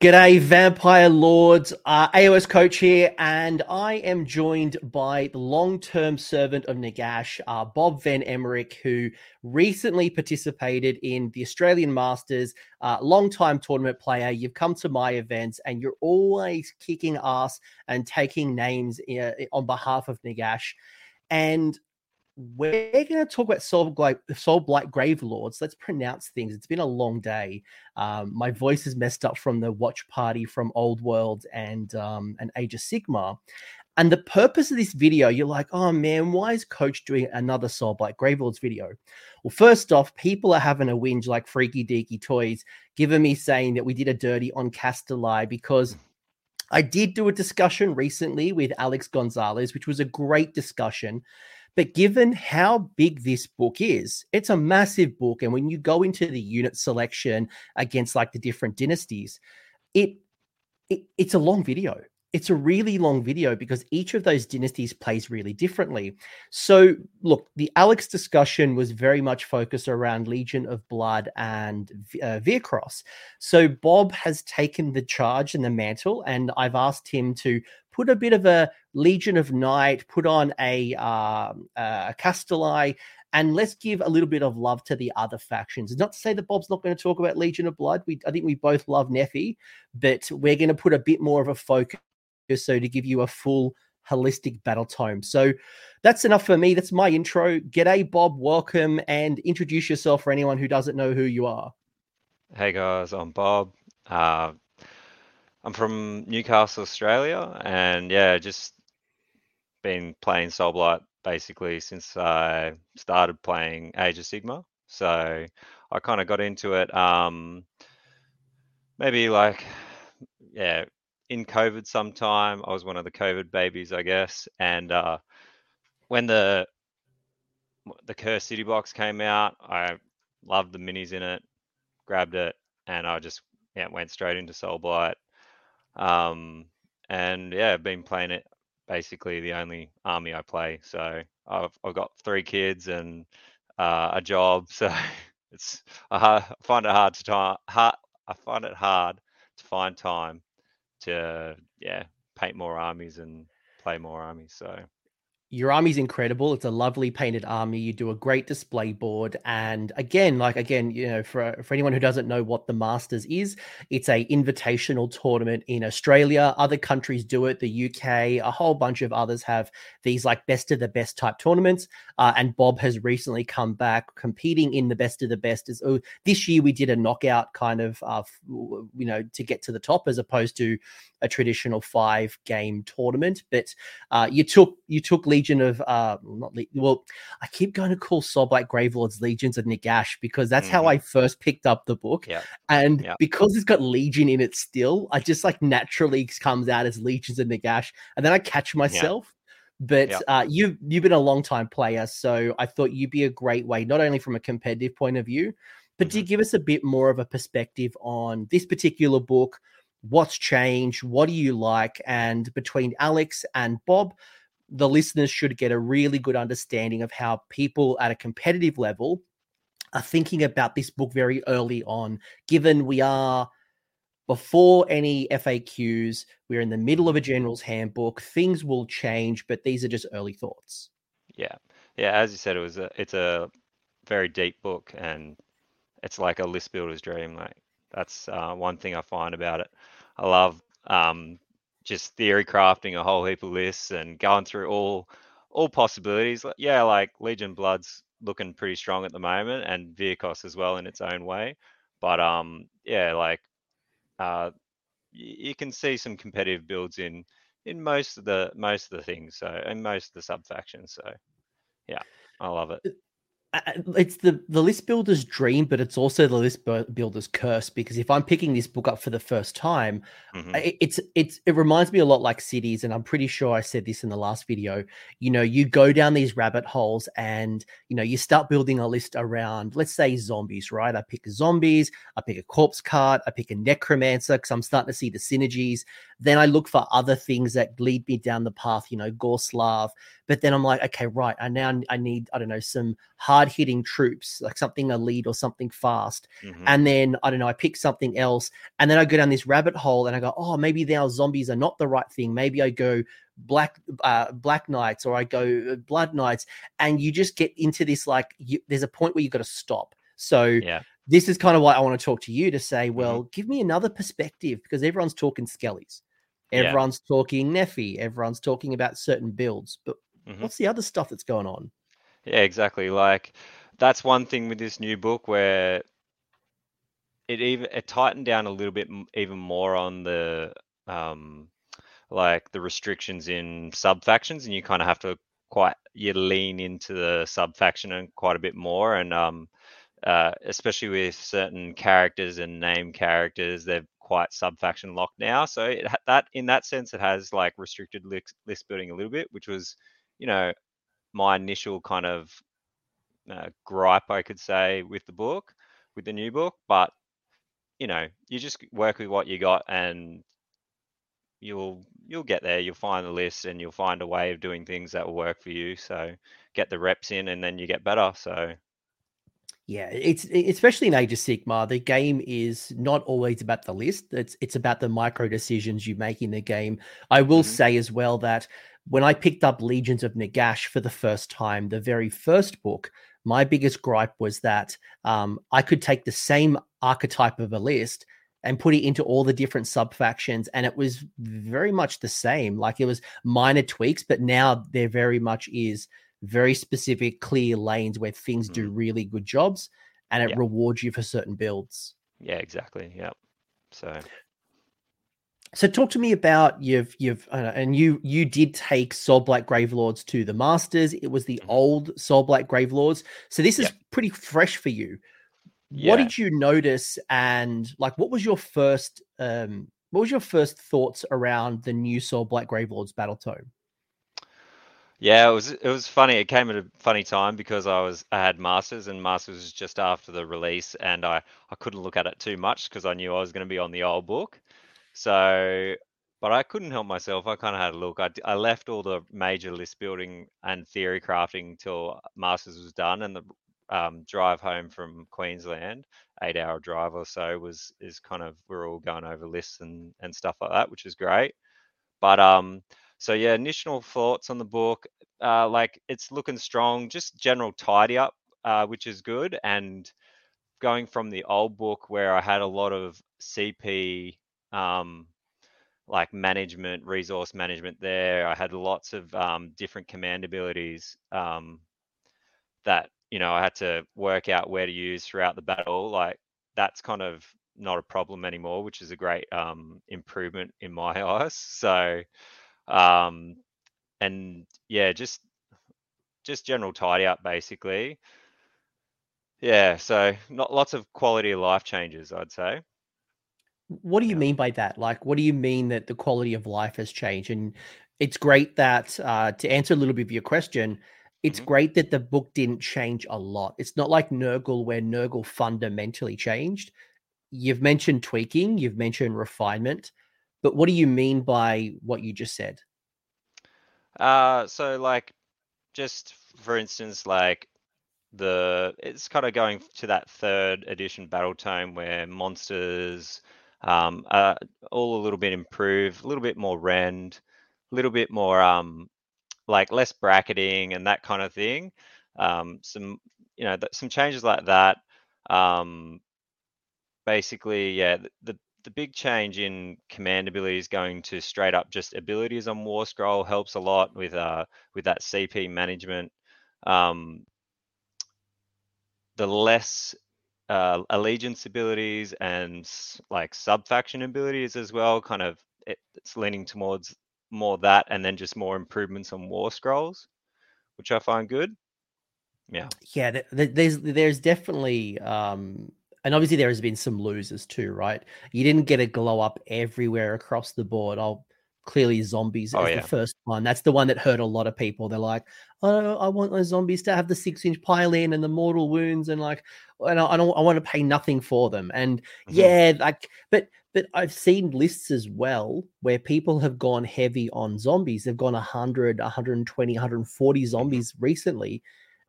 G'day, Vampire Lords. Uh, AOS Coach here, and I am joined by the long term servant of Nagash, uh, Bob Van Emmerik, who recently participated in the Australian Masters, uh, long time tournament player. You've come to my events, and you're always kicking ass and taking names uh, on behalf of Nagash. And we're going to talk about Soul Blight, Soul Grave Lords. Let's pronounce things. It's been a long day. Um, my voice is messed up from the watch party from Old World and um, and Age of Sigmar. And the purpose of this video, you're like, oh man, why is Coach doing another Soul Blight Grave Lords video? Well, first off, people are having a whinge like Freaky Deaky Toys, giving me saying that we did a dirty on Kastelai because I did do a discussion recently with Alex Gonzalez, which was a great discussion. But given how big this book is, it's a massive book. And when you go into the unit selection against like the different dynasties, it, it it's a long video. It's a really long video because each of those dynasties plays really differently. So, look, the Alex discussion was very much focused around Legion of Blood and uh, Vyrkos. So, Bob has taken the charge and the mantle, and I've asked him to put a bit of a Legion of Night, put on a, uh, a and let's give a little bit of love to the other factions. It's not to say that Bob's not going to talk about Legion of Blood. We, I think we both love Neffy, but we're going to put a bit more of a focus so to give you a full holistic battle tome. So that's enough for me. That's my intro. G'day, Bob. Welcome and introduce yourself for anyone who doesn't know who you are. Hey guys, I'm Bob. Uh, I'm from Newcastle, Australia, and yeah, just been playing Soul Blight basically since I started playing Age of Sigmar. So I kind of got into it um, maybe like yeah in COVID sometime. I was one of the COVID babies, I guess, and uh, when the the Curse City box came out, I loved the minis in it, grabbed it, and I just yeah went straight into Soul Blight. Um, and yeah, I've been playing it basically the only army I play. So I've I've got three kids and uh, a job, so it's I find it hard to time hard, I find it hard to find time to yeah paint more armies and play more armies. So your army's incredible. It's a lovely painted army. You do a great display board, and again, like again, you know, for for anyone who doesn't know what the Masters is, it's a invitational tournament in Australia. Other countries do it. The UK, a whole bunch of others have these like best of the best type tournaments. Uh, and Bob has recently come back competing in the best of the best. Is oh, this year we did a knockout kind of, uh, you know, to get to the top as opposed to a traditional five game tournament. But uh, you took you took Legion of uh, not Le- well, I keep going to call Soul Blight Gravelords Legions of Nagash because that's mm. how I first picked up the book. Yeah. And yeah. because it's got Legion in it still, I just like naturally comes out as Legions of Nagash, and then I catch myself. Yeah. But yeah. uh, you've you've been a long time player, so I thought you'd be a great way, not only from a competitive point of view, but mm-hmm. to give us a bit more of a perspective on this particular book, what's changed, what do you like, and between Alex and Bob, the listeners should get a really good understanding of how people at a competitive level are thinking about this book very early on, given we are before any FAQs, we're in the middle of a general's handbook. Things will change, but these are just early thoughts. Yeah. Yeah, as you said, it was a it's a very deep book and it's like a list builder's dream. Like that's uh, one thing I find about it. I love um, just theory crafting a whole heap of lists and going through all all possibilities. Yeah, like Legion Blood's looking pretty strong at the moment, and Vyrkos as well in its own way. But um, yeah, like uh, you can see some competitive builds in in most of the most of the things. So in most of the sub factions. So yeah, I love it it's the the list builder's dream, but it's also the list builder's curse. Because if I'm picking this book up for the first time, mm-hmm. it's it's it reminds me a lot like cities, and I'm pretty sure I said this in the last video. You know, you go down these rabbit holes, and you know you start building a list around, let's say zombies, right? I pick zombies, I pick a corpse cart, I pick a necromancer because I'm starting to see the synergies. Then I look for other things that lead me down the path, you know, Gorslav. But then I'm like, okay, right, I now I need I don't know some hard hard hitting troops, like something elite or something fast. Mhm. And then I don't know, I pick something else, and then I go down this rabbit hole, and I go, oh, maybe now zombies are not the right thing. Maybe I go black uh, black knights or I go uh, blood knights, and you just get into this like you, there's a point where you've got to stop. So yeah. this is kind of why I want to talk to you to say, Mm-hmm. well, give me another perspective because everyone's talking skellies, Yeah. everyone's talking Neffy, everyone's talking about certain builds, but Mhm. what's the other stuff that's going on? Yeah, exactly. Like that's one thing with this new book where it even it tightened down a little bit even more on the um like the restrictions in sub factions and you kind of have to quite you lean into the sub faction and quite a bit more and um uh especially with certain characters and name characters they're quite sub faction locked now so it ha- that in that sense it has like restricted list, list building a little bit which was you know my initial kind of uh, gripe, I could say, with the book, with the new book. But you know, you just work with what you got, and you'll you'll get there. You'll find the list, and you'll find a way of doing things that will work for you. So get the reps in, and then you get better. So Yeah, it's especially in Age of Sigmar, the game is not always about the list. It's it's about the micro decisions you make in the game. I will Mhm. say as well that when I picked up Legions of Nagash for the first time, the very first book, my biggest gripe was that um, I could take the same archetype of a list and put it into all the different sub factions, and it was very much the same. Like it was minor tweaks, but now there very much is very specific, clear lanes where things do really good jobs, and it Yeah. rewards you for certain builds. yeah, exactly. Yeah. So So talk to me about you've you've uh, and you you did take Soul Blight Gravelords to the Masters. It was the Mhm. old Soul Blight Gravelords. So this is Yeah. pretty fresh for you. Yeah. What did you notice and like what was your first um what was your first thoughts around the new Soul Blight Gravelords battle tome? Yeah, it was it was funny. It came at a funny time because I was I had Masters and Masters was just after the release and I I couldn't look at it too much because I knew I was going to be on the old book. So, but I couldn't help myself. I kind of had a look. I left all the major list building and theory crafting till Masters was done and the um, drive home from Queensland, eight hour drive or so was is kind of we're all going over lists and and stuff like that, which is great. But um, so yeah, initial thoughts on the book, uh, like it's looking strong, just general tidy up, uh, which is good. And going from the old book where I had a lot of CP, um, like management, resource management there, I had lots of um, different command abilities um, that you know I had to work out where to use throughout the battle. Like that's kind of not a problem anymore, which is a great um, improvement in my eyes. So um and yeah just just general tidy up basically yeah so not lots of quality of life changes i'd say What do you Yeah. mean by that? Like, what do you mean that the quality of life has changed? And it's great that uh, to answer a little bit of your question, it's Mhm. great that the book didn't change a lot. It's not like Nurgle, where Nurgle fundamentally changed. You've mentioned tweaking, you've mentioned refinement, but what do you mean by what you just said? uh so like just for instance like the it's kind of going to that third edition battle tome where monsters um are all a little bit improved a little bit more rend a little bit more um like less bracketing and that kind of thing. Um some you know th- some changes like that um basically yeah th- the the big change in command abilities going to straight up just abilities on war scroll helps a lot with uh with that cp management. Um the less uh, allegiance abilities and like sub faction abilities as well. Kind of it, it's leaning towards more that, and then just more improvements on war scrolls, which I find good. Yeah, Yeah, th- th- there's there's definitely um and obviously there has been some losers too, right? You didn't get a glow up everywhere across the board. I'll clearly zombies Oh, is yeah. the first one. That's the one that hurt a lot of people. They're like, oh, I want those zombies to have the six inch pile in and the mortal wounds and like, and I, I don't, I want to pay nothing for them. And Mhm. yeah, like, but but I've seen lists as well where people have gone heavy on zombies. They've gone 100, 120, 140 Mm-hmm. zombies recently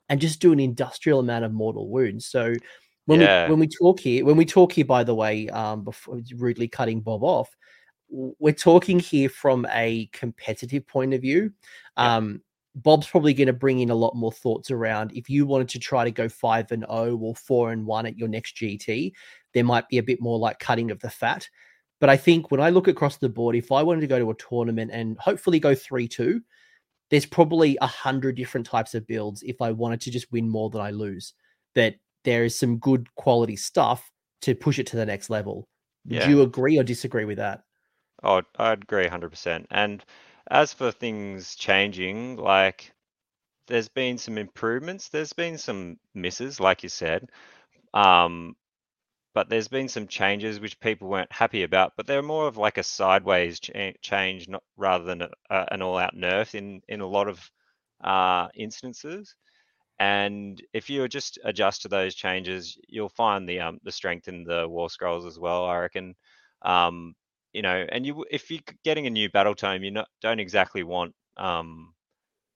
and just do an industrial amount of mortal wounds. So when Yeah. we when we talk here, when we talk here, by the way, um, before rudely cutting Bob off, we're talking here from a competitive point of view. Um, Bob's probably going to bring in a lot more thoughts around if you wanted to try to go five and zero or four and one at your next GT, there might be a bit more like cutting of the fat. But I think when I look across the board, if I wanted to go to a tournament and hopefully go three two, there's probably a hundred different types of builds if I wanted to just win more than I lose. That there is some good quality stuff to push it to the next level. Yeah. you agree or disagree with that? Oh, I'd agree 100%. And as for things changing, like there's been some improvements, there's been some misses, like you said. Um, but there's been some changes which people weren't happy about, but they're more of like a sideways cha- change, not rather than a, a- an all-out nerf in in a lot of uh, instances. And if you just adjust to those changes, you'll find the um, the strength in the war scrolls as well. I reckon. Um, you know, and you if you're getting a new battle tome, you not, don't exactly want um,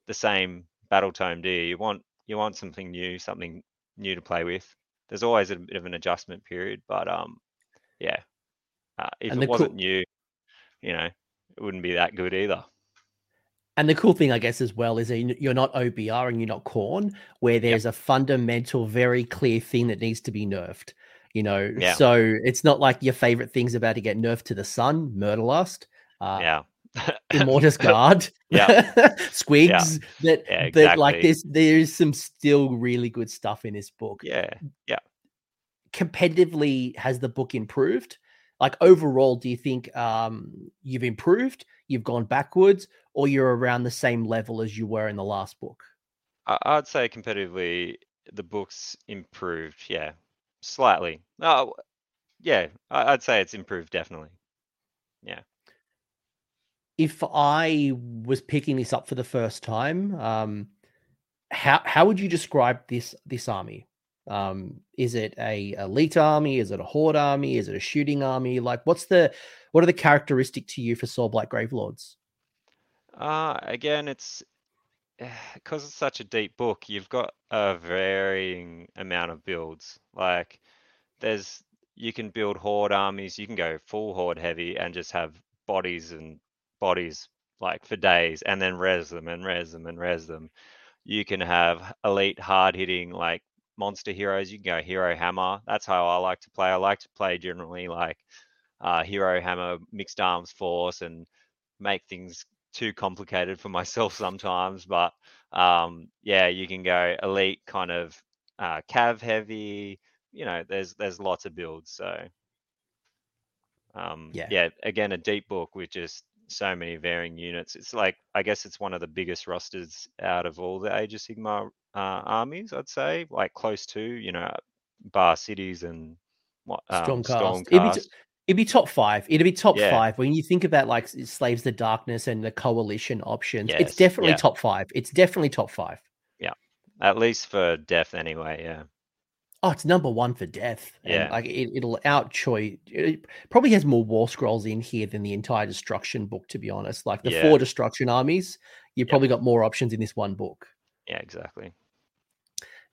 the same battle tome, do you? You want you want something new, something new to play with. There's always a bit of an adjustment period, but um, yeah, uh, if it wasn't cool- new, you know, it wouldn't be that good either. And the cool thing, I guess, as well, is that you- you're not OBR and you're not Khorne, where there's a fundamental, very clear thing that needs to be nerfed. You know, Yeah. so it's not like your favorite thing's about to get nerfed to the sun, Murderlust, uh, yeah, Immortis Guard, Yeah. Squigs. That, Yeah, that like there's there's some still really good stuff in this book. yeah, yeah. Competitively, has the book improved? Like overall, do you think um, you've improved, you've gone backwards, or you're around the same level as you were in the last book? I, I'd say competitively, the book's improved. Yeah, slightly. Oh, yeah, I'd say it's improved definitely. Yeah. If I was picking this up for the first time, um, how how would you describe this this army? Um, is it a elite army? Is it a horde army? Is it a shooting army? Like, what's the what are the characteristic to you for Soul Blight Gravelords? Uh, again, it's because it's such a deep book, you've got a varying amount of builds. Like, there's you can build horde armies, you can go full horde heavy and just have bodies and bodies like for days, and then res them and res them and res them. You can have elite hard hitting like monster heroes. You can go hero hammer. That's how I like to play. I like to play generally like uh, hero hammer, mixed arms force, and make things too complicated for myself sometimes. But um, yeah, you can go elite kind of uh, cav heavy. You know, there's there's lots of builds. So um, Yeah. yeah, again, a deep book with just so many varying units. It's like I guess it's one of the biggest rosters out of all the Age of Sigmar uh, armies. I'd say, like close to you know, bar cities and what um, Stormcast. It'd be Stormcast. It'd be top five. It'd be top Yeah. five when you think about like Slaves the Darkness and the coalition options. Yes, It's definitely yeah. top five. It's definitely top five. Yeah. At least for death, anyway. Yeah. Oh, it's number one for death. And Yeah. like it, it'll outchoice. It probably has more war scrolls in here than the entire destruction book, to be honest. Like the Yeah. four destruction armies, you've probably got more options in this one book. Yeah, exactly.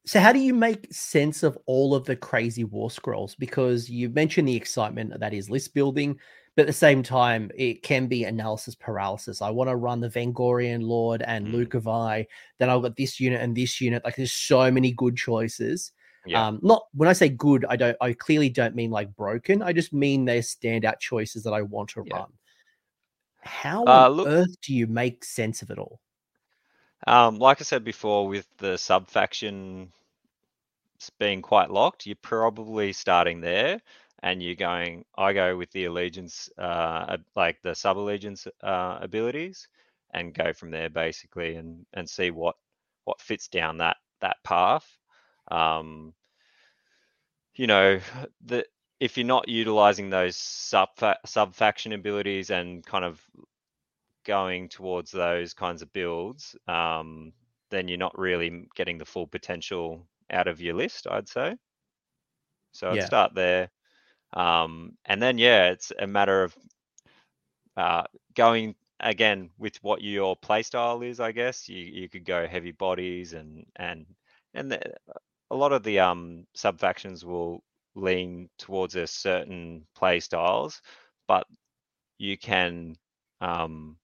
So, how do you make sense of all of the crazy war scrolls? Because you mentioned the excitement that is list building, but at the same time, it can be analysis paralysis. I want to run the Vengorian Lord and Mm. Lauka Vai, then I've got this unit and this unit. Like, there's so many good choices. Yeah. Um, not when I say good, I don't. I clearly don't mean like broken. I just mean they're standout choices that I want to Yeah. run. How Uh, on look- earth do you make sense of it all? Um, like I said before, with the sub faction being quite locked, you're probably starting there, and you're going. I go with the allegiance, uh, like the sub allegiance uh, abilities, and go from there basically, and and see what what fits down that that path. Um, you know, the if you're not utilizing those sub sub faction abilities and kind of going towards those kinds of builds, um, then you're not really getting the full potential out of your list, I'd say. So I'd start there. Um, and then, yeah, it's a matter of uh, going again with what your playstyle is, I guess. You, you could go heavy bodies and, and and the, a lot of the um sub factions will lean towards a certain play styles, but you can um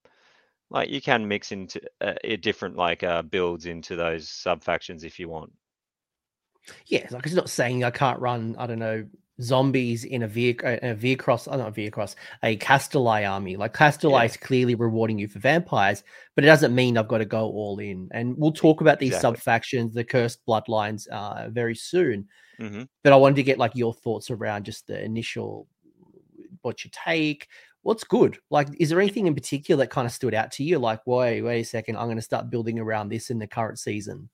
like you can mix into uh, different like uh, builds into those sub factions if you want. Yeah, like it's not saying I can't run. I don't know zombies in a vehicle, a Vyrkos, oh, not a Vyrkos, a Kastelai army. Like Kastelai yeah. is clearly rewarding you for vampires, but it doesn't mean I've got to go all in. And we'll talk about these exactly. sub factions, the cursed bloodlines, uh, very soon. Mm-hmm. But I wanted to get like your thoughts around just the initial, what you take, what's good. Like, is there anything in particular that kind of stood out to you? Like, wait, wait a second, I'm going to start building around this in the current season.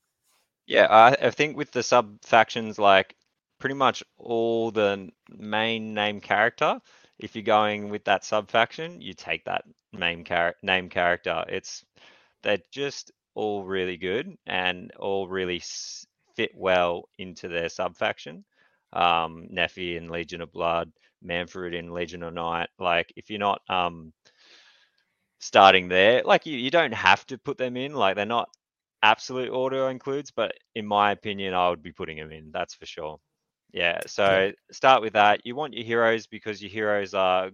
Yeah, I, I think with the sub factions, like pretty much all the main name character. If you're going with that sub faction, you take that name char- name character. It's they're just all really good and all really fit well into their sub faction. Um, Neffy in Legion of Blood, Mannfred in Legion of Night. Like if you're not um, starting there, like you, you don't have to put them in. Like they're not absolute auto includes, but in my opinion, I would be putting them in. That's for sure. Yeah, so start with that. You want your heroes because your heroes are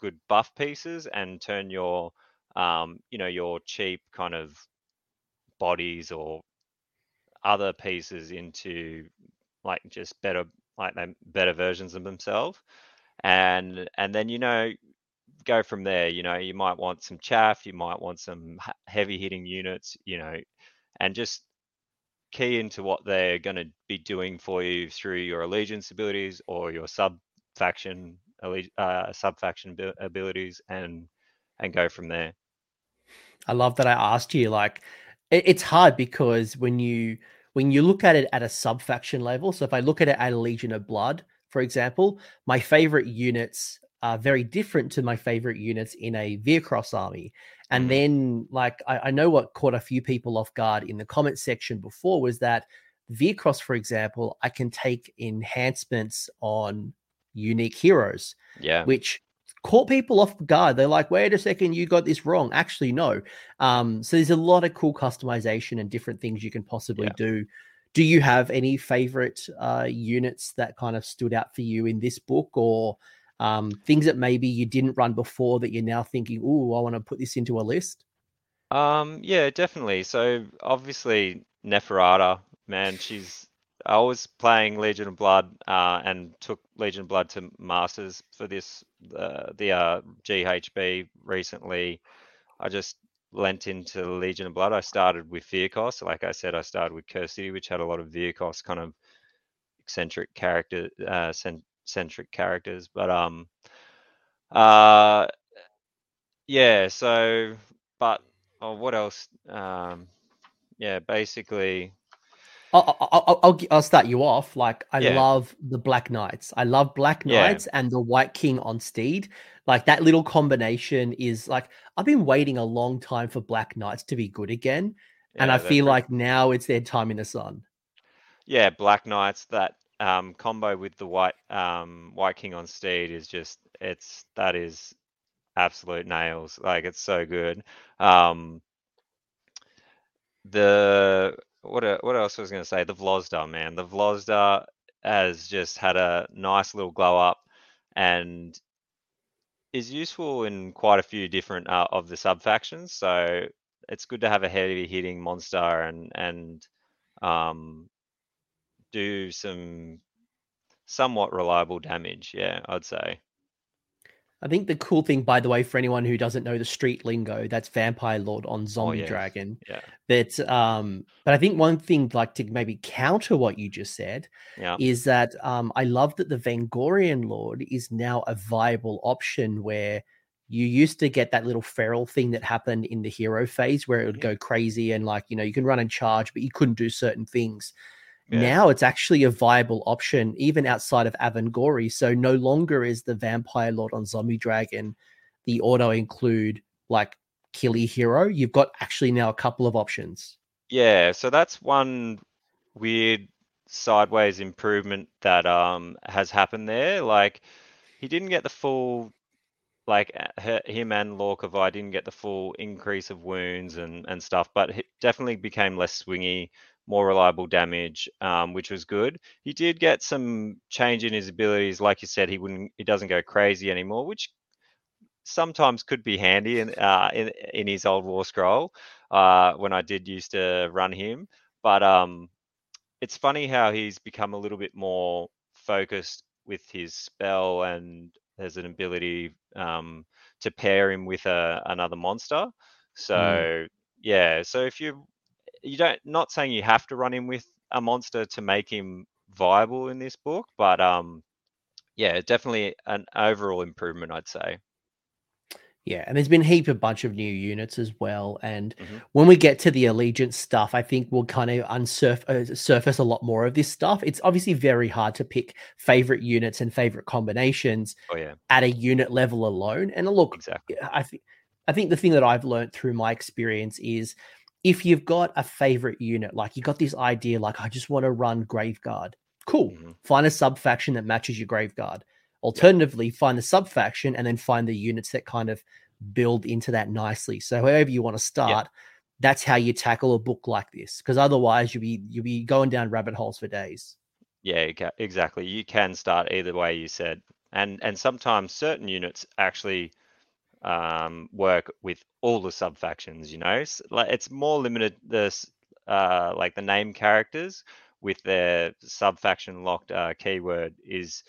good buff pieces and turn your um, you know, your cheap kind of bodies or other pieces into like just better like them better versions of themselves. And and then you know go from there, you know, you might want some chaff, you might want some heavy hitting units, you know, and just key into what they're going to be doing for you through your allegiance abilities or your sub faction uh, sub faction abilities and and go from there i love that i asked you like it's hard because when you when you look at it at a sub faction level so if i look at it at a legion of blood for example my favorite units are very different to my favorite units in a Vyrkos army. And mm-hmm. then, like, I, I, know what caught a few people off guard in the comment section before was that Vyrkos, for example, I can take enhancements on unique heroes. Yeah. Which caught people off guard. They're like, wait a second, you got this wrong. Actually, no. Um, so there's a lot of cool customization and different things you can possibly yeah. do. Do you have any favorite uh, units that kind of stood out for you in this book or um, things that maybe you didn't run before that you're now thinking, oh, I want to put this into a list? Um, yeah, definitely. So obviously Neferata, man, she's I was playing Legion of Blood uh, and took Legion of Blood to Masters for this the uh, GHB recently. I just lent into Legion of Blood. I started with Vyrkos. Like I said, I started with Curse City, which had a lot of Vyrkos kind of eccentric character, uh, centric characters. But um, uh, yeah. So, but oh, what else? Um, yeah, basically. I'll, I'll, I'll, I'll start you off. Like, I yeah. love the Black Knights. I love Black Knights yeah. and the Wight King on Steed. Like, that little combination is like, I've been waiting a long time for Black Knights to be good again. Yeah, and I feel like now it's their time in the sun. Yeah, Black Knights, that um, combo with the wight um, wight king on steed is just it's that is absolute nails. Like it's so good. Um, the what what else was going to say? The Vlozda man, the Vlozda has just had a nice little glow up and is useful in quite a few different uh, of the sub factions. So it's good to have a heavy hitting monster and and um, do some somewhat reliable damage. Yeah, I'd say. I think the cool thing, by the way, for anyone who doesn't know the street lingo, that's Vampire Lord on oh, Zombie oh, yes. Dragon. Yeah. But um, but I think one thing, like to maybe counter what you just said, yeah. is that um, I love that the Vengorian Lord is now a viable option where you used to get that little feral thing that happened in the hero phase where it would mm-hmm. go crazy and like you know you can run and charge, but you couldn't do certain things. Yeah. Now it's actually a viable option, even outside of Avengorii. So no longer is the Vampire Lord on Zombie Dragon the auto include like killy hero. You've got actually now a couple of options. Yeah, so that's one weird sideways improvement that um has happened there. Like he didn't get the full like him and Lauka Vai didn't get the full increase of wounds and and stuff, but it definitely became less swingy more reliable damage, um, which was good. He did get some change in his abilities, like you said. He wouldn't, he doesn't go crazy anymore, which sometimes could be handy in uh, in, in his old war scroll uh, when I did used to run him. But um, it's funny how he's become a little bit more focused with his spell and has an ability um, to pair him with a, another monster. So mm. yeah, so if you you don't not saying you have to run him with a monster to make him viable in this book, but um, yeah, definitely an overall improvement, I'd say. Yeah, and there's been a heap of bunch of new units as well. And mm-hmm. when we get to the allegiance stuff, I think we'll kind of unsurf uh, surface a lot more of this stuff. It's obviously very hard to pick favorite units and favorite combinations oh, yeah. at a unit level alone. And look, exactly. I think I think the thing that I've learned through my experience is if you've got a favorite unit, like you got this idea, like I just want to run Graveguard, cool. Mm-hmm. Find a sub faction that matches your Graveguard. Alternatively, find the sub faction and then find the units that kind of build into that nicely. So however you want to start, that's how you tackle a book like this. Because otherwise, you'll be you'll be going down rabbit holes for days. Yeah, exactly. You can start either way. You said, and and sometimes certain units actually um, work with all the sub factions. You know, like it's more limited. This uh, like the name characters with their sub faction locked uh, keyword is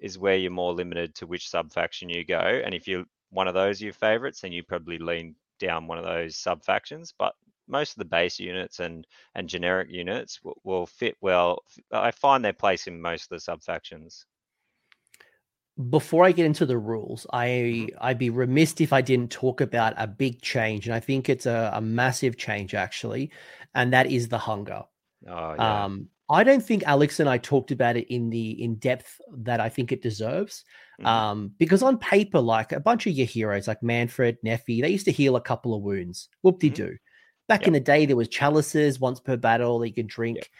is where you're more limited to which sub faction you go. And if you're one of those your favorites, then you probably lean down one of those sub factions. But most of the base units and and generic units will, will fit well. I find their place in most of the sub factions. Before I get into the rules, I Mm-hmm. I'd be remiss if I didn't talk about a big change, and I think it's a, a massive change actually, and that is the hunger. Oh yeah. Um, I don't think Alex and I talked about it in the in depth that I think it deserves. Mhm. Um, because on paper, like a bunch of your heroes, like Mannfred, Neffy, they used to heal a couple of wounds. Whoop de doo. Back Yep. in the day, there was chalices once per battle that you could drink.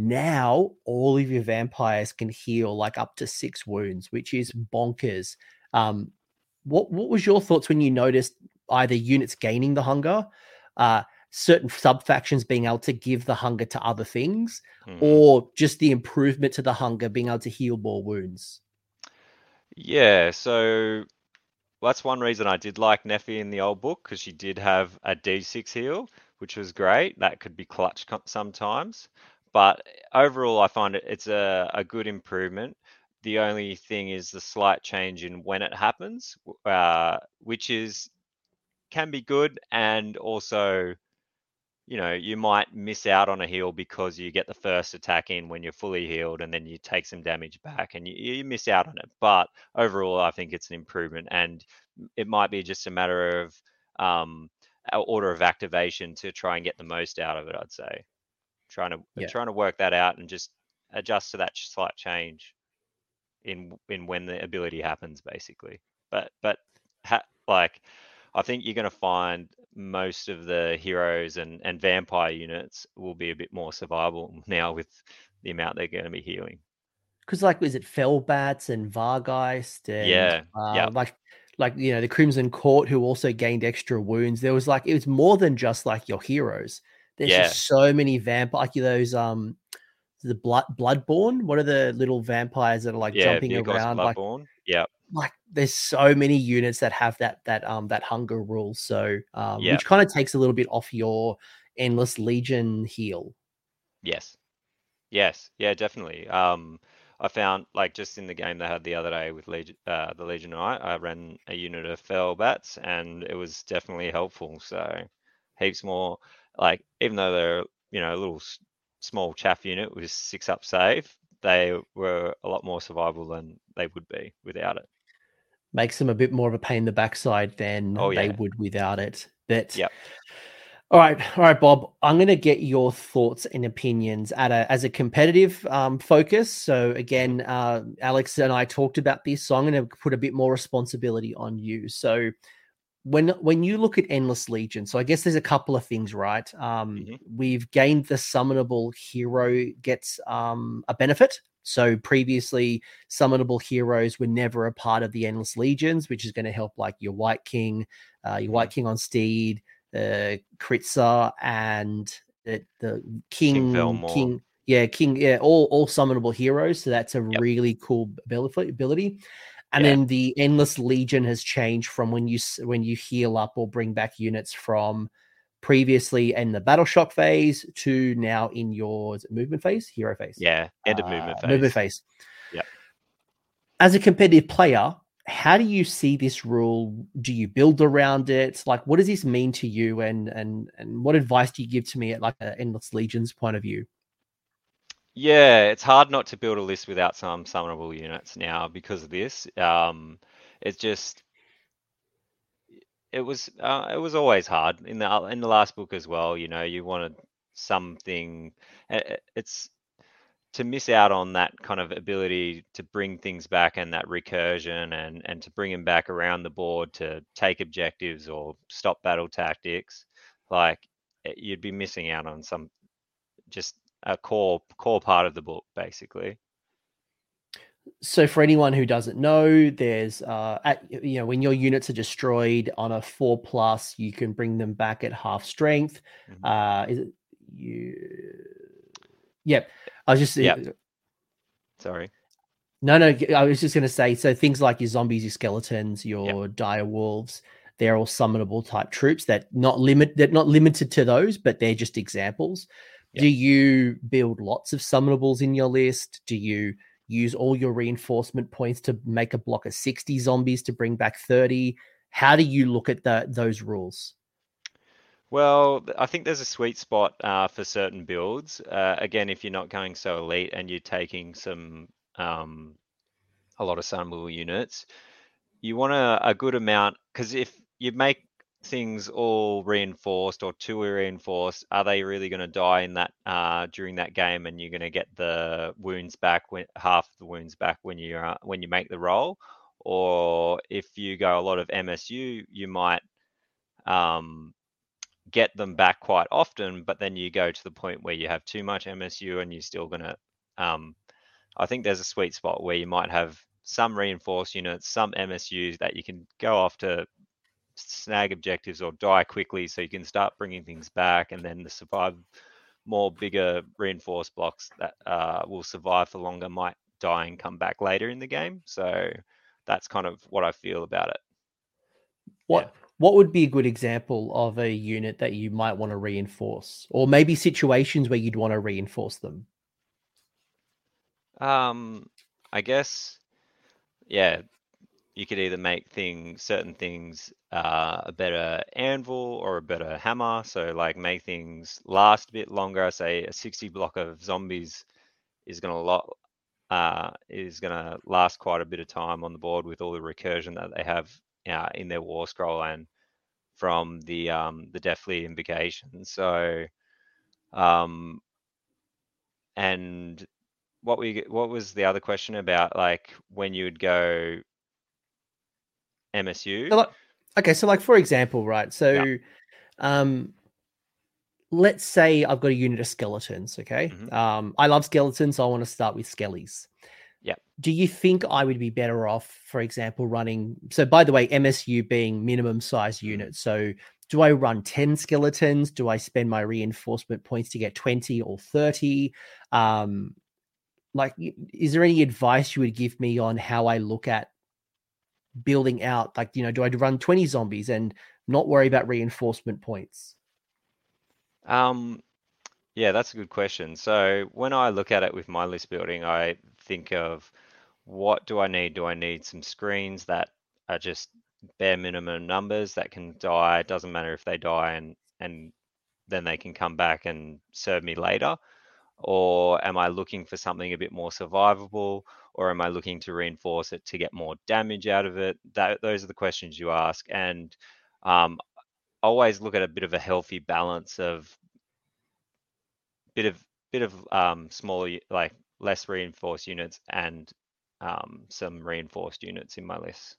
Now all of your vampires can heal like up to six wounds, which is bonkers. Um, what what was your thoughts when you noticed either units gaining the hunger, uh, certain sub factions being able to give the hunger to other things, Mhm. or just the improvement to the hunger being able to heal more wounds? Yeah, so that's one reason I did like Neffy in the old book because she did have a D6 heal, which was great. That could be clutch sometimes, but overall, I find it it's a, a good improvement. The only thing is the slight change in when it happens, uh, which is can be good and also you know, you might miss out on a heal because you get the first attack in when you're fully healed and then you take some damage back and you, you miss out on it. But overall, I think it's an improvement and it might be just a matter of um, order of activation to try and get the most out of it, I'd say. Trying to Yeah. trying to work that out and just adjust to that slight change in in when the ability happens basically. But but ha, like I think you're going to find most of the heroes and, and vampire units will be a bit more survivable now with the amount they're going to be healing. Because like, is it Fellbats and Vargheist and Yeah, uh, yep. like like you know the Crimson Court who also gained extra wounds. There was like it was more than just like your heroes. There's Yeah. just so many vampire like those um the blood bloodborne. What are the little vampires that are like yeah, jumping around like Bloodborne. Yeah, like there's so many units that have that that um that hunger rule so um Yeah. which kind of takes a little bit off your endless legion heal yes, yes, yeah, definitely. Um, I found like just in the game they had the other day with Legion, uh, the Legion Night, I ran a unit of fell bats and it was definitely helpful. So heaps more like even though they're you know a little small chaff unit with six up save, they were a lot more survival than they would be without it. makes them a bit more of a pain in the backside than Oh, they would without it but yeah. all right all right bob i'm going to get your thoughts and opinions at a as a competitive um focus so again uh alex and i talked about this so i'm going to put a bit more responsibility on you so when when you look at endless legion so i guess there's a couple of things right um Mhm. we've gained the summonable hero gets um a benefit so previously summonable heroes were never a part of the endless legions which is going to help like your wight king uh your wight king on steed uh kritza and the, the king Velmore. king yeah king yeah all all summonable heroes. So that's a Yep. really cool ability. And Yeah. then the endless legion has changed from when you when you heal up or bring back units from previously in the battle shock phase to now in your movement phase hero phase Yeah, end of movement uh, phase. movement phase. Yep. As a competitive player, how do you see this rule? Do you build around it? Like, what does this mean to you? And and and what advice do you give to me at like an endless legions point of view? Yeah, it's hard not to build a list without some summonable units now because of this. Um, it's just it was uh, it was always hard in the in the last book as well. You know, you wanted something. It's to miss out on that kind of ability to bring things back and that recursion and and to bring them back around the board to take objectives or stop battle tactics. Like eh, you'd be missing out on some just a core core part of the book basically. So, for anyone who doesn't know, there's uh, at you know when your units are destroyed on a four plus, you can bring them back at half strength. Mhm. Uh, is it you? Yep. I was just Yep. Sorry. No, no, I was just going to say so things like your zombies, your skeletons, your dire wolves, they're all summonable type troops that not limit they're not limited to those, but they're just examples. Yep. Do you build lots of summonables in your list? Do you use all your reinforcement points to make a block of 60 zombies to bring back 30? How do you look at the, those rules? Well, I think there's a sweet spot uh, for certain builds. Uh, again, if you're not going so elite and you're taking some um, a lot of summonable units, you want a, a good amount because if you make things all reinforced or too reinforced, are they really going to die in that uh, during that game? And you're going to get the wounds back when half the wounds back when you when you make the roll, or if you go a lot of MSU, you might um, get them back quite often, but then you go to the point where you have too much MSU and you're still going to. Um, I think there's a sweet spot where you might have some reinforced units, some MSUs that you can go off to snag objectives or die quickly so you can start bringing things back and then the survive more bigger reinforced blocks that uh, will survive for longer might die and come back later in the game. So that's kind of what I feel about it. What what would be a good example of a unit that you might want to reinforce, or maybe situations where you'd want to reinforce them? Um, I guess, yeah, you could either make things, certain things, uh, a better anvil or a better hammer. So like make things last a bit longer. Say a 60 block of zombies is gonna lot, uh, is gonna last quite a bit of time on the board with all the recursion that they have uh, in their war scroll and from the um, the Deathly Invocation. So, um, and what we what was the other question about like when you would go MSU? So like, okay, so like for example, right? So, um, let's say I've got a unit of skeletons. Okay, Mhm. um, I love skeletons, so I want to start with skellies. Yeah. Do you think I would be better off, for example, running? So, by the way, MSU being minimum size unit. So, do I run ten skeletons? Do I spend my reinforcement points to get twenty or thirty? Um, like, is there any advice you would give me on how I look at building out like you know do i run 20 zombies and not worry about reinforcement points Um, yeah, that's a good question. So when I look at it with my list building, I think of what do I need? Do I need some screens that are just bare minimum numbers that can die? It doesn't matter if they die and and then they can come back and serve me later. Or am I looking for something a bit more survivable? Or am I looking to reinforce it to get more damage out of it? That those are the questions you ask. And um, always look at a bit of a healthy balance of bit of bit of um, smaller like less reinforced units and um, some reinforced units in my list.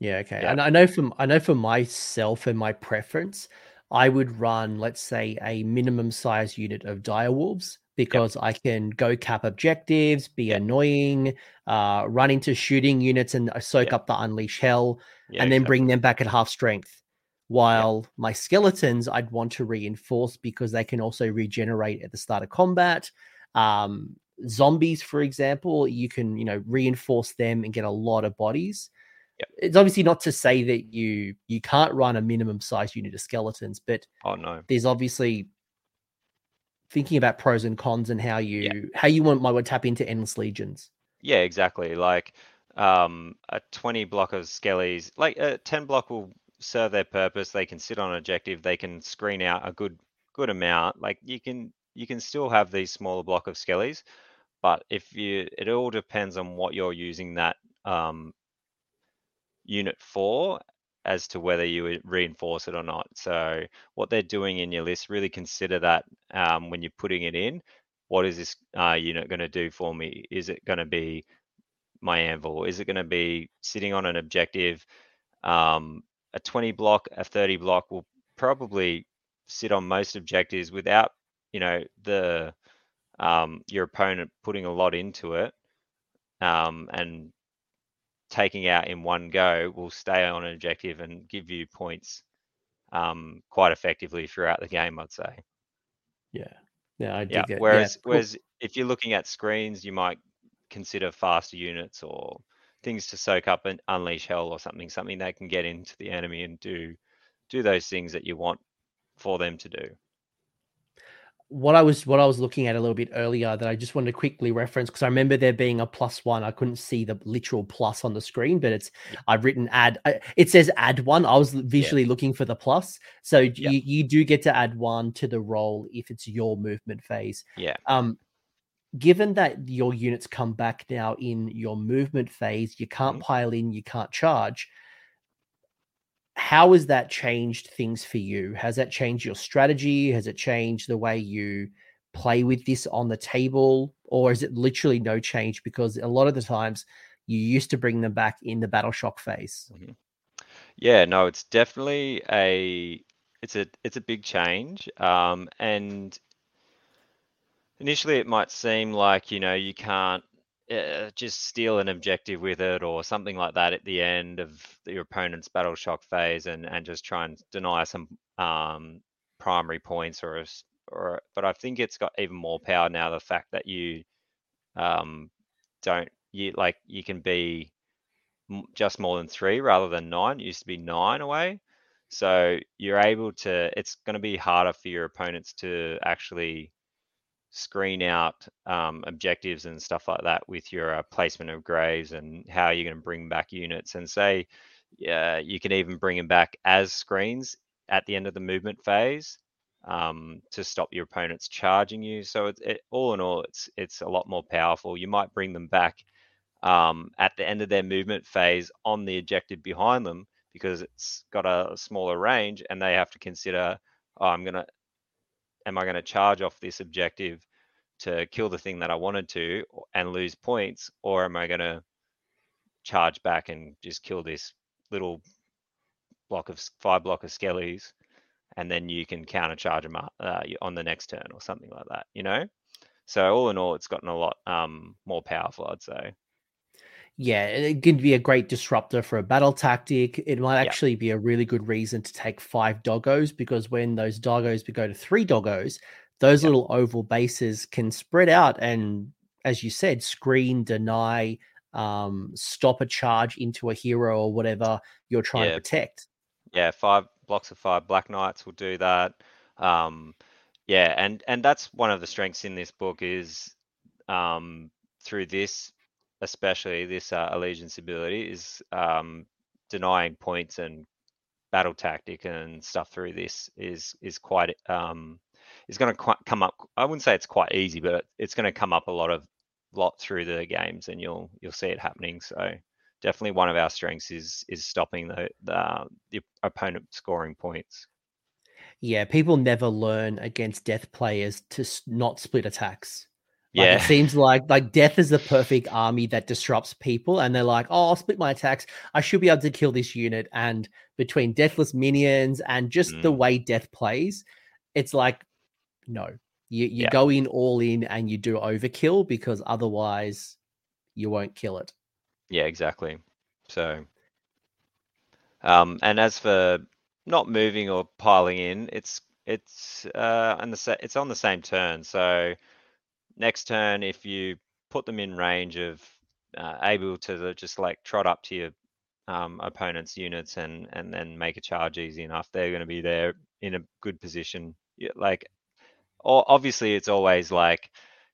yeah okay Yeah. and i know from i know for myself and my preference i would run let's say a minimum size unit of dire because i can go cap objectives be Yep. annoying uh run into shooting units and uh, soak Yep. up the unleash hell Yeah, and then exactly. bring them back at half strength while yep. my skeletons I'd want to reinforce because they can also regenerate at the start of combat. Um, zombies, for example, you can you know reinforce them and get a lot of bodies. Yep. It's obviously not to say that you you can't run a minimum size unit of skeletons, but oh no, there's obviously thinking about pros and cons and how you yeah. how you want might want to tap into endless legions. Yeah, exactly. Like um, a 20 block of skellies, like a 10 block will serve their purpose. They can sit on an objective. They can screen out a good good amount. Like you can you can still have these smaller block of skellies, but if you it all depends on what you're using that um, unit for as to whether you reinforce it or not. So what they're doing in your list, really consider that um, when you're putting it in. What is this uh, unit going to do for me? Is it going to be my anvil? Is it going to be sitting on an objective? Um, a 20 block, a 30 block will probably sit on most objectives without, you know, the um, your opponent putting a lot into it um, and taking out in one go will stay on an objective and give you points um, quite effectively throughout the game. I'd say. Yeah. Yeah, I dig yeah. Whereas, yeah, whereas if you're looking at screens, you might consider faster units or things to soak up and unleash hell or something, something that can get into the enemy and do do those things that you want for them to do what I was what I was looking at a little bit earlier that I just wanted to quickly reference because I remember there being a plus one. I couldn't see the literal plus on the screen, but it's. I've written add. It says add one. I was visually yeah. looking for the plus, so yeah. you you do get to add one to the roll if it's your movement phase. Yeah. Um, given that your units come back now in your movement phase, you can't mm-hmm. pile in, you can't charge how has that changed things for you? Has that changed your strategy? Has it changed the way you play with this on the table? Or is it literally no change? Because a lot of the times you used to bring them back in the battle shock phase. Mm-hmm. Yeah, no, it's definitely a it's a it's a big change. Um, and initially it might seem like, you know, you can't uh, just steal an objective with it or something like that at the end of your opponent's battle shock phase and, and just try and deny some um, primary points or, or but I think it's got even more power now the fact that you um, don't you like you can be just more than three rather than nine it used to be nine away. So you're able to it's going to be harder for your opponents to actually screen out um, objectives and stuff like that with your uh, placement of graves and how you're going to bring back units and say yeah, you can even bring them back as screens at the end of the movement phase um, to stop your opponents charging you. So it, it, all in all, it's it's a lot more powerful. You might bring them back um, at the end of their movement phase on the objective behind them because it's got a smaller range, and they have to consider, oh, I'm gonna am I going to charge off this objective to kill the thing that I wanted to and lose points, or am I going to charge back and just kill this little block of five block of skellies, and then you can counter charge them up, uh, on the next turn or something like that, you know? So all in all, it's gotten a lot um, more powerful, I'd say. Yeah, it can be a great disruptor for a battle tactic. It might actually yeah. be a really good reason to take five doggos because when those doggos go to three doggos, those yeah. little oval bases can spread out and, as you said, screen, deny, um, stop a charge into a hero or whatever you're trying yeah. to protect. Yeah, five blocks of five Black Knights will do that. Um, yeah, and and that's one of the strengths in this book is um, through this especially this uh, allegiance ability, is um, denying points and battle tactic and stuff through this is is quite um, is going to come up. I wouldn't say it's quite easy, but it's going to come up a lot of lot through the games, and you'll you'll see it happening. So definitely one of our strengths is is stopping the the, the opponent scoring points. Yeah, people never learn against death players to not split attacks. Like, yeah. It seems like like death is the perfect army that disrupts people, and they're like, "Oh, I'll split my attacks. I should be able to kill this unit." And between deathless minions and just mm. the way death plays, it's like, no, you you yeah. go in all in and you do overkill because otherwise, you won't kill it. Yeah, exactly. So, um, and as for not moving or piling in. It's it's uh, on the it's on the same turn. So next turn, if you put them in range of uh, able to just like trot up to your um, opponent's units and and then make a charge easy enough, they're going to be there in a good position. Like, obviously, it's always like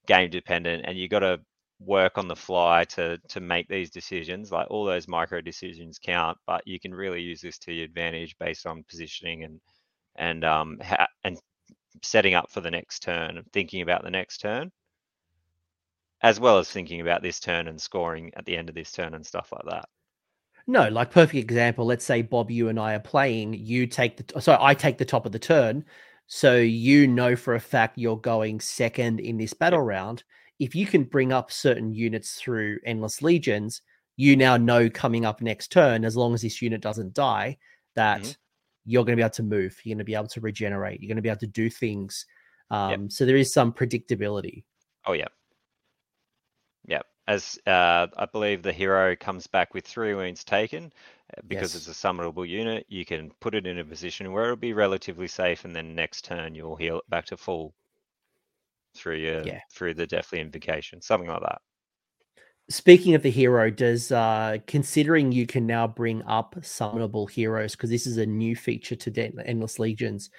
game dependent, and you got to work on the fly to to make these decisions. Like all those micro decisions count, but you can really use this to your advantage based on positioning and and um ha- and setting up for the next turn and thinking about the next turn as well as thinking about this turn and scoring at the end of this turn and stuff like that no like perfect example let's say bob you and i are playing you take the so i take the top of the turn so you know for a fact you're going second in this battle round if you can bring up certain units through endless legions you now know coming up next turn as long as this unit doesn't die that mm-hmm you're going to be able to move. You're going to be able to regenerate. You're going to be able to do things. Um, yep. So there is some predictability. Oh yeah. As uh, I believe the hero comes back with three wounds taken, uh, because yes. it's a summonable unit, you can put it in a position where it'll be relatively safe, and then next turn you'll heal it back to full through your yeah. through the Deathly Invocation, something like that. Speaking of the hero, does uh considering you can now bring up summonable heroes because this is a new feature to De- Endless Legions,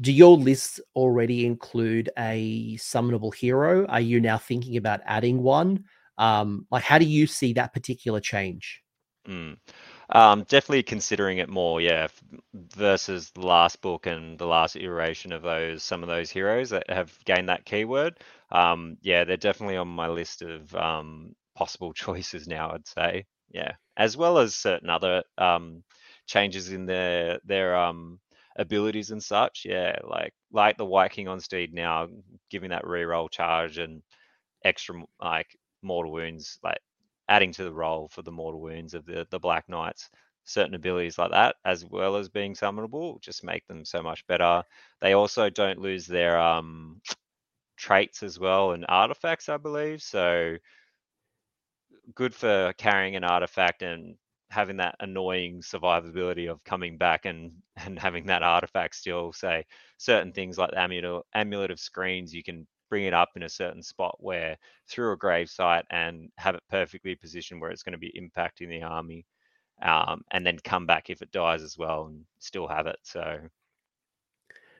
do your lists already include a summonable hero? Are you now thinking about adding one? Um, like, how do you see that particular change? Mm. Um, definitely considering it more, yeah, versus the last book and the last iteration of those some of those heroes that have gained that keyword. Um, yeah, they're definitely on my list of um, possible choices now. I'd say, yeah, as well as certain other um, changes in their their um, abilities and such. Yeah, like like the Wight King on Steed now, giving that reroll charge and extra like mortal wounds, like adding to the role for the mortal wounds of the the Black Knights. Certain abilities like that, as well as being summonable, just make them so much better. They also don't lose their um, traits as well and artifacts, I believe. So good for carrying an artifact and having that annoying survivability of coming back and and having that artifact still say certain things like the amulet amulet of screens you can bring it up in a certain spot where through a grave site and have it perfectly positioned where it's going to be impacting the army um, and then come back if it dies as well and still have it so.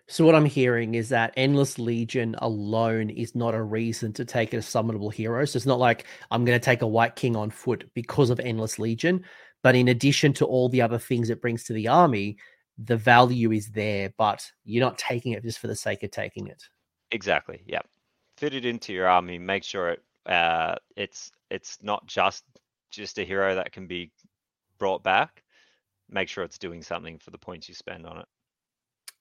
So what i'm hearing is that endless legion alone is not a reason to take a summonable hero. So it's not like i'm going to take a wight king on foot because of endless legion but in addition to all the other things it brings to the army the value is there but you're not taking it just for the sake of taking it exactly yeah fit it into your army. Make sure it uh, it's it's not just just a hero that can be brought back. Make sure it's doing something for the points you spend on it.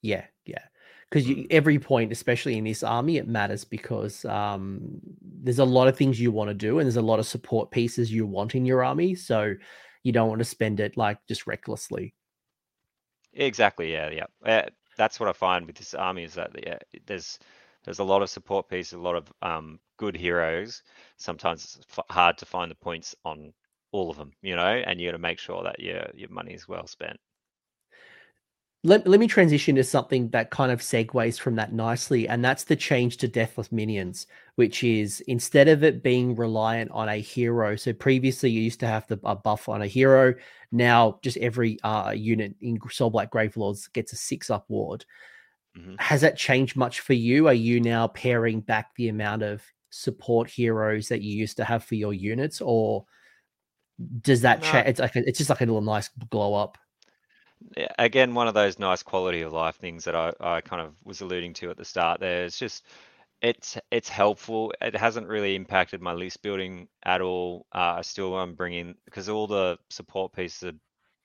Yeah, yeah. Because mm. every point, especially in this army, it matters because um, there's a lot of things you want to do, and there's a lot of support pieces you want in your army. So you don't want to spend it like just recklessly. Exactly. Yeah. Yeah. Uh, that's what I find with this army is that yeah, there's there's a lot of support pieces, a lot of um, good heroes. Sometimes it's f- hard to find the points on all of them, you know, and you got to make sure that your your money is well spent. Let, let me transition to something that kind of segues from that nicely, and that's the change to Deathless Minions, which is instead of it being reliant on a hero. So previously you used to have the a buff on a hero. Now just every uh, unit in Soul Blight Grave Gravelords gets a six up ward. Mm-hmm. Has that changed much for you? Are you now paring back the amount of support heroes that you used to have for your units, or does that no. change? It's like a, it's just like a little nice glow up. Again, one of those nice quality of life things that I, I kind of was alluding to at the start. There, it's just it's it's helpful. It hasn't really impacted my list building at all. Uh, I still am bringing because all the support pieces are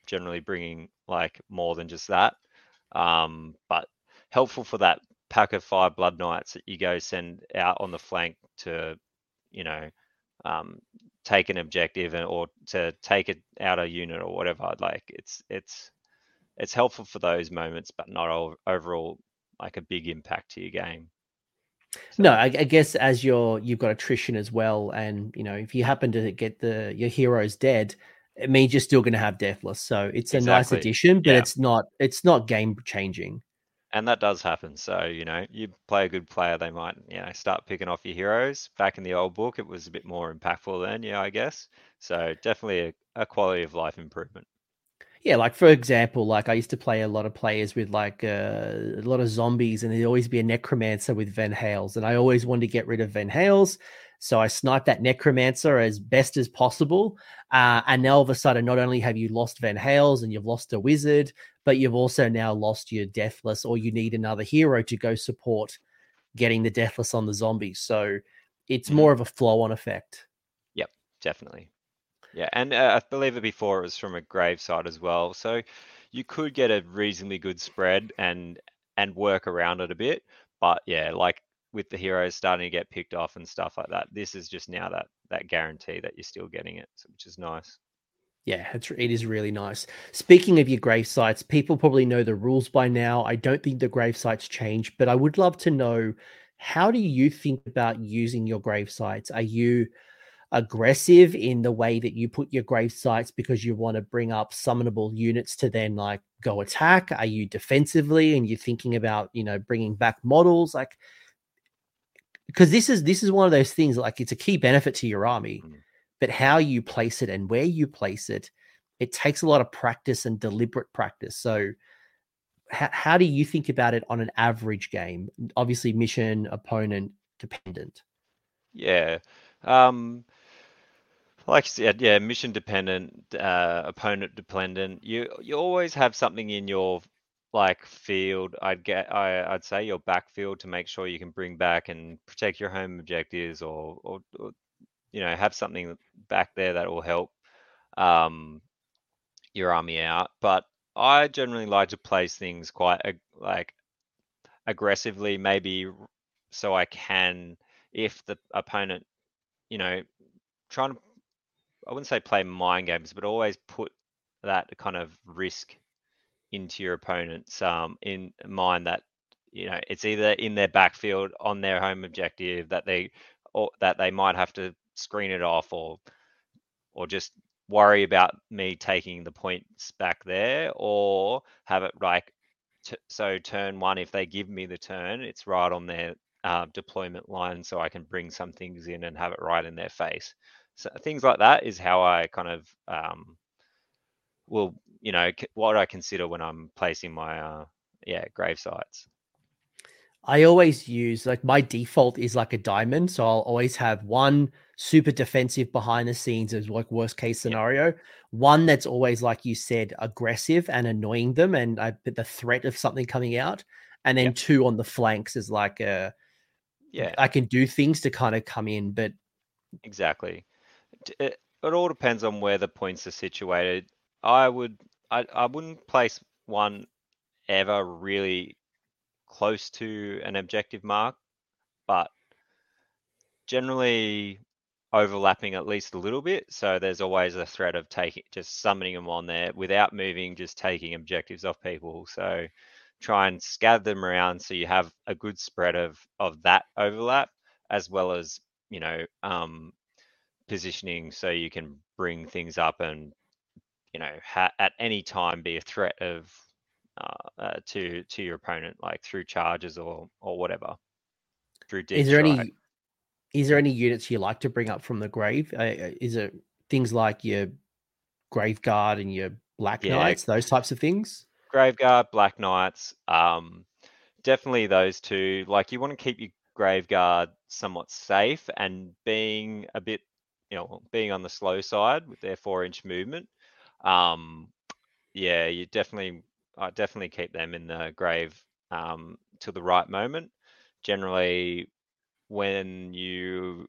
generally bringing like more than just that. Um, but helpful for that pack of five blood knights that you go send out on the flank to, you know, um, take an objective and, or to take it out a unit or whatever. Like it's it's it's helpful for those moments, but not overall like a big impact to your game. So. No, I, I, guess as you're you've got attrition as well, and you know if you happen to get the your heroes dead, it means you're still going to have deathless. So it's a nice addition, but Yeah. it's not it's not game changing. And that does happen. So, you know, you play a good player, they might, you know, start picking off your heroes. Back in the old book, it was a bit more impactful then, yeah, I guess. So definitely a, a quality of life improvement. Yeah, like for example, like I used to play a lot of players with like uh, a lot of zombies, and there'd always be a necromancer with Vanhel's, and I always wanted to get rid of Vanhel's, so I sniped that necromancer as best as possible. Uh, and now all of a sudden, not only have you lost Vanhel's and you've lost a wizard, but you've also now lost your deathless, or you need another hero to go support getting the deathless on the zombies. So it's Mhm. more of a flow-on effect. Yep, definitely. Yeah, and uh, I believe it before it was from a grave side as well. So you could get a reasonably good spread and and work around it a bit. But yeah, like with the heroes starting to get picked off and stuff like that, this is just now that that guarantee that you're still getting it, which is nice. Yeah, it's, it is really nice. Speaking of your grave sites, people probably know the rules by now. I don't think the grave sites change, but I would love to know how do you think about using your grave sites? Are you aggressive in the way that you put your grave sites because you want to bring up summonable units to then like go attack? Are you defensively and you're thinking about, you know, bringing back models like because this is this is one of those things like it's a key benefit to your army Mm. but how you place it and where you place it it takes a lot of practice and deliberate practice so how, how do you think about it on an average game obviously mission opponent dependent Yeah. Um, like I said, yeah, mission dependent, uh, opponent dependent. You you always have something in your like field. I'd get I I'd say your backfield to make sure you can bring back and protect your home objectives, or or, or you know have something back there that will help um your army out. But I generally like to place things quite ag- like aggressively, maybe so I can, if the opponent, you know, trying to, I wouldn't say play mind games, but always put that kind of risk into your opponent's um, in mind that you know it's either in their backfield on their home objective that they or that they might have to screen it off or or just worry about me taking the points back there or have it like t- so turn one if they give me the turn it's right on their uh, deployment line so i can bring some things in and have it right in their face so things like that is how i kind of um, will you know what i consider when i'm placing my uh, yeah grave sites I always use like my default is like a diamond. So I'll always have one super defensive behind the scenes as like worst case Yeah. scenario, one that's always like you said aggressive and annoying them and I put the threat of something coming out, and then Yeah. two on the flanks is like a yeah I can do things to kind of come in, but Exactly. It, it all depends on where the points are situated. I would, I, I wouldn't place one ever really close to an objective mark, but generally overlapping at least a little bit. So there's always a threat of taking, just summoning them on there without moving, just taking objectives off people. So try and scatter them around so you have a good spread of of that overlap as well as you know um, positioning so you can bring things up and you know ha- at any time be a threat of uh, uh, to to your opponent like through charges or or whatever through deep is there strike. any is there any units you like to bring up from the grave? Uh, uh, is it things like your grave guard and your black Yeah. knights, those types of things? Graveguard, Black Knights, um, definitely those two. Like you want to keep your Graveguard somewhat safe and being a bit, you know, being on the slow side with their four-inch movement. Um, yeah, you definitely, I definitely keep them in the grave um, till the right moment. Generally, when you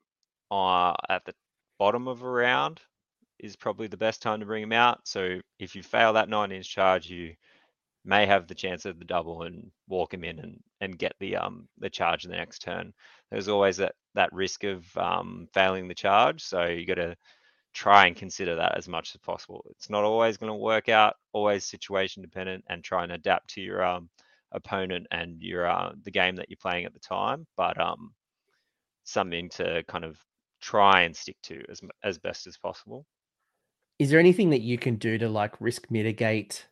are at the bottom of a round, is probably the best time to bring them out. So if you fail that nine-inch charge, you may have the chance of the double and walk him in and, and get the um the charge in the next turn. There's always that that risk of um, failing the charge, so you got to try and consider that as much as possible. It's not always going to work out, always situation dependent, and try and adapt to your um, opponent and your uh, the game that you're playing at the time. But um, something to kind of try and stick to as as best as possible. Is there anything that you can do to like risk mitigate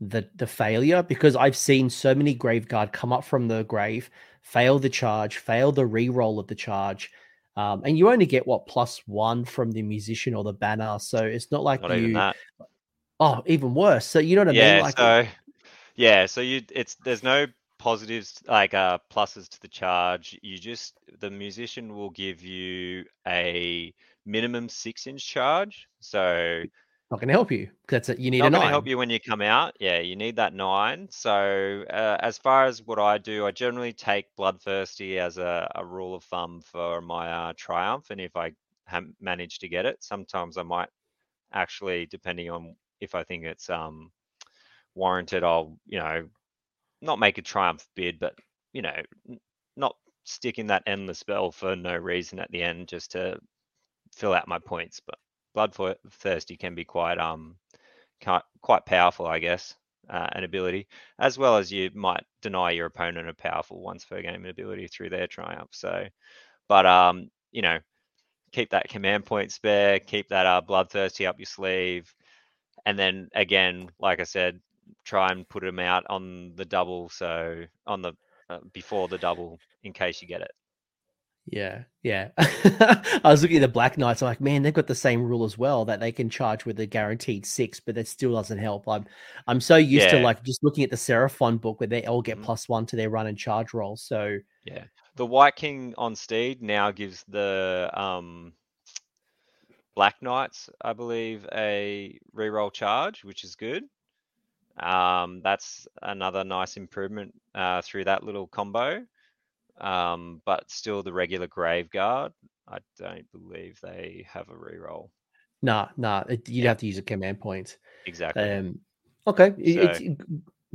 the the failure? Because I've seen so many Graveguard come up from the grave, fail the charge, fail the re-roll of the charge. Um, and you only get what plus one from the musician or the banner, so it's not like Not you. even. Oh, even worse. So you know what I Yeah, mean? Like, so yeah, so you it's there's no positives like uh pluses to the charge. You just the musician will give you a minimum six inch charge. So not going to help you because you need not a nine. help you when you come out. Yeah, you need that nine. So uh, as far as what I do, I generally take bloodthirsty as a, a rule of thumb for my uh, triumph, and if I ha- manage to get it, sometimes I might actually, depending on if I think it's um warranted, I'll you know not make a triumph bid, but you know n- not stick in that endless spell for no reason at the end just to fill out my points. But bloodthirsty can be quite um quite powerful, I guess, uh, an ability, as well as you might deny your opponent a powerful once per game ability through their triumph. So, but um, you know, keep that command point spare, keep that uh, bloodthirsty up your sleeve, and then again, like I said, try and put them out on the double. So on the uh, before the double, in case you get it. Yeah, yeah. I was looking at the Black Knights. I'm like, man, they've got the same rule as well that they can charge with a guaranteed six, but that still doesn't help. I'm, I'm so used to like just looking at the Seraphon book where they all get Mhm. plus one to their run and charge roll. So Yeah. The Wight King on Steed now gives the um, Black Knights, I believe, a reroll charge, which is good. Um, that's another nice improvement uh, through that little combo. Um, but still, the regular Grave Guard, I don't believe they have a reroll. nah, nah, it, you'd Yeah. have to use a command point. Exactly. Um, okay, it- it's So- g-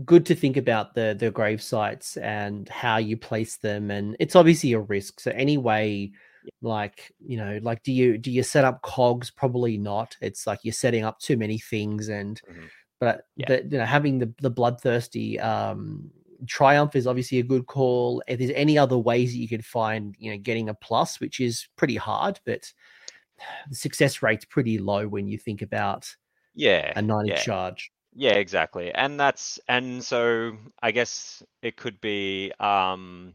good to think about the the grave sites and how you place them, and it's obviously a risk. So anyway, like you know, like do you do you set up cogs? Probably not. It's like you're setting up too many things, and Mhm. but Yeah. but you know, having the the bloodthirsty um triumph is obviously a good call. If there's any other ways that you could find, you know, getting a plus, which is pretty hard, but the success rate's pretty low when you think about yeah. a 90 yeah. charge. Yeah, exactly. And that's and so I guess it could be um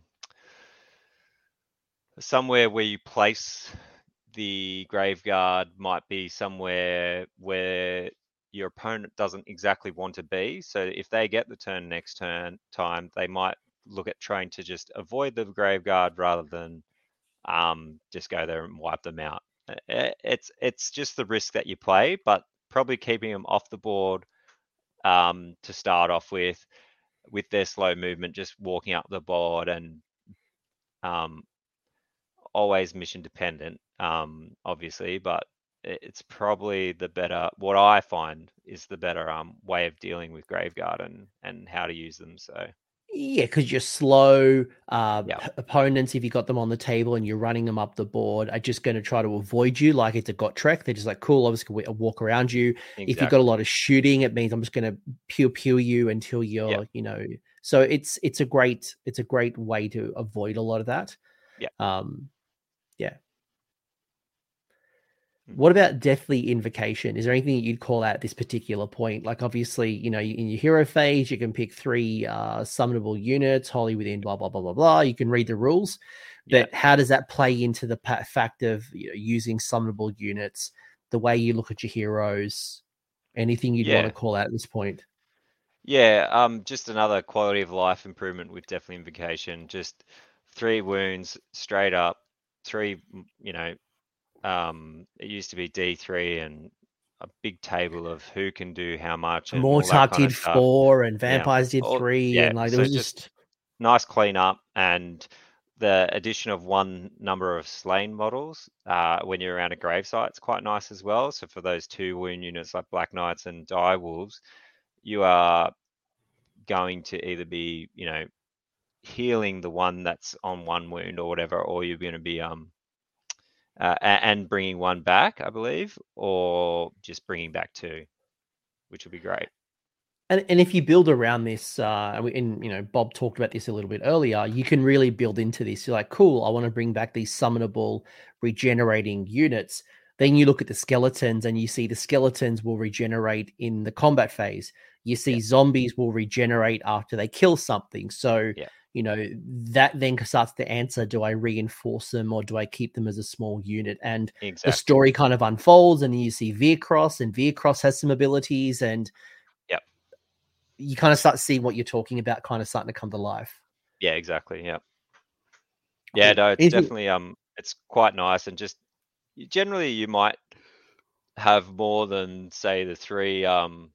somewhere where you place the graveguard might be somewhere where your opponent doesn't exactly want to be. So if they get the turn next turn time, they might look at trying to just avoid the graveguard rather than um just go there and wipe them out. Uh, uh, It's it's just the risk that you play, but probably keeping them off the board um, to start off with, with their slow movement, just walking up the board and um, always mission dependent, um, obviously, but it's probably the better. What I find is the better um, way of dealing with Graveguard and and how to use them. So Yeah, because you're slow. Uh, Yeah. opponents, if you got them on the table and you're running them up the board, are just going to try to avoid you like it's a Gotrek. They're just like, cool, I'm just going to walk around you. If you've got a lot of shooting, it means I'm just going to pew pew you until you're, you know. So it's it's a great it's a great way to avoid a lot of that. Yeah. Um, yeah. Mm. What about Deathly Invocation? Is there anything that you'd call out at this particular point? Like, obviously, you know, in your hero phase, you can pick three uh, summonable units, wholly within blah, blah, blah, blah, blah. You can read the rules. Yeah. But how does that play into the fact of you know, using summonable units, the way you look at your heroes? Anything you'd want to call out at this point? Yeah, um, just another quality of life improvement with Deathly Invocation. Just three wounds straight up, three, you know, um, it used to be D3 and a big table of who can do how much and all that Mortarch kind of did four and Vampires did all- three. yeah, And like, so was just- just. Nice cleanup and the addition of one number of slain models uh, when you're around a gravesite is quite nice as well. So for those two wound units like Black Knights and Dire Wolves, you are going to either be, you know, healing the one that's on one wound or whatever, or you're going to be um uh, and bringing one back, I believe, or just bringing back two, which would be great. And, and if you build around this, uh, and, we, and you know, Bob talked about this a little bit earlier, you can really build into this. You're like, cool, I want to bring back these summonable, regenerating units. Then you look at the skeletons and you see the skeletons will regenerate in the combat phase. You see Yeah. zombies will regenerate after they kill something. So, Yeah. You know, that then starts to answer do I reinforce them or do I keep them as a small unit? And Exactly. the story kind of unfolds and you see Vyrkos and Vyrkos has some abilities and Yep. you kind of start seeing what you're talking about kind of starting to come to life. Yeah, exactly. Yeah. Yeah, no, it's Is it- definitely um it's quite nice and just generally you might have more than say the three um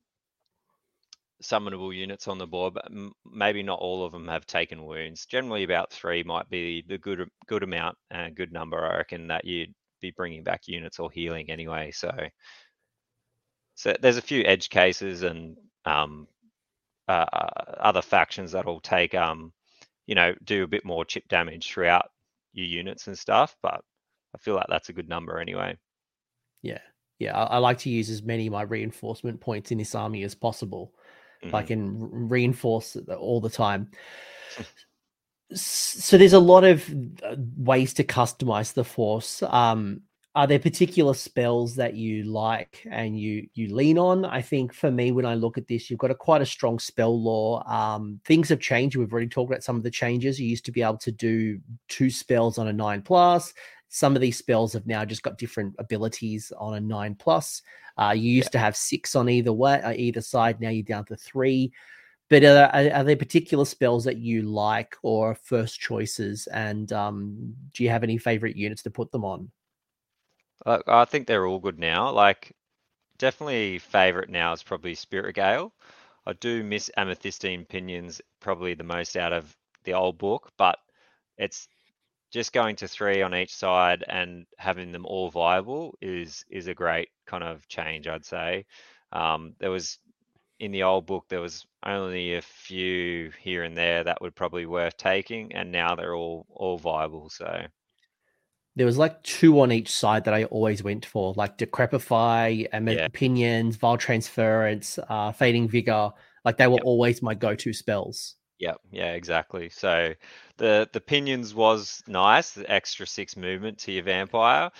summonable units on the board, but m- maybe not all of them have taken wounds. Generally about 3 might be the good good amount and good number I reckon that you'd be bringing back units or healing anyway. So so there's a few edge cases and um uh, other factions that'll take um you know do a bit more chip damage throughout your units and stuff but i feel like that's a good number anyway Yeah. Yeah. I, I like to use as many of my reinforcement points in this army as possible. Mhm. can r- reinforce all the time. So there's a lot of uh, ways to customize the force. Um, are there particular spells that you like and you you lean on? I think for me, when I look at this, you've got a quite a strong spell law. Um, things have changed. We've already talked about some of the changes. You used to be able to do two spells on a nine plus. Some of these spells have now just got different abilities on a nine plus. Uh, you used to have six on either way, uh, either side. Now you're down to three. But are, are, are there particular spells that you like or first choices? And um, do you have any favorite units to put them on? I, I think they're all good now like definitely favorite now is probably spirit gale i do miss amethystine pinions probably the most out of the old book but it's just going to three on each side and having them all viable is is a great kind of change i'd say um, there was in the old book there was only a few here and there that would probably worth taking and now they're all all viable so There was like two on each side that I always went for, like Decrepify, Am- Yeah. Opinions, Vile Transference, uh, Fading Vigor. Like they were Yep. always my go-to spells. Yep, yeah, exactly. So the the pinions was nice, the extra six movement to your vampire.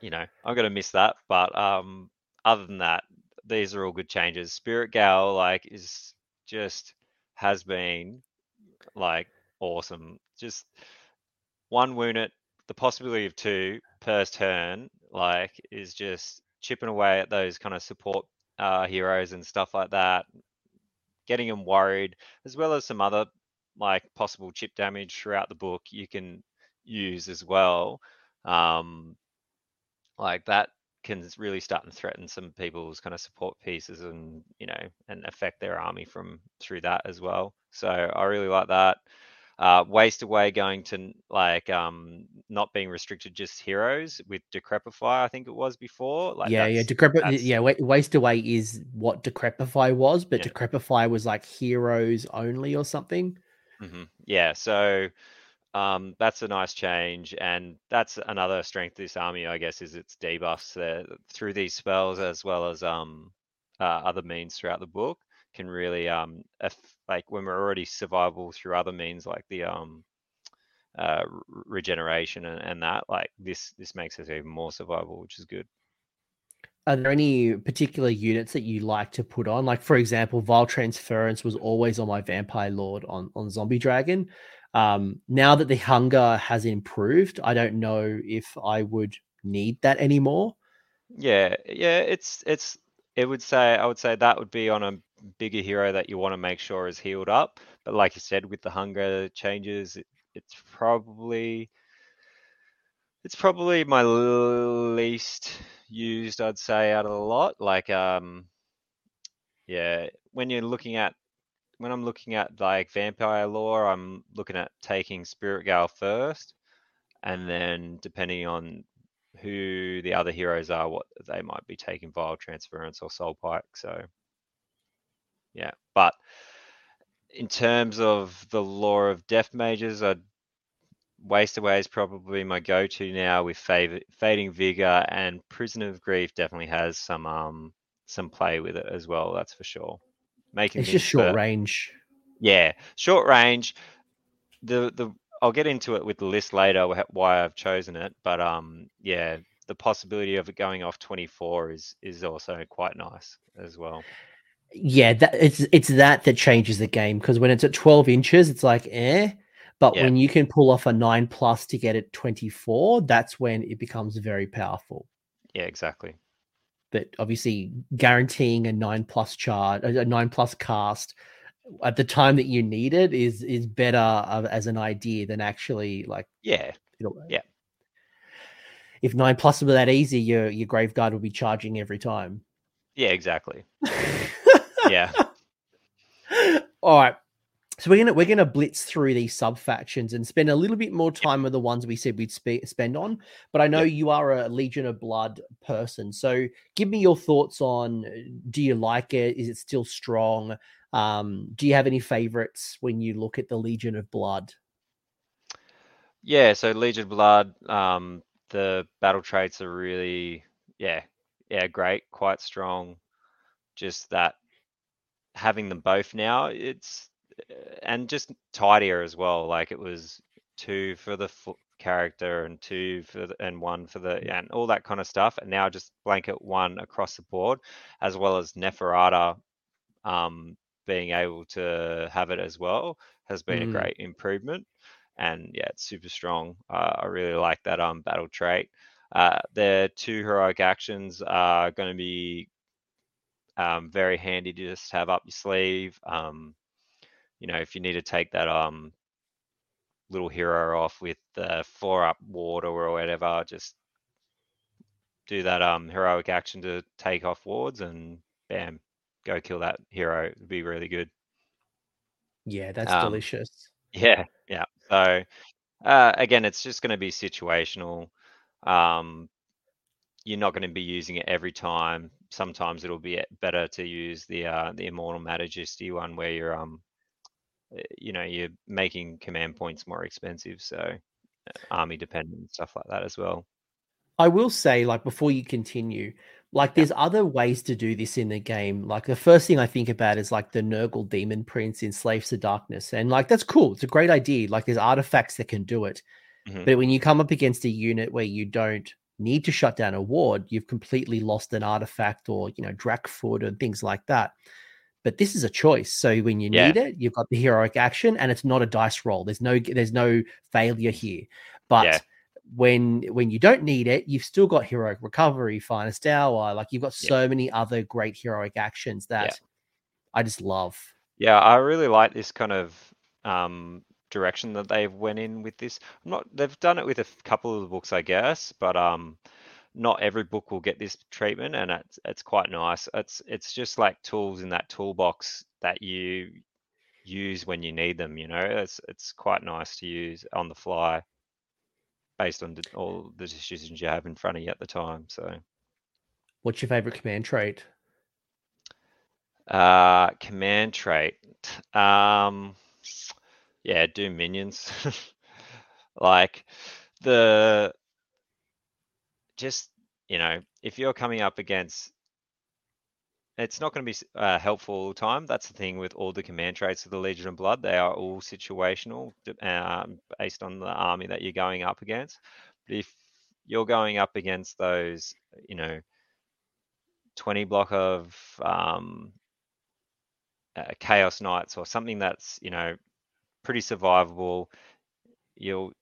You know, I'm gonna miss that, but um, other than that, these are all good changes. Spirit Gale like is just has been like awesome. Just one wound the possibility of two per turn, like is just chipping away at those kind of support uh, heroes and stuff like that, getting them worried as well as some other like possible chip damage throughout the book you can use as well. Um, like that can really start and threaten some people's kind of support pieces and you know and affect their army from through that as well. So I really like that. Uh, waste away going to like um not being restricted just heroes with decrepify I think it was before like yeah, yeah. that's- yeah. Waste Away is what Decrepify was, but Yeah. Decrepify was like heroes only or something. Mhm. Yeah, so um, that's a nice change, and that's another strength of this army, I guess, is its debuffs there through these spells as well as um, uh, other means throughout the book can really um, eff- like when we're already survivable through other means like the um, uh, regeneration and, and that like this this makes us even more survivable, which is good. Are there any particular units that you like to put on? Like, for example, Vile Transference was always on my Vampire Lord on, on Zombie Dragon. Um, now that the hunger has improved, I don't know if I would need that anymore. Yeah, yeah, it's it's it would say I would say that would be on a bigger hero that you want to make sure is healed up. But like you said, with the hunger changes, it, it's probably it's probably my least used, I'd say, out of the lot. Like um yeah, when you're looking at when I'm looking at like vampire lore, I'm looking at taking Spirit Gale first, and then depending on who the other heroes are, what they might be taking Vile Transference or Soul Pike. So yeah, but in terms of the lore of Death Mages, I'd Waste Away is probably my go-to now with fav- Fading Vigor and Prisoner of Grief definitely has some um some play with it as well. That's for sure. Making It's just short for- range. yeah, short range. The the I'll get into it with the list later why I've chosen it, but um yeah, the possibility of it going off 24 is is also quite nice as well. Yeah, that it's it's that that changes the game because when it's at 12 inches, it's like eh. But Yeah. when you can pull off a nine plus to get it 24, that's when it becomes very powerful. Yeah, exactly. But obviously, guaranteeing a nine plus charge, a nine plus cast at the time that you need it is is better uh, as an idea than actually like Yeah, it'll, Yeah. If nine plus were that easy, your your grave guard would be charging every time. yeah, exactly. Yeah, All right. So we're gonna we're gonna blitz through these sub factions and spend a little bit more time with the ones we said we'd spe- spend on. But I know you are a Legion of Blood person, so give me your thoughts on: uh, Do you like it? Is it still strong? Um, do you have any favorites when you look at the Legion of Blood? yeah. So Legion of Blood, um, the battle traits are really, yeah, yeah, great, quite strong. Just that having them both now, it's uh, and just tidier as well. Like it was two for the fo- character and two for the, and one for the and all that kind of stuff. And now just blanket one across the board, as well as Neferata um, being able to have it as well has been Mm. a great improvement. And yeah, it's super strong. Uh, I really like that um battle trait. Uh, their two heroic actions are going to be um, very handy to just have up your sleeve. Um, you know, if you need to take that um little hero off with the four up ward or whatever, just do that um heroic action to take off wards and bam, go kill that hero. It'd be really good. Yeah, that's Um, delicious. Yeah, yeah. So uh, again, it's just going to be situational. Um, you're not going to be using it every time. Sometimes it'll be better to use the uh, the immortal majesty one where you're um, uh, you know, you're making command points more expensive. So uh, army dependent and stuff like that as well. I will say, like, before you continue, like, there's other ways to do this in the game. Like, the first thing I think about is like the Nurgle Demon Prince in Slaves to Darkness. And, like, that's cool. It's a great idea. Like, there's artifacts that can do it. Mhm. But when you come up against a unit where you don't need to shut down a ward, you've completely lost an artifact or, you know, Drakfoot and things like that. But this is a choice. So when you Yeah. need it, you've got the heroic action and it's not a dice roll. There's no there's no failure here. But Yeah. when when you don't need it, you've still got heroic recovery, finest hour. Like you've got Yeah. so many other great heroic actions that Yeah. I just love. Yeah, I really like this kind of um, direction that they've went in with this. I'm not they've done it with a couple of the books, I guess, but um, not every book will get this treatment, and it's it's quite nice. It's it's just like tools in that toolbox that you use when you need them. You know, it's it's quite nice to use on the fly, based on all the decisions you have in front of you at the time. So, What's your favorite command trait? uh, command trait, um, yeah, do minions. like the just you know if you're coming up against it's not going to be uh, helpful all the time. That's the thing with all the command traits of the legion of blood. They are all situational um, based on the army that you're going up against. But if you're going up against those you know 20 block of um, uh, chaos knights or something that's you know pretty survivable. You'll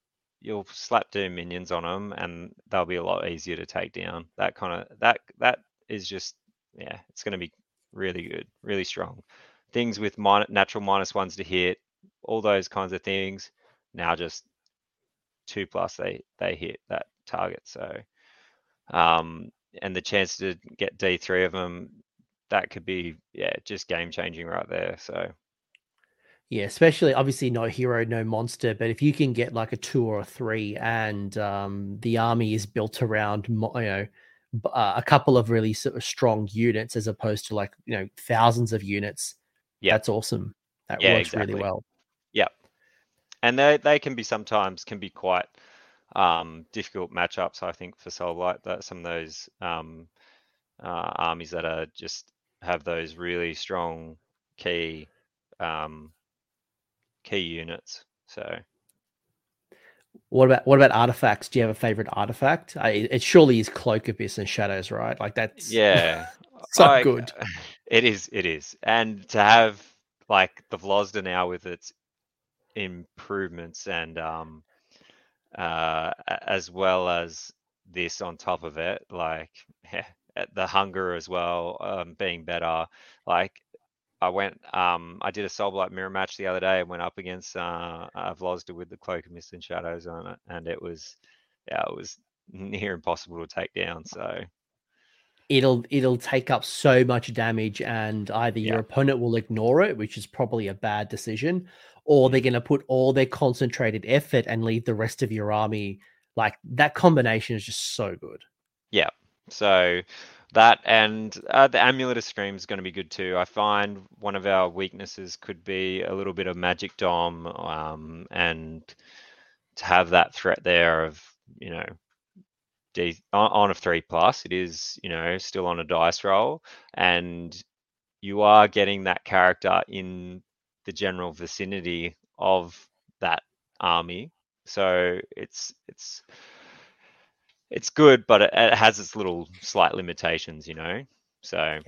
you'll slap doom minions on them and they'll be a lot easier to take down. That kind of that that is just yeah it's going to be really good really strong. Things with min- natural minus ones to hit all those kinds of things now just two plus they they hit that target so um and the chance to get d3 of them that could be yeah just game changing right there so Yeah, especially obviously no hero, no monster, but if you can get like a two or a three, and um, the army is built around you know uh, a couple of really sort of strong units as opposed to like you know thousands of units, Yeah. that's awesome. That Yeah, works really well. Yep. And they they can be sometimes can be quite um, difficult matchups. I think for Soulblight, that some of those um, uh, armies that are just have those really strong key um, key units. So What about what about artifacts? Do you have a favorite artifact? I, it surely is Cloak of Mists and Shadows, right? Like that's Yeah, so I, good. it is. It is, and to have like the Vlozda now with its improvements and um uh as well as this on top of it, like yeah, the hunger as well, um, being better. Like I went, um, I did a Soul Blight mirror match the other day and went up against uh, uh Vlozda with the Cloak of Mist and Shadows on it, and it was, yeah, it was near impossible to take down. So It'll it'll take up so much damage, and either your Yeah. opponent will ignore it, which is probably a bad decision, or they're going to put all their concentrated effort and leave the rest of your army. Like that combination is just so good. Yeah. So that and uh, the amulet of scream is going to be good too. I find one of our weaknesses could be a little bit of magic dom, um, and to have that threat there of you know, D, on a three plus, it is you know still on a dice roll, and you are getting that character in the general vicinity of that army. So it's it's it's good, but it, it has its little slight limitations, you know. So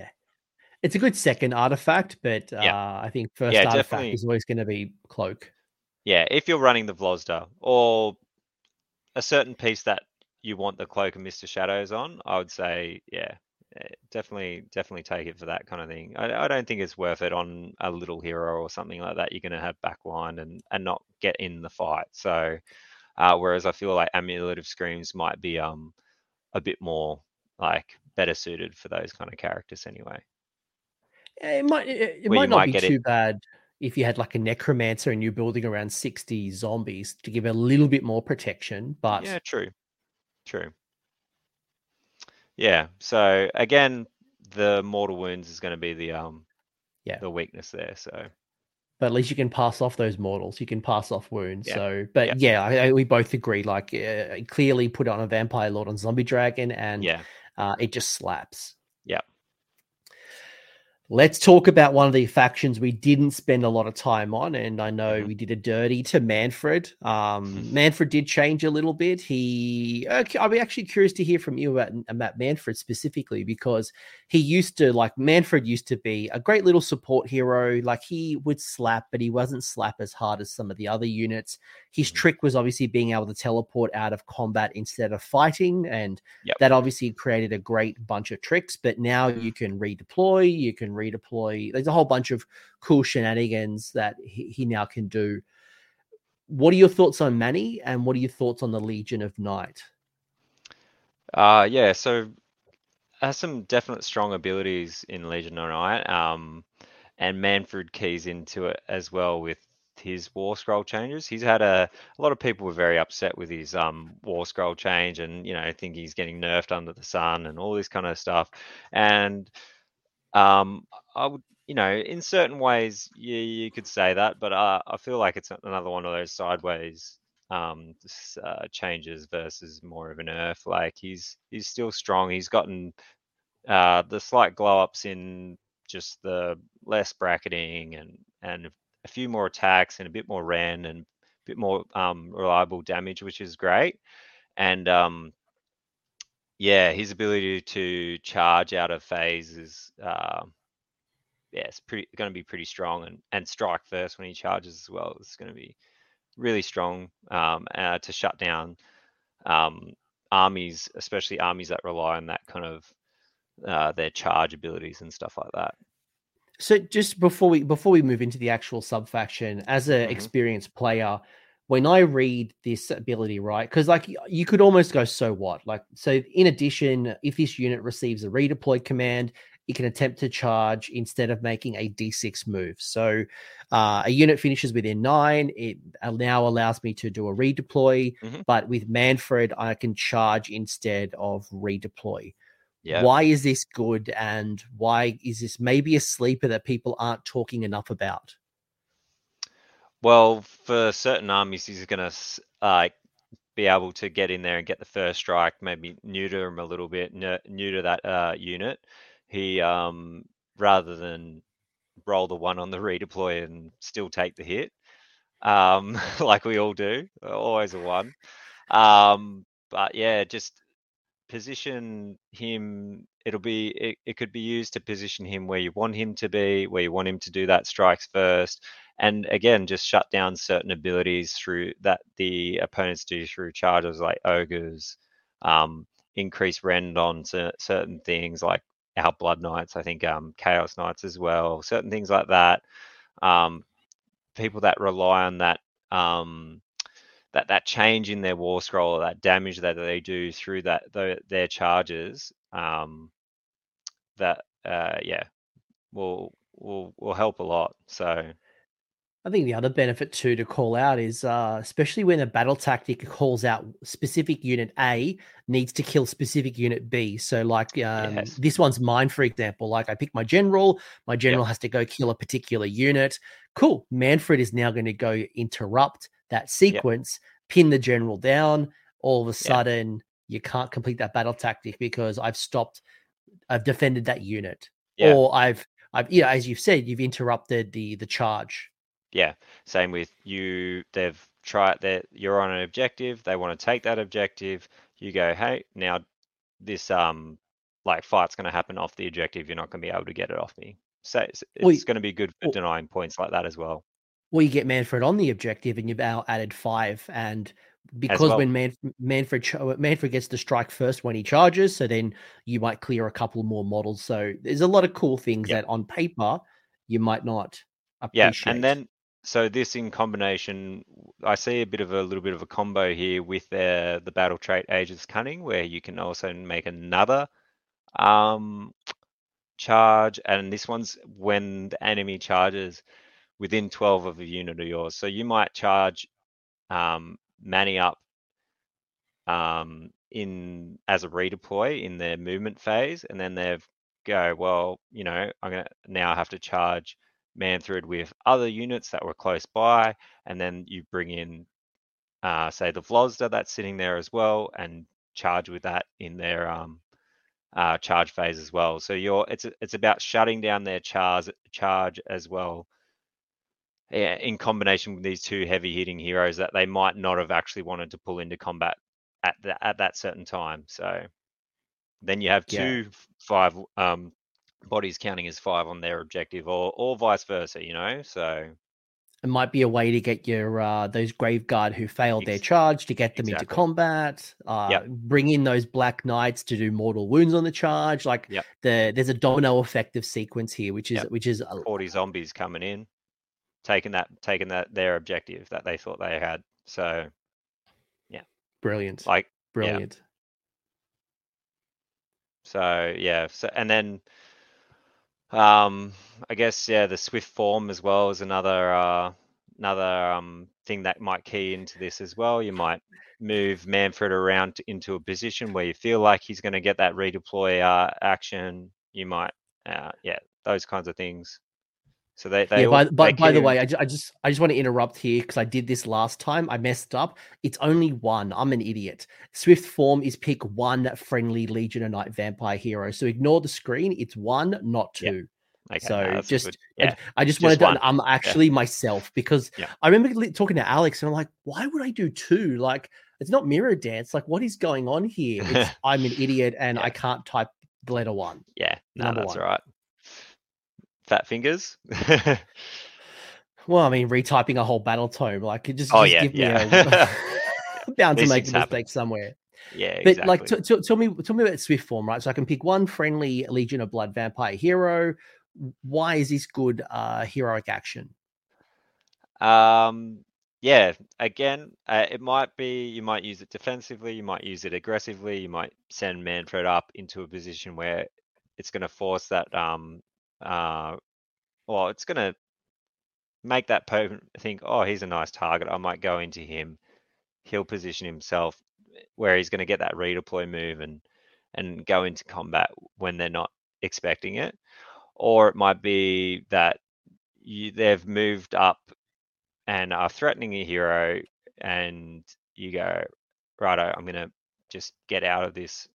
It's a good second artifact, but Yeah. uh, I think first Yeah, artifact definitely. is always going to be cloak. yeah, if you're running the Vlozda or a certain piece that you want the cloak and Mister Shadows on, I would say, yeah, eh, definitely, definitely take it for that kind of thing. I, I don't think it's worth it on a little hero or something like that. You're going to have backline and and not get in the fight. So, uh, whereas I feel like of Screams might be um a bit more like better suited for those kind of characters anyway. It might it, it might not might be get it- too bad if you had like a necromancer and you're building around 60 zombies to give a little bit more protection, but Yeah, true. True. Yeah. So again, the mortal wounds is going to be the um Yeah. the weakness there. So but at least you can pass off those mortals. You can pass off wounds. Yeah. So, but Yeah. yeah, I, I, we both agree. Like, uh, clearly put on a vampire lord on zombie dragon, and yeah, uh, it just slaps. Yeah. Let's talk about one of the factions we didn't spend a lot of time on, and I know Mhm. we did a dirty to Mannfred. Um, Mannfred did change a little bit. He, okay, I'll be actually curious to hear from you about, about Mannfred specifically because he used to like Mannfred used to be a great little support hero. Like he would slap, but he wasn't slap as hard as some of the other units. His Mhm. trick was obviously being able to teleport out of combat instead of fighting, and Yep. that obviously created a great bunch of tricks. But now you can redeploy, you can redeploy. There's a whole bunch of cool shenanigans that he, he now can do. What are your thoughts on Manny, and what are your thoughts on the Legion of Night? uh, yeah. So has some definite strong abilities in Legion of Night. Um, and Mannfred keys into it as well with his War Scroll changes. He's had a a lot of people were very upset with his um War Scroll change, and you know think he's getting nerfed under the sun and all this kind of stuff. And um, I would, you know, in certain ways, yeah, you could say that, but uh, I feel like it's another one of those sideways um uh, changes versus more of an earth. Like he's he's still strong. He's gotten uh the slight glow ups in just the less bracketing and and a few more attacks and a bit more ren and a bit more um reliable damage, which is great. And um yeah, his ability to charge out of phase is uh, yeah, it's pretty going to be pretty strong and and strike first when he charges as well. It's going to be really strong um, uh, to shut down um, armies, especially armies that rely on that kind of uh, their charge abilities and stuff like that. So just before we before we move into the actual sub faction, as an Mhm. experienced player, when I read this ability, right? Because like you could almost go, so what? Like, so in addition, if this unit receives a redeploy command, it can attempt to charge instead of making a D6 move. So uh, a unit finishes within nine. It now allows me to do a redeploy, Mhm. but with Mannfred, I can charge instead of redeploy. Yeah. Why is this good, and why is this maybe a sleeper that people aren't talking enough about? Well, for certain armies, he's going to uh, be able to get in there and get the first strike, maybe neuter him a little bit, neuter that uh, unit. He, um, rather than roll the one on the redeploy and still take the hit, um, like we all do. Always a one. Um, but yeah, just position him. It'll be it, it could be used to position him where you want him to be, where you want him to do that strikes first, and again, just shut down certain abilities through that the opponents do through charges like ogres, um, increase rend on certain things like our blood knights. I think um, chaos knights as well. Certain things like that. Um, people that rely on that um, that that change in their war scroll or that damage that they do through that the, their charges um, that uh, yeah will will will help a lot. So I think the other benefit too to call out is uh, especially when a battle tactic calls out specific unit A needs to kill specific unit B. So like um, yes. this one's mine, for example. Like I pick my general, my general yep. has to go kill a particular unit. Cool. Mannfred is now going to go interrupt that sequence, yep. pin the general down. All of a sudden, yep. you can't complete that battle tactic because I've stopped, I've defended that unit, or I've, I've, yeah, as you've said, you've interrupted the the charge yeah, same with you. They've tried that you're on an objective. They want to take that objective. You go, hey, now this um like fight's going to happen off the objective. You're not going to be able to get it off me. So it's, it's well, going to be good for well, denying points like that as well. Well, you get Mannfred on the objective, and you've now added five. And because well. when Man, Mannfred Mannfred gets to strike first when he charges, so then you might clear a couple more models. So there's a lot of cool things yep. that on paper you might not appreciate. Yeah, and then so this in combination, I see a bit of a little bit of a combo here with the the battle trait Ageless Cunning, where you can also make another um, charge, and this one's when the enemy charges within 12 of a unit of yours. So you might charge um, Manny up um, in as a redeploy in their movement phase, and then they've go, well, you know, I'm gonna now have to charge Mannfred with other units that were close by, and then you bring in, uh, say, the Vlozda that's sitting there as well, and charge with that in their um, uh, charge phase as well. So you're it's it's about shutting down their charge charge as well. Yeah, in combination with these two heavy hitting heroes that they might not have actually wanted to pull into combat at the, at that certain time. So then you have two yeah. five um, bodies counting as five on their objective, or or vice versa. You know, so it might be a way to get your uh, those grave guard who failed their charge to get them exactly. into combat. Uh, yep. Bring in those black knights to do mortal wounds on the charge. Like yep. the there's a domino effective sequence here, which is yep. which is a, forty zombies coming in, taking that taking that their objective that they thought they had. So yeah, brilliant. Like brilliant. Yeah. So yeah, so and then um, I guess yeah, the swift form as well is another uh, another um, thing that might key into this as well. You might move Mannfred around into a position where you feel like he's going to get that redeploy uh, action. You might, uh, yeah, those kinds of things. So they, they yeah. All, by, by, by the way, I just, I just I just want to interrupt here because I did this last time. I messed up. It's only one. I'm an idiot. Swift form is pick one friendly Legion of Night vampire hero. So ignore the screen. It's one, not two. Okay, so no, just yeah. I, I, just, just wanted one. to I'm actually yeah. myself because yeah. I remember talking to Alex and I'm like, why would I do two? Like it's not mirror dance. Like what is going on here? I'm an idiot and I can't type the letter one. Yeah, no, that's one. all right fat fingers. well, I mean, retyping a whole battle tome, like, it just, oh, just yeah, give yeah. me a bound to make a mistake somewhere. Yeah, but exactly. like, t- t- tell me, tell me about Swift form, right? So I can pick one friendly Legion of Blood vampire hero. Why is this good uh, heroic action? Um, yeah, again, uh, it might be you might use it defensively, you might use it aggressively, you might send Mannfred up into a position where it's going to force that um, uh, well, it's going to make that opponent think, oh, he's a nice target. I might go into him. He'll position himself where he's going to get that redeploy move and and go into combat when they're not expecting it. Or it might be that you, they've moved up and are threatening a hero, and you go, righto, I'm going to just get out of this,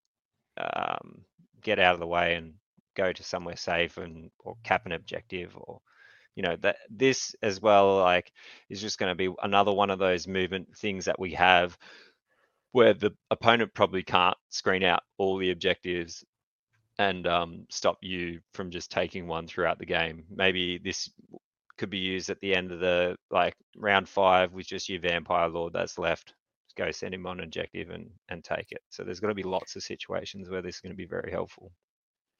um, get out of the way and go to somewhere safe and or cap an objective or you know that this as well like is just going to be another one of those movement things that we have where the opponent probably can't screen out all the objectives and um, stop you from just taking one throughout the game. Maybe this could be used at the end of the like round five with just your vampire lord that's left. Go send him on objective and and take it. So there's going to be lots of situations where this is going to be very helpful.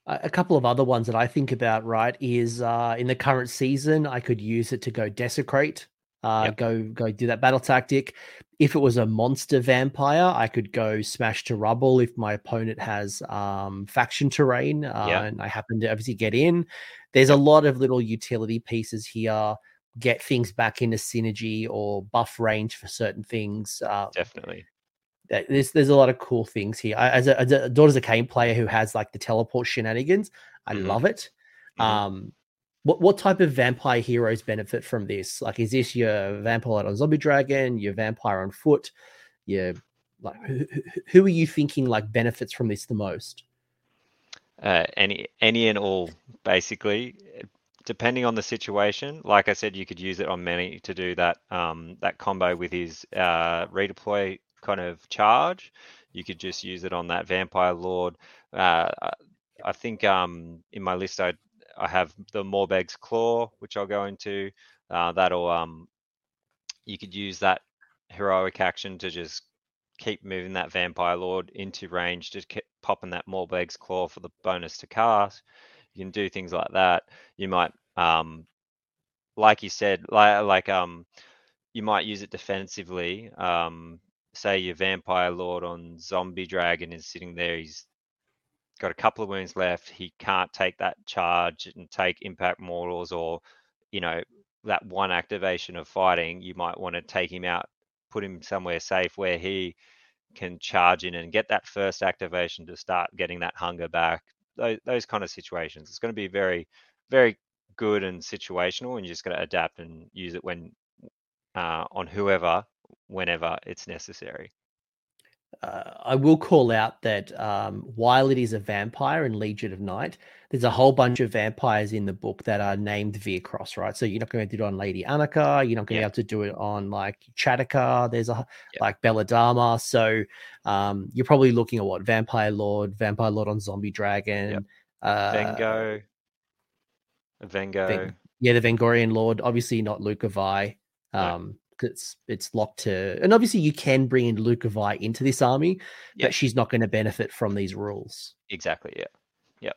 A couple of other ones that I think about, right, is uh, in the current season, I could use it to go desecrate uh, yep. go go do that battle tactic. If it was a monster vampire, I could go smash to rubble if my opponent has um, faction terrain uh, yep. and I happen to obviously get in. There's a lot of little utility pieces here. Get things back into synergy or buff range for certain things. Uh, Definitely. There's there's a lot of cool things here. I, as, a, as a Daughters of player who has like the teleport shenanigans, I mm-hmm. love it. Mm-hmm. Um, what what type of vampire heroes benefit from this? Like, is this your vampire on zombie dragon, your vampire on foot, your like who, who are you thinking like benefits from this the most? Uh, any any and all, basically, depending on the situation. Like I said, you could use it on many to do that um, that combo with his uh, redeploy kind of charge. You could just use it on that vampire lord. Uh, I think um, in my list I I have the Morbheg's Claw, which I'll go into. Uh, that'll um, you could use that heroic action to just keep moving that Vampire Lord into range, just keep popping that Morbheg's Claw for the bonus to cast. You can do things like that. You might, um, like you said, like like um, you might use it defensively. Um, say your Vampire Lord on Zombie Dragon is sitting there. He's got a couple of wounds left. He can't take that charge and take impact mortals or, you know, that one activation of fighting. You might want to take him out, put him somewhere safe where he can charge in and get that first activation to start getting that hunger back. Those, those kind of situations. It's going to be very, very good and situational, and you're just going to adapt and use it when uh, on whoever, whenever it's necessary uh, I will call out that um, while it is a vampire in Legion of Night, there's a whole bunch of vampires in the book that are named Vyrkos, right? So you're not going to do it on Lady Annika, you're not going to yeah. be able to do it on like Chataka, there's a yeah. like Belladamma. So um, you're probably looking at what Vampire Lord, Vampire Lord on Zombie Dragon, yep. uh, Vengo, Vengo. yeah, the Vengorian Lord, obviously not Lauka Vai. Um, it's it's locked to, and obviously you can bring in Lauka Vai into this army, but she's not going to benefit from these rules. Exactly. Yeah. Yeah.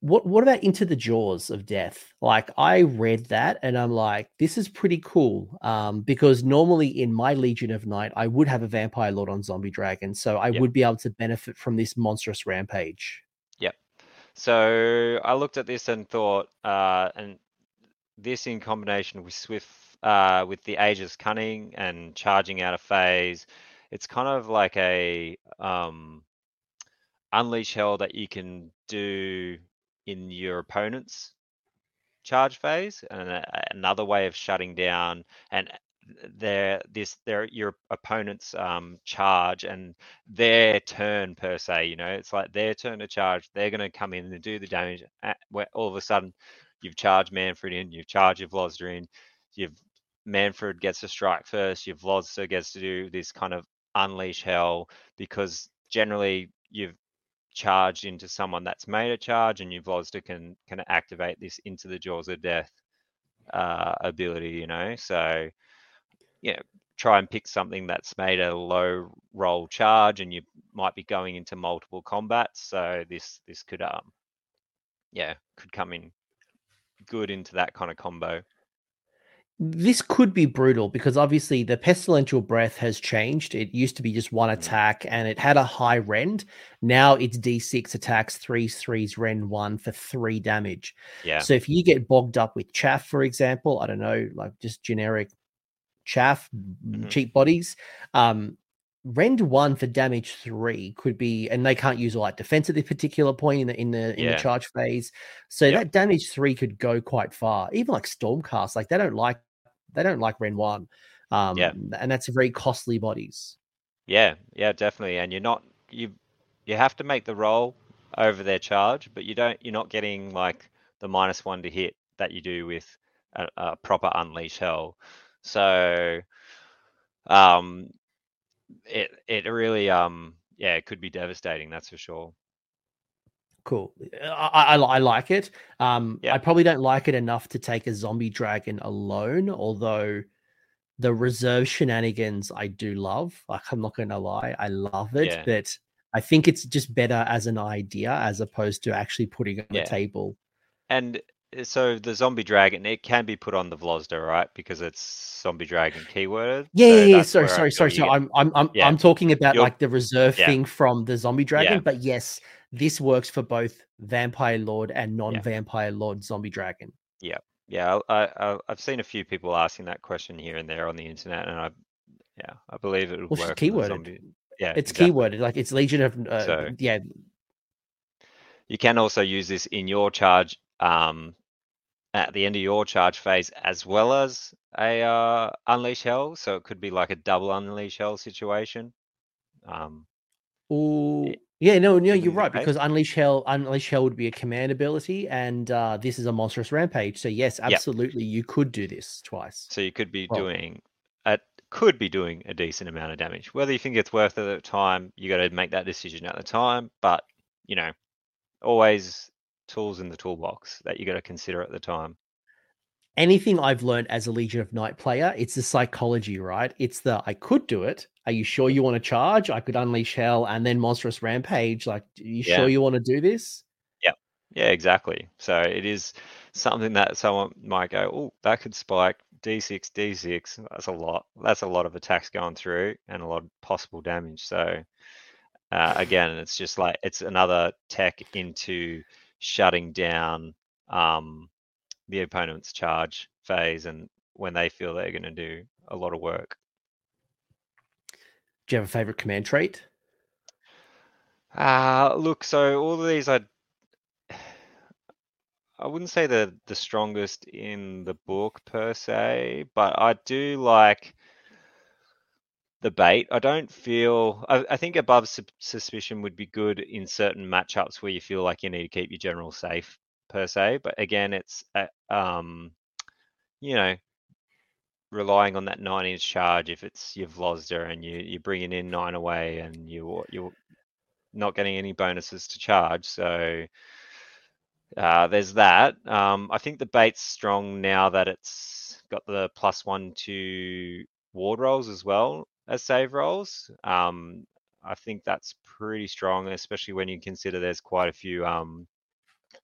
What what about into the jaws of death? Like I read that and I'm like, this is pretty cool. Um, because normally in my Legion of Night, I would have a vampire lord on zombie dragon, so I would be able to benefit from this monstrous rampage. Yep. So I looked at this and thought, uh, and this in combination with Swift uh, with the Ageless Cunning and charging out of phase. It's kind of like a um, unleash hell that you can do in your opponent's charge phase, and another way of shutting down and their this their your opponent's um, charge and their turn per se. You know, it's like their turn to charge. They're going to come in and do the damage. At, where all of a sudden, you've charged Mannfred in, you've charged your in, you've Mannfred gets to strike first, your Vloster gets to do this kind of unleash hell because generally you've charged into someone that's made a charge and your Vloster can can activate this into the jaws of death uh, ability, you know. So yeah, try and pick something that's made a low roll charge and you might be going into multiple combats. So this this could um yeah, could come in good into that kind of combo this could be brutal because obviously the pestilential breath has changed. It used to be just one mm. attack and it had a high rend. Now it's D6 attacks, threes, threes, rend one for three damage. Yeah. So if you get bogged up with chaff, for example, I don't know, like just generic chaff, mm-hmm. cheap bodies, um, rend one for damage three could be, and they can't use all that defense at this particular point in the in the in the charge phase. So yep. that damage three could go quite far. Even like Stormcast, like they don't like they don't like Ren one. Um, yeah. and that's very costly bodies. Yeah, yeah, definitely. And you're not you you have to make the roll over their charge, but you don't you're not getting like the minus one to hit that you do with a, a proper unleash hell. So um it it really um yeah, it could be devastating, that's for sure. Cool. I, I, I like it. Um, Yeah. I probably don't like it enough to take a zombie dragon alone, although the reserve shenanigans I do love. Like, I'm not going to lie, I love it, Yeah. but I think it's just better as an idea as opposed to actually putting on Yeah. the table. And uh, so the zombie dragon, it can be put on the Vlozda, right? Because it's zombie dragon keyword. Yeah, so yeah, yeah. Sorry, sorry, sorry. So I'm, I'm, I'm, Yeah. I'm talking about You're- like the reserve Yeah. thing from the zombie dragon. Yeah. But yes, this works for both vampire lord and non-vampire lord zombie dragon. Yeah, yeah. I, I I've seen a few people asking that question here and there on the internet, and I yeah, I believe it would Well, it's work. keyworded. zombie- Yeah, It's exactly. keyworded, like it's Legion of, uh, So- yeah, You can also use this in your charge um, at the end of your charge phase, as well as a uh, unleash hell. So it could be like a double unleash hell situation. Um, Ooh, yeah, no, no, you're right because Unleash Hell, Unleash Hell would be a command ability, and uh, this is a monstrous rampage. So yes, Yep. absolutely, you could do this twice. so you could be Well- doing a, could be doing a decent amount of damage. Whether you think it's worth it at the time, you got to make that decision at the time. But you know, always tools in the toolbox that you got to consider at the time. Anything I've learned as a Legion of Night player, it's the psychology, right? It's the I could do it. Are you sure you want to charge? I could Unleash Hell and then Monstrous Rampage. Like, are you Yeah. sure you want to do this? Yeah, yeah, exactly. So it is something that someone might go, oh, that could spike D6, D6. That's a lot. That's a lot of attacks going through and a lot of possible damage. So uh, again, it's just like it's another tech into shutting down um, the opponent's charge phase and when they feel they're going to do a lot of work. Do you have a favorite command trait? Uh look, so all of these I I wouldn't say they're the strongest in the book per se, but I do like the bait. I don't feel I, I think above sus- suspicion would be good in certain matchups where you feel like you need to keep your general safe per se, but again it's uh, um you know relying on that nine inch charge if it's your Vlozda and you you're bringing in nine away and you you not getting any bonuses to charge. So uh, there's that. Um, I think the bait's strong now that it's got the plus one to ward rolls as well as save rolls. Um, I think that's pretty strong, especially when you consider there's quite a few um,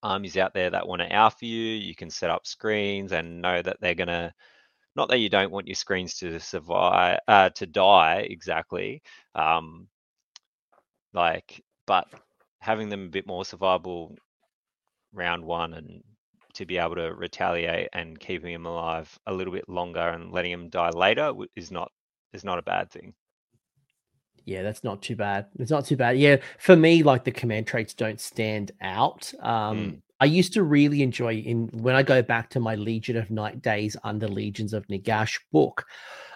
armies out there that want to alpha you. You can set up screens and know that they're gonna. Not that you don't want your screens to survive, uh, to die exactly, um, like but having them a bit more survivable round one and to be able to retaliate and keeping them alive a little bit longer and letting them die later is not is not a bad thing. Yeah, that's not too bad. It's not too bad. Yeah, for me, like the command traits don't stand out. Um, Mm. I used to really enjoy in when I go back to my Legion of Night days under Legions of Nagash book.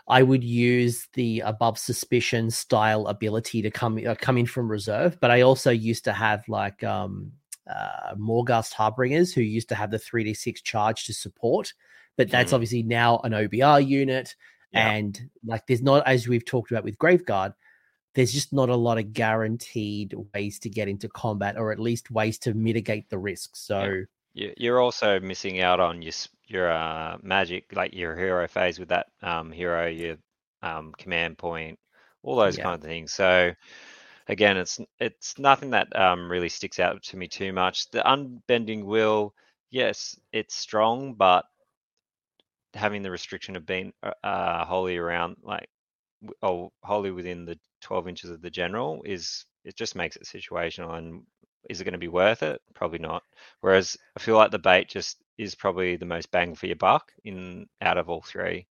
I would use the above suspicion style ability to come uh, come in from reserve, but I also used to have like um, uh, Morghast Harbingers who used to have the three d six charge to support, but that's Mm. obviously now an OBR unit, Yeah. and like there's not as we've talked about with Graveguard there's just not a lot of guaranteed ways to get into combat or at least ways to mitigate the risks. So You- You're also missing out on your your uh, magic, like your hero phase with that um, hero, your um, command point, all those Yeah. kind of things. So again, it's it's nothing that um, really sticks out to me too much. The unbending will, yes, it's strong, but having the restriction of being uh, uh, wholly around like w- oh wholly within the 12 inches of the general is it just makes it situational and is it going to be worth it? Probably not. Whereas i feel like the bait just is probably the most bang for your buck in out of all three.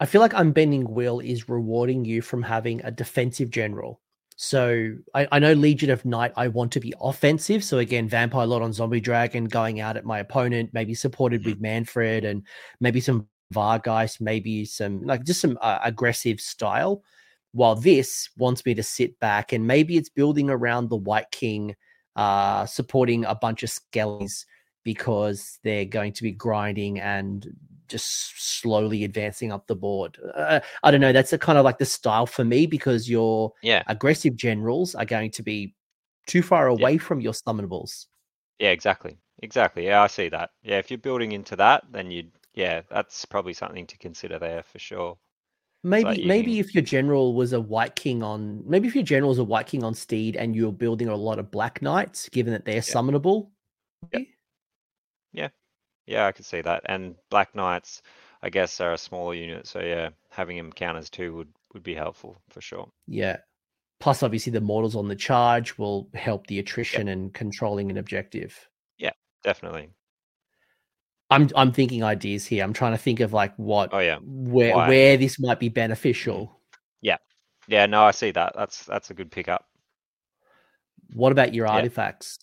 I feel like Unbending Will is rewarding you from having a defensive general. So I, I know Legion of Night, I want to be offensive. So again, Vampire Lord on Zombie Dragon, going out at my opponent, maybe supported with Mannfred and maybe some Vargheist, maybe some like just some uh, aggressive style. While this wants me to sit back and maybe it's building around the Wight King, uh, supporting a bunch of skellies because they're going to be grinding and just slowly advancing up the board. Uh, I don't know. That's a kind of like the style for me because your Yeah, aggressive generals are going to be too far yeah, away from your summonables. yeah, exactly, exactly. Yeah, I see that. Yeah, if you're building into that, then you'd, yeah, that's probably something to consider there for sure. Maybe, you maybe can, if your general was a wight king on, maybe if your general was a wight king on steed and you're building a lot of black knights, given that they're yeah, summonable, yeah, yeah, yeah, I could see that. And Black Knights, I guess, are a smaller unit, so yeah, having them count as two would would be helpful for sure. yeah. Plus, obviously, the mortals on the charge will help the attrition and controlling an objective. yeah, definitely. I'm I'm thinking ideas here. I'm trying to think of like what Oh yeah, where why? where this might be beneficial. Mm-hmm. Yeah, yeah, no, I see that. That's that's a good pickup. What about your Yeah. artifacts?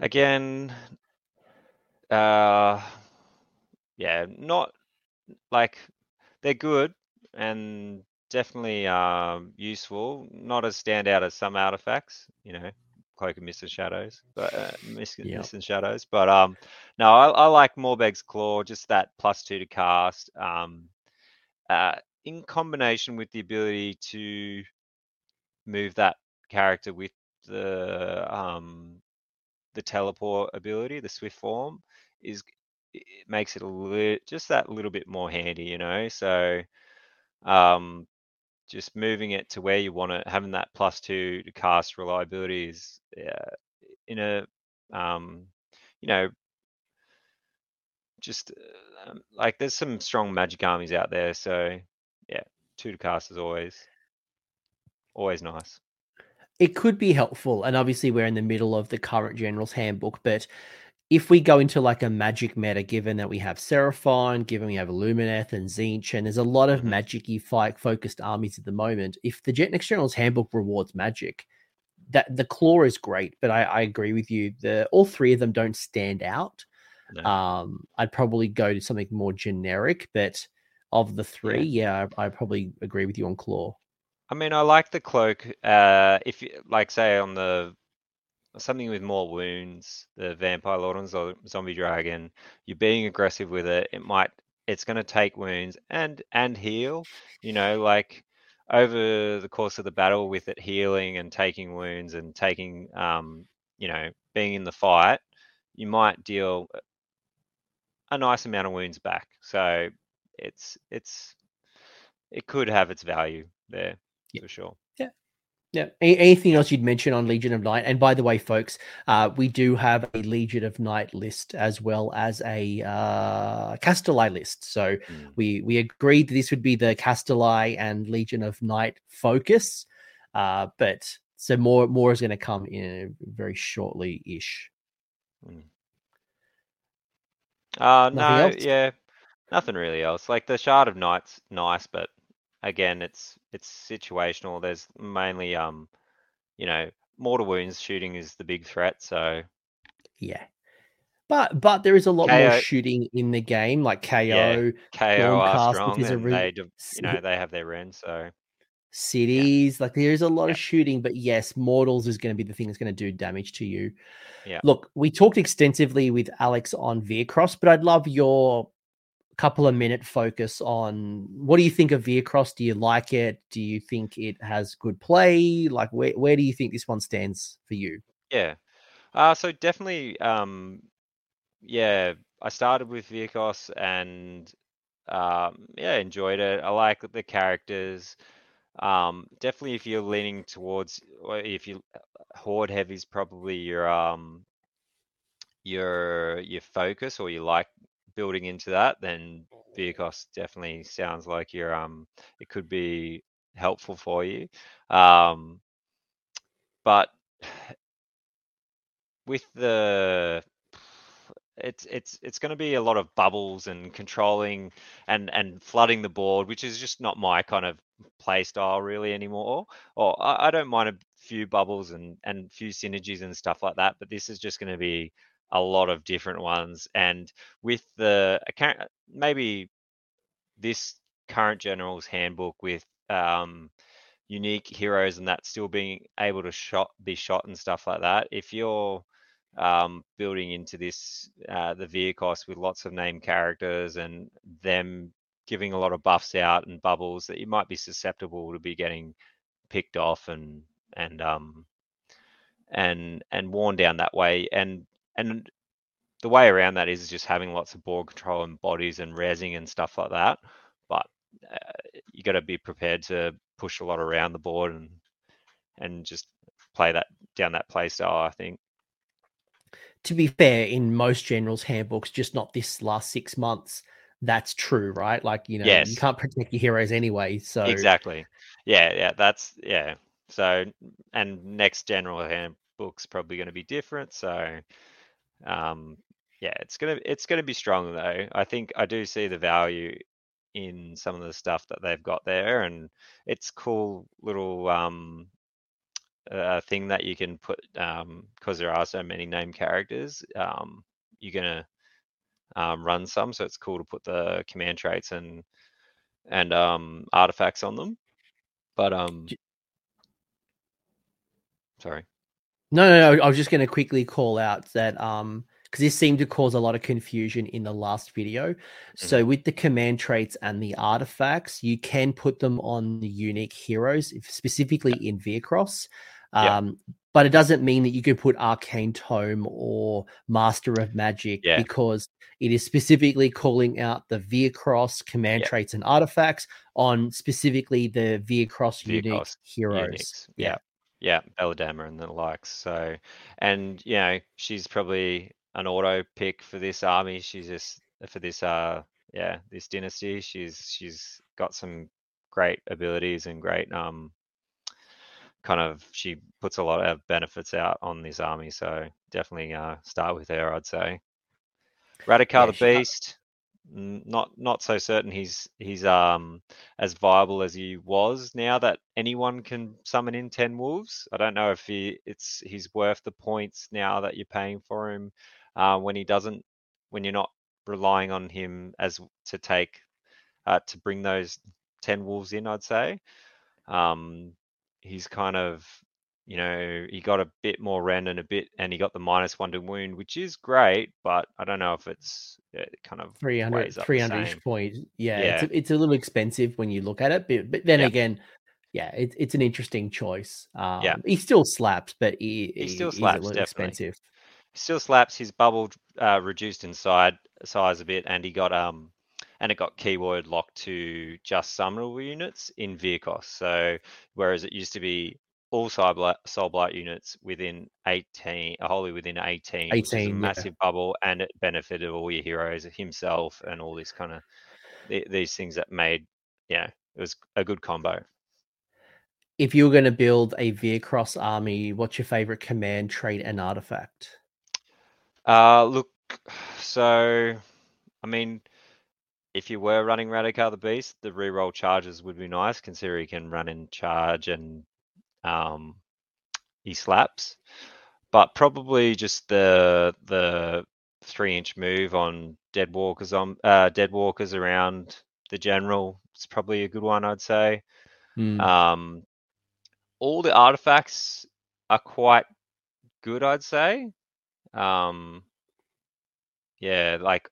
Again, uh, yeah, not like they're good and definitely um useful. Not as standout as some artifacts, you know, Cloak and Mist and Shadows, but uh, Mist, Yeah. Mist and Shadows. But um, no, I, I like Morbheg's Claw, just that plus two to cast. Um, uh, in combination with the ability to move that character with the um the teleport ability, the swift form, is it makes it a li- just that little bit more handy, you know. So um, just moving it to where you want it, having that plus two to cast reliability is in a um, you know just uh, um, like there's some strong magic armies out there. So yeah, two to cast is always always nice. It could be helpful, and obviously we're in the middle of the current general's handbook, but if we go into like a magic meta, given that we have Seraphon, given we have Illumineth and Tzeentch, and there's a lot of hmm magic-y fight focused armies at the moment, if the Jet Next General's handbook rewards magic, that the claw is great, but I, I agree with you. The all three of them don't stand out. No. Um, I'd probably go to something more generic, but of the three, Yeah. yeah, I, I probably agree with you on claw. I mean, I like the cloak. Uh, if you like, say on the something with more wounds, the vampire lord and zo- zombie dragon, you're being aggressive with it. It might, it's going to take wounds and and heal. You know, like over the course of the battle with it healing and taking wounds and taking, um, you know, being in the fight, you might deal a nice amount of wounds back. So it's it's it could have its value there Yeah. for sure. Yeah. Yeah. Anything else you'd mention on Legion of Night? And by the way, folks, uh, we do have a Legion of Night list as well as a uh, Kastelai list. So Mm. we we agreed that this would be the Kastelai and Legion of Night focus, uh, but so more more is going to come in very shortly ish. Mm. Uh, no, else? yeah, nothing really else. Like the Shard of Night's nice, but again, it's it's situational. There's mainly um, you know, mortal wounds shooting is the big threat. So Yeah. But but there is a lot more shooting in the game, like KO, yeah, KO, KO are strong, is a and really they, you know, they have their Ren. So yeah, cities. Like there's a lot yeah, of shooting, but yes, mortals is going to be the thing that's going to do damage to you. yeah. Look, we talked extensively with Alex on Vyrkos, but I'd love your couple of minute focus on what do you think of Vyrkos? Do you like it? Do you think it has good play? Like where where do you think this one stands for you? Yeah. Uh, so definitely, um, yeah, I started with Vyrkos and um, yeah, enjoyed it. I like the characters. Um, definitely if you're leaning towards, if you horde heavy is probably your um your your focus, or you like building into that, then Vyrkos definitely sounds like your um it could be helpful for you. Um, but with the it's it's it's going to be a lot of bubbles and controlling and and flooding the board, which is just not my kind of play style really anymore. Or I, I don't mind a few bubbles and and few synergies and stuff like that, but this is just going to be a lot of different ones. And with the account, maybe this current general's handbook with um, unique heroes and that still being able to shot be shot and stuff like that. If you're um, building into this uh, the Vyrkos with lots of named characters and them giving a lot of buffs out and bubbles that you might be susceptible to be getting picked off and and um and and worn down that way and and the way around that is just having lots of board control and bodies and resing and stuff like that but uh, you got to be prepared to push a lot around the board and and just play that down that play style i think. To be fair in most generals handbooks just not this last six months that's true right? Like you know Yes. you can't protect your heroes anyway so exactly. Yeah yeah that's yeah. So and next general handbook's probably going to be different so um yeah it's gonna it's gonna be strong though. I think i do see the value in some of the stuff that they've got there and it's cool little um uh, thing that you can put um because there are so many named characters um you're gonna um, run some so it's cool to put the command traits and and um artifacts on them. But um sorry No, no, no. I was just going to quickly call out that um because this seemed to cause a lot of confusion in the last video. So with the command traits and the artifacts, you can put them on the unique heroes, if- specifically in Vyrkos. Yeah. Um, but it doesn't mean that you can put Arcane Tome or Master of Magic Yeah. because it is specifically calling out the Vyrkos command Yeah. traits and artifacts on specifically the Vyrkos unique heroes. Uniques, yeah yeah belladamma and the likes so and you know she's probably an auto pick for this army she's just for this uh yeah this dynasty she's she's got some great abilities and great um kind of she puts a lot of benefits out on this army so definitely uh start with her i'd say. Radukar Yeah, the beast not not so certain he's he's um as viable as he was now that anyone can summon in 10 wolves. I don't know if he it's he's worth the points now that you're paying for him uh, when he doesn't when you're not relying on him as to take uh, to bring those 10 wolves in i'd say. Um he's kind of you know he got a bit more rend and a bit and he got the minus one to wound which is great but i don't know if it's it kind of 300 weighs 300 same. points yeah, Yeah. It's, a, it's a little expensive when you look at it but, but then Yeah. again yeah it, it's an interesting choice um Yeah. he still slaps but he, He still slaps, definitely. expensive still slaps his bubble uh, reduced in side size a bit and he got um and it got keyword locked to just summonable units in Vyrkos. So whereas it used to be all Soul Blight, Soul Blight units within 18, uh, wholly within 18, which is a 18, yeah. massive bubble, and it benefited all your heroes, himself, and all this kind of these things that made, yeah, it was a good combo. if you were going to build a Vyrkos army what's your favorite command trait and artifact Uh, look, so I mean, if you were running Radukar the Beast, the reroll charges would be nice, considering he can run in charge and um, he slaps. But probably just the the three inch move on dead walkers on uh, dead walkers around the general. It's probably a good one, I'd say. Hmm. Um, all the artifacts are quite good, I'd say. Um, yeah, like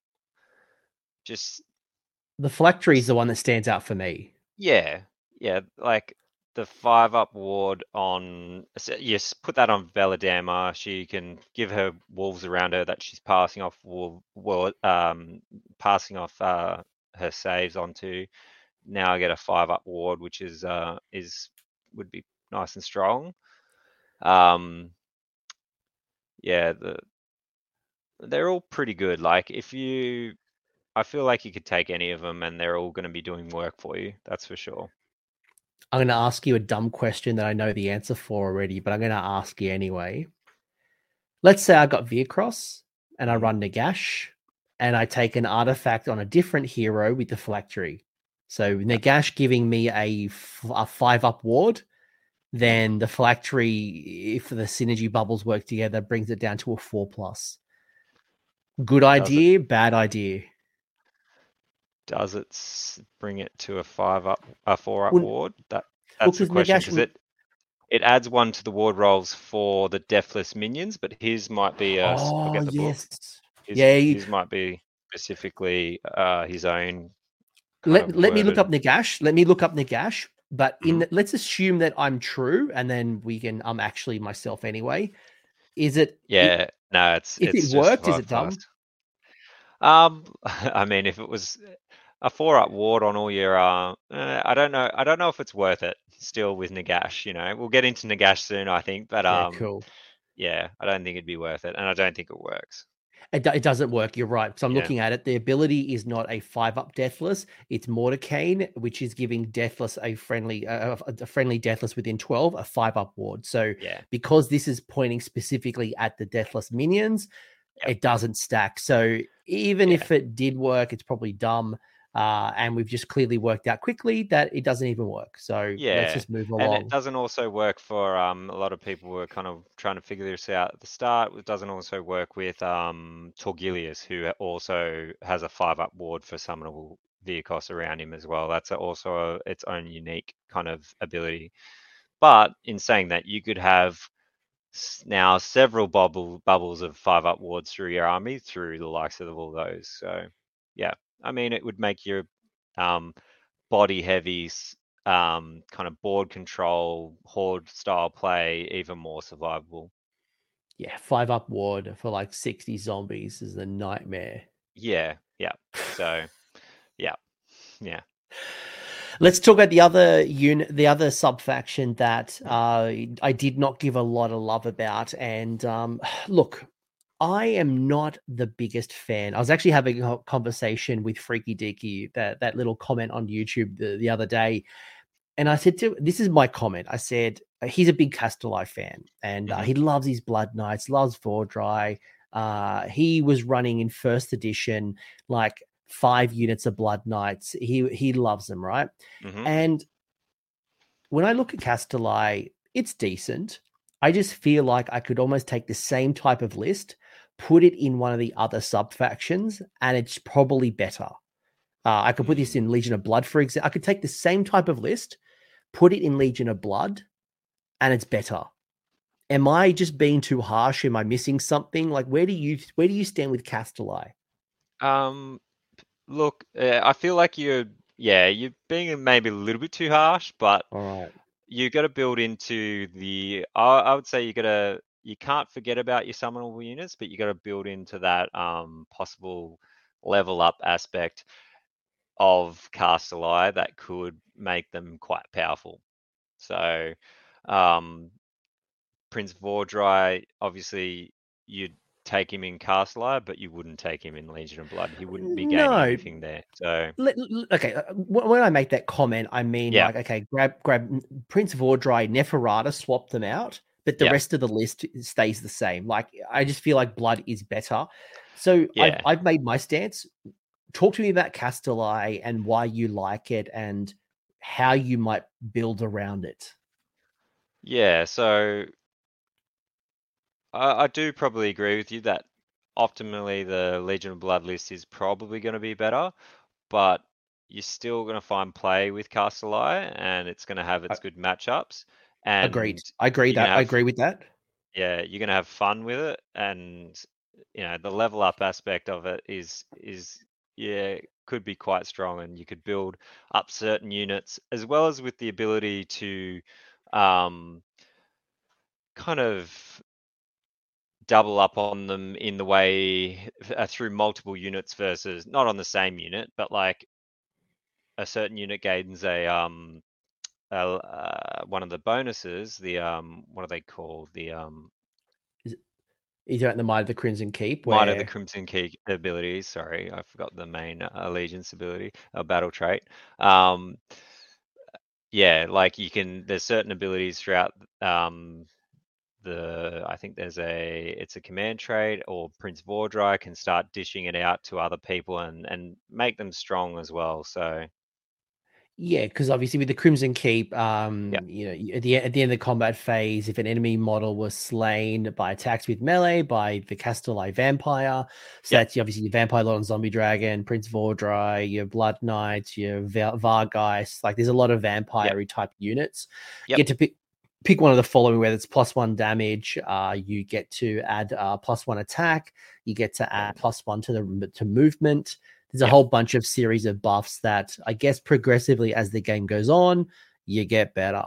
just the phylactery is the one that stands out for me yeah, yeah, like the five up ward on yes, put that on Belladamma. She can give her wolves around her that she's passing off wolf, um, passing off uh, her saves onto. Now I get a five up ward, which is uh is would be nice and strong. Um, yeah, the they're all pretty good. Like if you, I feel like you could take any of them, and they're all going to be doing work for you. That's for sure. I'm going to ask you a dumb question that i know the answer for already but i'm going to ask you anyway let's say i got Vyrkos and i Mhm. run Nagash and I take an artifact on a different hero with the phylactery. So Nagash giving me a, a five up ward, then the phylactery, if the synergy bubbles work together, brings it down to a four plus. Good idea, bad idea. Does it bring it to a five up, a four up Well, ward? That well, that's the 'cause question. Because it it adds one to the ward rolls for the deathless minions, but his might be a oh the yes. His, Yeah, you- his might be specifically uh, his own. Let let me look up Nagash. Let me look up Nagash. But in Mhm. the, let's assume that I'm true, and then we can. I'm actually myself anyway. Is it? it- Yeah, no, it's if it it's just worked, is it dumb? fast. Um, I mean, if it was a four up ward on all your, uh, I don't know, I don't know if it's worth it. Still with Nagash, you know, we'll get into Nagash soon, I think, but yeah, um, cool. yeah, I don't think it'd be worth it, and I don't think it works. It, do- it doesn't work. You're right. So I'm Yeah. looking at it. The ability is not a five up deathless. It's Morikhane, which is giving deathless a friendly, uh, a friendly deathless within 12, a five up ward. So Yeah, because this is pointing specifically at the deathless minions, Yep. it doesn't stack. So even Yeah. if it did work, it's probably dumb. Uh, and we've just clearly worked out quickly that it doesn't even work. So Yeah, let's just move along. and it doesn't also work for um, a lot of people who are kind of trying to figure this out at the start. It doesn't also work with um, Torgillius, who also has a five up ward for summonable Vyrkos around him as well. That's also a, its own unique kind of ability. But in saying that, you could have now several bubble bubbles of five up wards through your army through the likes of all those. So yeah, I mean it would make your um, body heavy um, kind of board control horde style play even more survivable. yeah, five up ward for like 60 zombies is a nightmare. Yeah, yeah. So yeah, yeah. Let's talk about the other unit, the other sub faction that uh, I did not give a lot of love about. And um, look, I am not the biggest fan. I was actually having a conversation with Freaky Deaky, that that little comment on YouTube the, the other day, and I said to this is my comment. I said uh, he's a big Kastelai fan, and uh, Mhm. he loves his Blood Knights, loves Vordrai. Uh, he was running in first edition like five units of Blood Knights. He he loves them, right? hmm And when I look at Kastelai, it's decent. I just feel like I could almost take the same type of list, put it in one of the other sub factions, and it's probably better. Uh, I could put this in Legion of Blood, for example. I could take the same type of list, put it in Legion of Blood, and it's better. Am I just being too harsh? Am I missing something? Like, where do you where do you stand with Kastelai? Um, look, uh, I feel like you're yeah you're being maybe a little bit too harsh, but All right. you got to build into the. I, I would say you got to. You can't forget about your summonable units, but you got to build into that um, possible level up aspect of cast Kastelai that could make them quite powerful. So, um, Prince Vordrai, obviously, you'd take him in cast Kastelai, but you wouldn't take him in Legion of Blood. He wouldn't be gaining No. anything there. So, okay, uh, when I make that comment, I mean Yeah. like, okay, grab grab Prince Vordrai, Neferata, swap them out, but the Yeah. rest of the list stays the same. Like, I just feel like Blood is better. So Yeah. I've, I've made my stance. Talk to me about Kastelai and why you like it and how you might build around it. yeah, so I, I do probably agree with you that optimally the Legion of Blood list is probably going to be better, but you're still going to find play with Kastelai and it's going to have its good matchups. And Agreed. I agree that. I agree with that. yeah, you're gonna have fun with it, and you know the level up aspect of it is is yeah could be quite strong, and you could build up certain units as well as with the ability to um, kind of double up on them in the way uh, through multiple units versus not on the same unit, but like a certain unit gains a um a, uh, one of the bonuses, the um what are they called? The um Is out in the Might of the Crimson Keep? Might of the Crimson Keep abilities. Sorry, I forgot the main uh, allegiance ability, a battle trait. Um, yeah, like you can. There's certain abilities throughout. Um, the I think there's a it's a command trait, or Prince Vordrai can start dishing it out to other people and and make them strong as well. So Yeah, because obviously with the Crimson Keep, um, you know, at the at the end of the combat phase, if an enemy model was slain by attacks with melee by the Kastelai Vampire, so Yeah. that's obviously your Vampire Lord and Zombie Dragon, Prince Vordrai, your Blood Knights, your Va- Vargheist. Like, there's a lot of vampire type units. Yep. You get to pick pick one of the following, whether it's plus one damage, uh, you get to add uh, plus one attack, you get to add plus one to the to movement. There's a whole bunch of series of buffs that I guess progressively as the game goes on, you get better.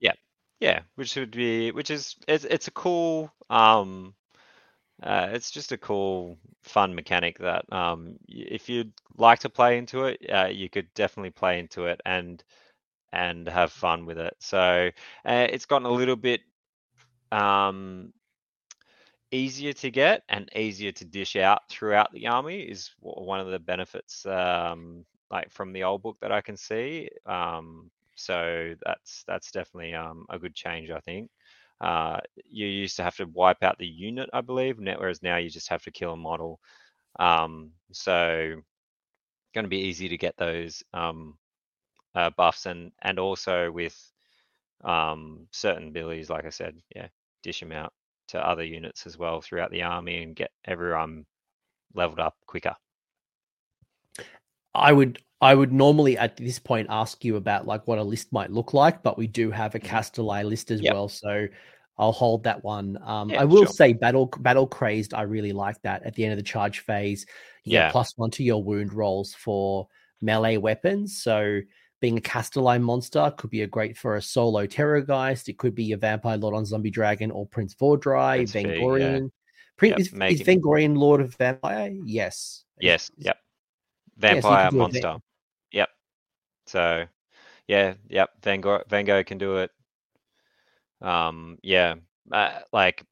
Yeah, yeah, which would be which is it's it's a cool um uh, it's just a cool, fun mechanic that um, if you'd like to play into it, uh, you could definitely play into it and and have fun with it. So uh, it's gotten a little bit um, easier to get and easier to dish out throughout the army is one of the benefits um, like from the old book that I can see. Um, so that's that's definitely um, a good change, I think. Uh, you used to have to wipe out the unit, I believe, whereas now you just have to kill a model. Um, so going to be easy to get those um, uh, buffs and and also with um, certain abilities, like I said, yeah, dish them out to other units as well throughout the army and get everyone leveled up quicker. I would I would normally at this point ask you about like what a list might look like, but we do have a mm-hmm. Kastelai list as yep. well, so I'll hold that one. Um, yeah, I will sure. say battle battle crazed. I really like that at the end of the charge phase. You yeah. get plus one to your wound rolls for melee weapons. So being a Kastelai monster could be a great for a solo Terrorgeist. It could be a Vampire Lord on Zombie Dragon or Prince Vordrai, Vengorian. Yeah. Prince, yep, is, is Vengorian Lord of Vampire? Yes. Yes. Yep. Vampire monster. Yep. So, yeah. Yep. Van Gogh, Van Gogh can do it. Um, yeah, uh, like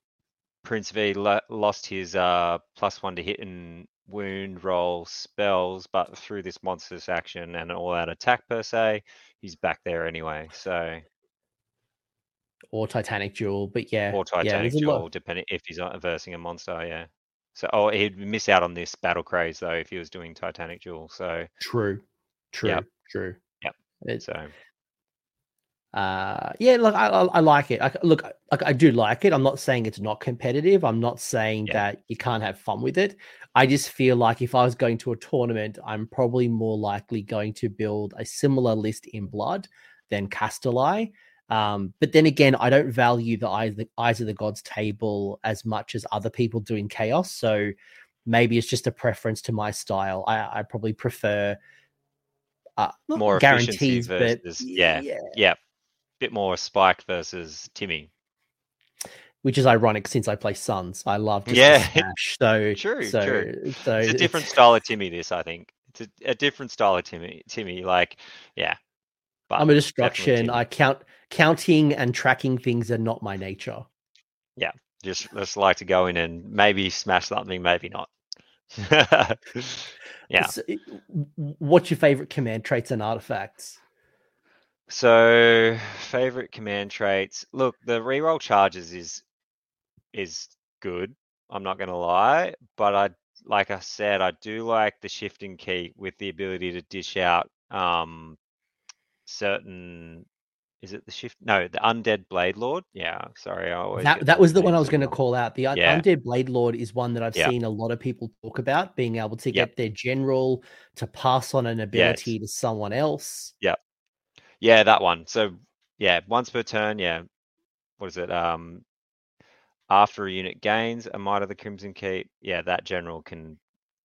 Prince V lo- lost his uh, plus one to hit and wound roll spells, but through this monstrous action and an all-out attack per se, he's back there anyway. So or Titanic Duel, but yeah, or Titanic yeah, Duel, depending if he's versing a monster, yeah. So oh, he'd miss out on this battle craze though if he was doing Titanic Duel. So true, true, yep. true. Yep. It, so uh yeah look i i, I like it I, look I, I, do like it i'm not saying it's not competitive i'm not saying yeah. that you can't have fun with it i just feel like if i was going to a tournament i'm probably more likely going to build a similar list in blood than Kastelai. Um, but then again, I don't value the eyes, the eyes of the gods table as much as other people do in chaos. So maybe it's just a preference to my style. I, I probably prefer uh, more guarantees, versus, but yeah, yeah, yeah, bit more Spike versus Timmy. Which is ironic since I play Suns. I love just yeah. Smash, so true, so, true. So it's a different style of Timmy. This I think it's a, a, different style of Timmy. Timmy, like yeah. but I'm a destruction. I count counting and tracking things are not my nature. Yeah, just just like to go in and maybe smash something, maybe not. yeah. So, what's your favorite command traits and artifacts? So favorite command traits. Look, the reroll charges is is good. I'm not gonna lie, but I like I said, I do like the shifting keep with the ability to dish out um certain is it the shift? No, the undead blade lord. Yeah, sorry, I that that was the one I was going to call out. The yeah. undead blade lord is one that I've yeah. seen a lot of people talk about being able to get yep. their general to pass on an ability yes. to someone else. Yeah, yeah, that one. So yeah, once per turn. Yeah, what is it? Um, after a unit gains a Might of the Crimson Keep, yeah, that general can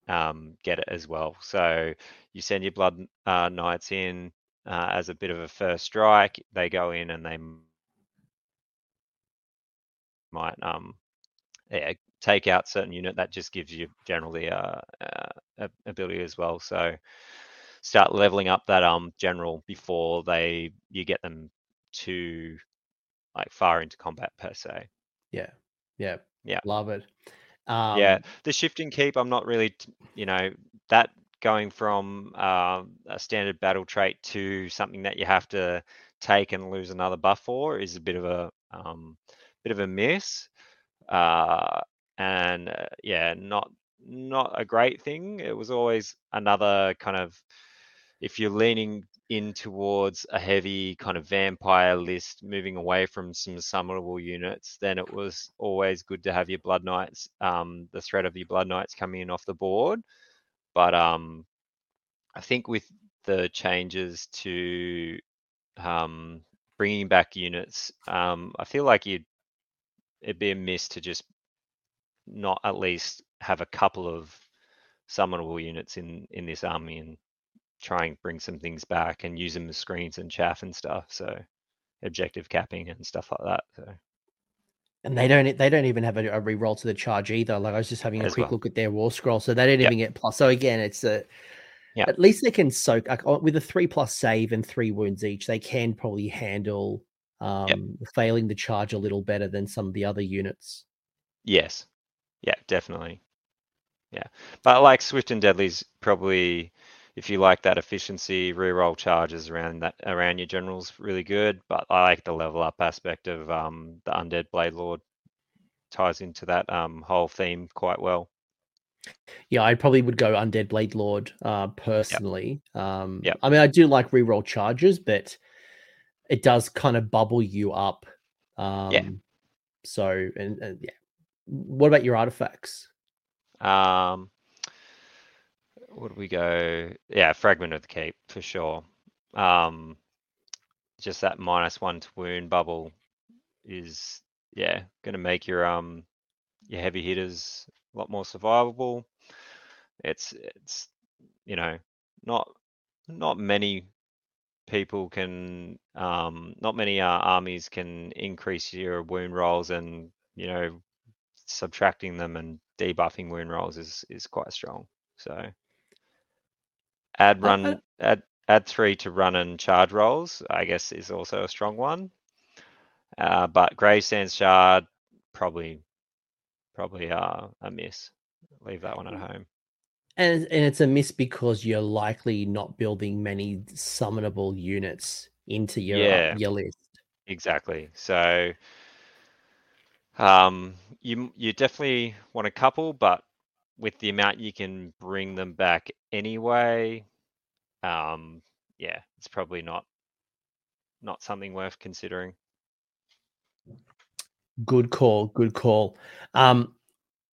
um, get it as well. So you send your Blood uh, Knights in uh, as a bit of a first strike. They go in and they might um, yeah, take out certain unit. That just gives you generally uh, uh, ability as well. So start leveling up that um general before they you get them to like far into combat per se. Yeah, yeah, yeah. Love it. Um, yeah, the shifting keep. I'm not really, you know, that going from uh, a standard battle trait to something that you have to take and lose another buff for is a bit of a um, bit of a miss. Uh, and uh, yeah, not not a great thing. It was always another kind of if you're leaning in towards a heavy kind of vampire list, moving away from some summonable units, then it was always good to have your blood knights, um, the threat of your blood knights coming in off the board. But um, I think with the changes to um, bringing back units, um, I feel like you'd it'd be a miss to just not at least have a couple of summonable units in in this army and try and bring some things back and use them as screens and chaff and stuff. So objective capping and stuff like that. So and they don't they don't even have a, a re-roll to the charge either. Like I was just having a As quick well. look at their war scroll, so they don't Yep. even get plus. So again, it's a Yeah. at least they can soak like, with a three plus save and three wounds each. They can probably handle um failing the charge a little better than some of the other units. yes, yeah, definitely, yeah. But like Swift and Deadly's probably, if you like that efficiency, reroll charges around that around your generals really good. But I like the level up aspect of um the Undead Blade Lord ties into that um whole theme quite well. Yeah, I probably would go Undead Blade Lord uh, personally. Um, Yep. I mean, I do like reroll charges, but it does kind of bubble you up. Um, So, and, and yeah. What about your artifacts? Um, do we go? Yeah, fragment of the keep for sure. Um, just that minus one to wound bubble is yeah gonna make your um your heavy hitters a lot more survivable. It's it's you know not not many people can um not many uh, armies can increase your wound rolls and you know subtracting them and debuffing wound rolls is is quite strong. So add I- run add add three to run and charge rolls, I guess is also a strong one. Uh, but Gravesands Shard probably probably uh, a miss. Leave that one at home. And and it's a miss because you're likely not building many summonable units into your uh, Yeah. your list. Exactly. So um you you definitely want a couple, but with the amount you can bring them back anyway, um yeah, it's probably not not something worth considering. Good call. Good call. Um,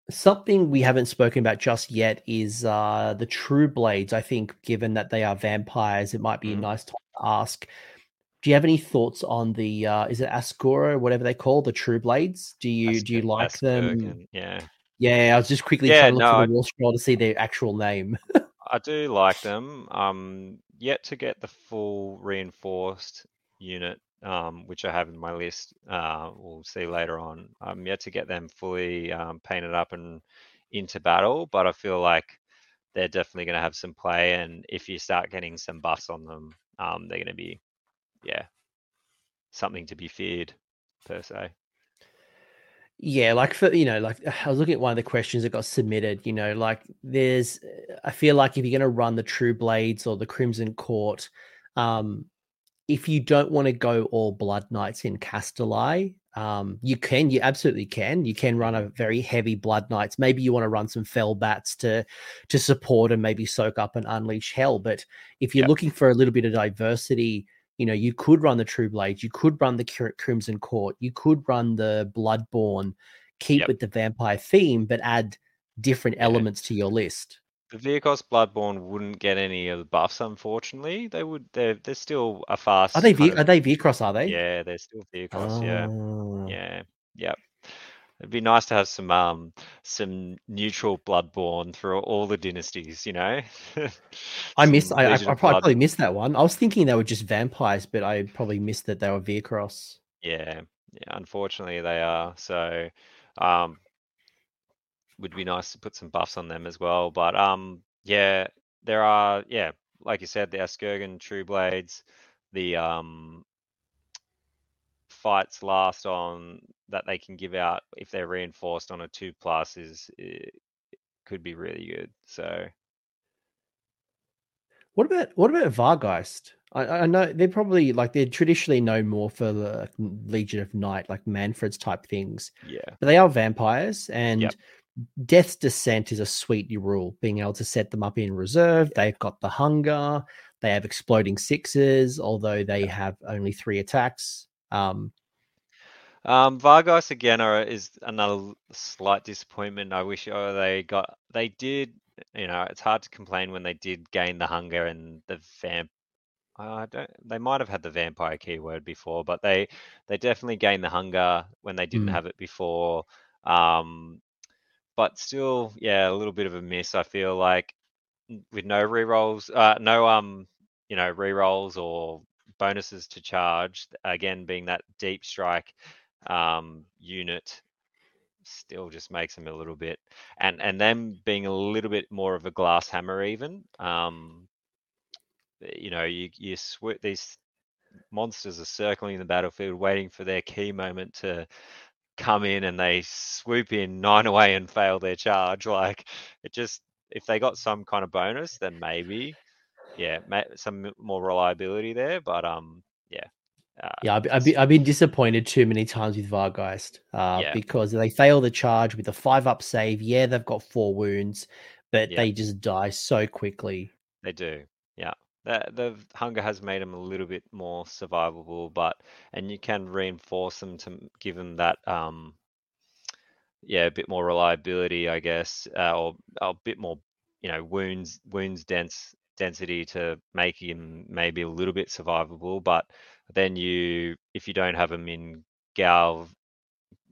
something we haven't spoken about just yet is uh, the True Blades. I think, given that they are vampires, it might be a Mhm. nice time to ask. Do you have any thoughts on the? Uh, is it Ascora, whatever they call the True Blades? Do you do you like them? Yeah. Yeah, I was just quickly Yeah, trying to look no, for the wall scroll to see their actual name. I do like them. Um, yet to get the full reinforced unit, um, which I have in my list. Uh, we'll see later on. I'm yet to get them fully um, painted up and into battle, but I feel like they're definitely going to have some play. And if you start getting some buffs on them, um, they're going to be, yeah, something to be feared per se. Yeah, like for you know, like I was looking at one of the questions that got submitted. You know, like there's, I feel like if you're going to run the True Blades or the Crimson Court, um, if you don't want to go all Blood Knights in Kastelai, um, you can, you absolutely can. You can run a very heavy Blood Knights. Maybe you want to run some Fell Bats to to support and maybe soak up and unleash hell. But if you're Yep. looking for a little bit of diversity, you know, you could run the True Blades, you could run the Crimson Court, you could run the Bloodborne, keep Yep. with the vampire theme, but add different Yeah. elements to your list. The Vyrkos Bloodborne wouldn't get any of the buffs, unfortunately. They would. They're they're still a fast. Are they v- are they Vyrkos? Are they? Yeah, they're still Vyrkos. Yeah. Oh. Yeah, yep. It'd be nice to have some um some neutral bloodborne through all the dynasties, you know. I. Some I, I, I probably, missed that one. I was thinking they were just vampires, but I probably missed that they were Vyrkos. Yeah, yeah. Unfortunately, they are. So, um, would be nice to put some buffs on them as well. But um, yeah, there are. Yeah, like you said, the Askurgan True Blades, the um fights last on that they can give out if they're reinforced on a two plus is it could be really good. So What about what about Vargheist? I, I know they're probably like they're traditionally known more for the Legion of Night, like Mannfred's type things, yeah, but they are vampires, and Yep. Death's Descent is a sweet rule. Being able to set them up in reserve, they've got the hunger, they have exploding sixes, although they have only three attacks. Um, Um, Vargas again are, is another slight disappointment. I wish oh, they got they did. You know, it's hard to complain when they did gain the hunger and the vamp I don't. They might have had the vampire keyword before, but they they definitely gained the hunger when they didn't Mm. have it before. Um, but still, yeah, a little bit of a miss. I feel like with no rerolls, uh, no um, you know, rerolls or bonuses to charge. Again, being that deep strike um unit still just makes them a little bit and and them being a little bit more of a glass hammer even um you know you you sw- these monsters are circling the battlefield waiting for their key moment to come in and they swoop in nine away and fail their charge. Like it just if they got some kind of bonus then maybe yeah some more reliability there but um yeah uh, Yeah, I've, I've, been, I've been disappointed too many times with Vargheist uh, Yeah. because they fail the charge with a five up save. Yeah, they've got four wounds, but Yeah. they just die so quickly. They do, yeah. The, the hunger has made them a little bit more survivable, but and you can reinforce them to give them that, um, yeah, a bit more reliability, I guess, uh, or a bit more, you know, wounds wounds dense density to make him maybe a little bit survivable. But then you, if you don't have them in Gal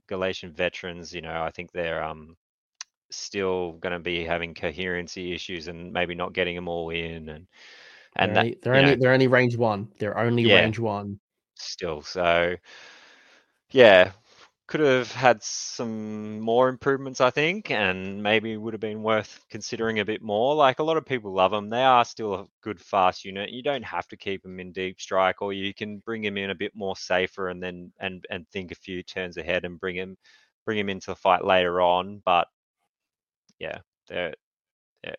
Galletian veterans, you know, I think they're um still going to be having coherency issues and maybe not getting them all in and and they're that only, they're only know, they're only range one. They're only Yeah. range one. still so yeah could have had some more improvements i think and maybe would have been worth considering a bit more. Like a lot of people love them they are still a good fast unit. You don't have to keep them in deep strike or you can bring them in a bit more safer and then and and think a few turns ahead and bring him bring him into the fight later on. But yeah they're, they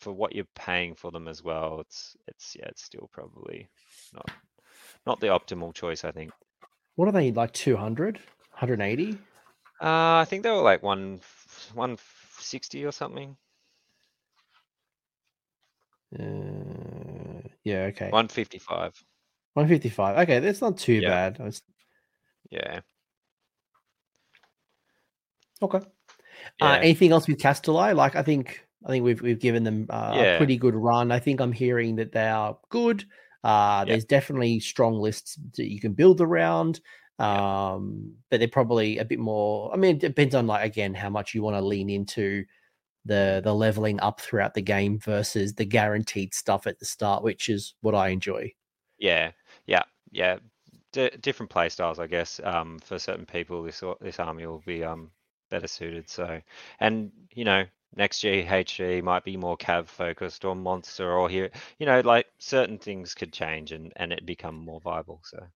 for what you're paying for them as well it's it's yeah it's still probably not not the optimal choice i think. What are they like 200, 180? Uh, I think they were like one, one sixty or something. Uh, yeah, okay. One fifty-five. 155. Okay, that's not too Yeah. bad. Was- Yeah. Okay. Uh, anything else with Kastelai? Like I think I think we've we've given them uh, a pretty good run. I think I'm hearing that they are good. Uh, Yeah. There's definitely strong lists that you can build around. Um, but they're probably a bit more. I mean, it depends on like again how much you want to lean into the the leveling up throughout the game versus the guaranteed stuff at the start, which is what I enjoy. Yeah. Yeah. Yeah. D- different play styles, I guess. Um, for certain people, this this army will be um better suited. So, and you know, next GHG might be more cav focused or monster or here. You know, like certain things could change and and it become more viable. So.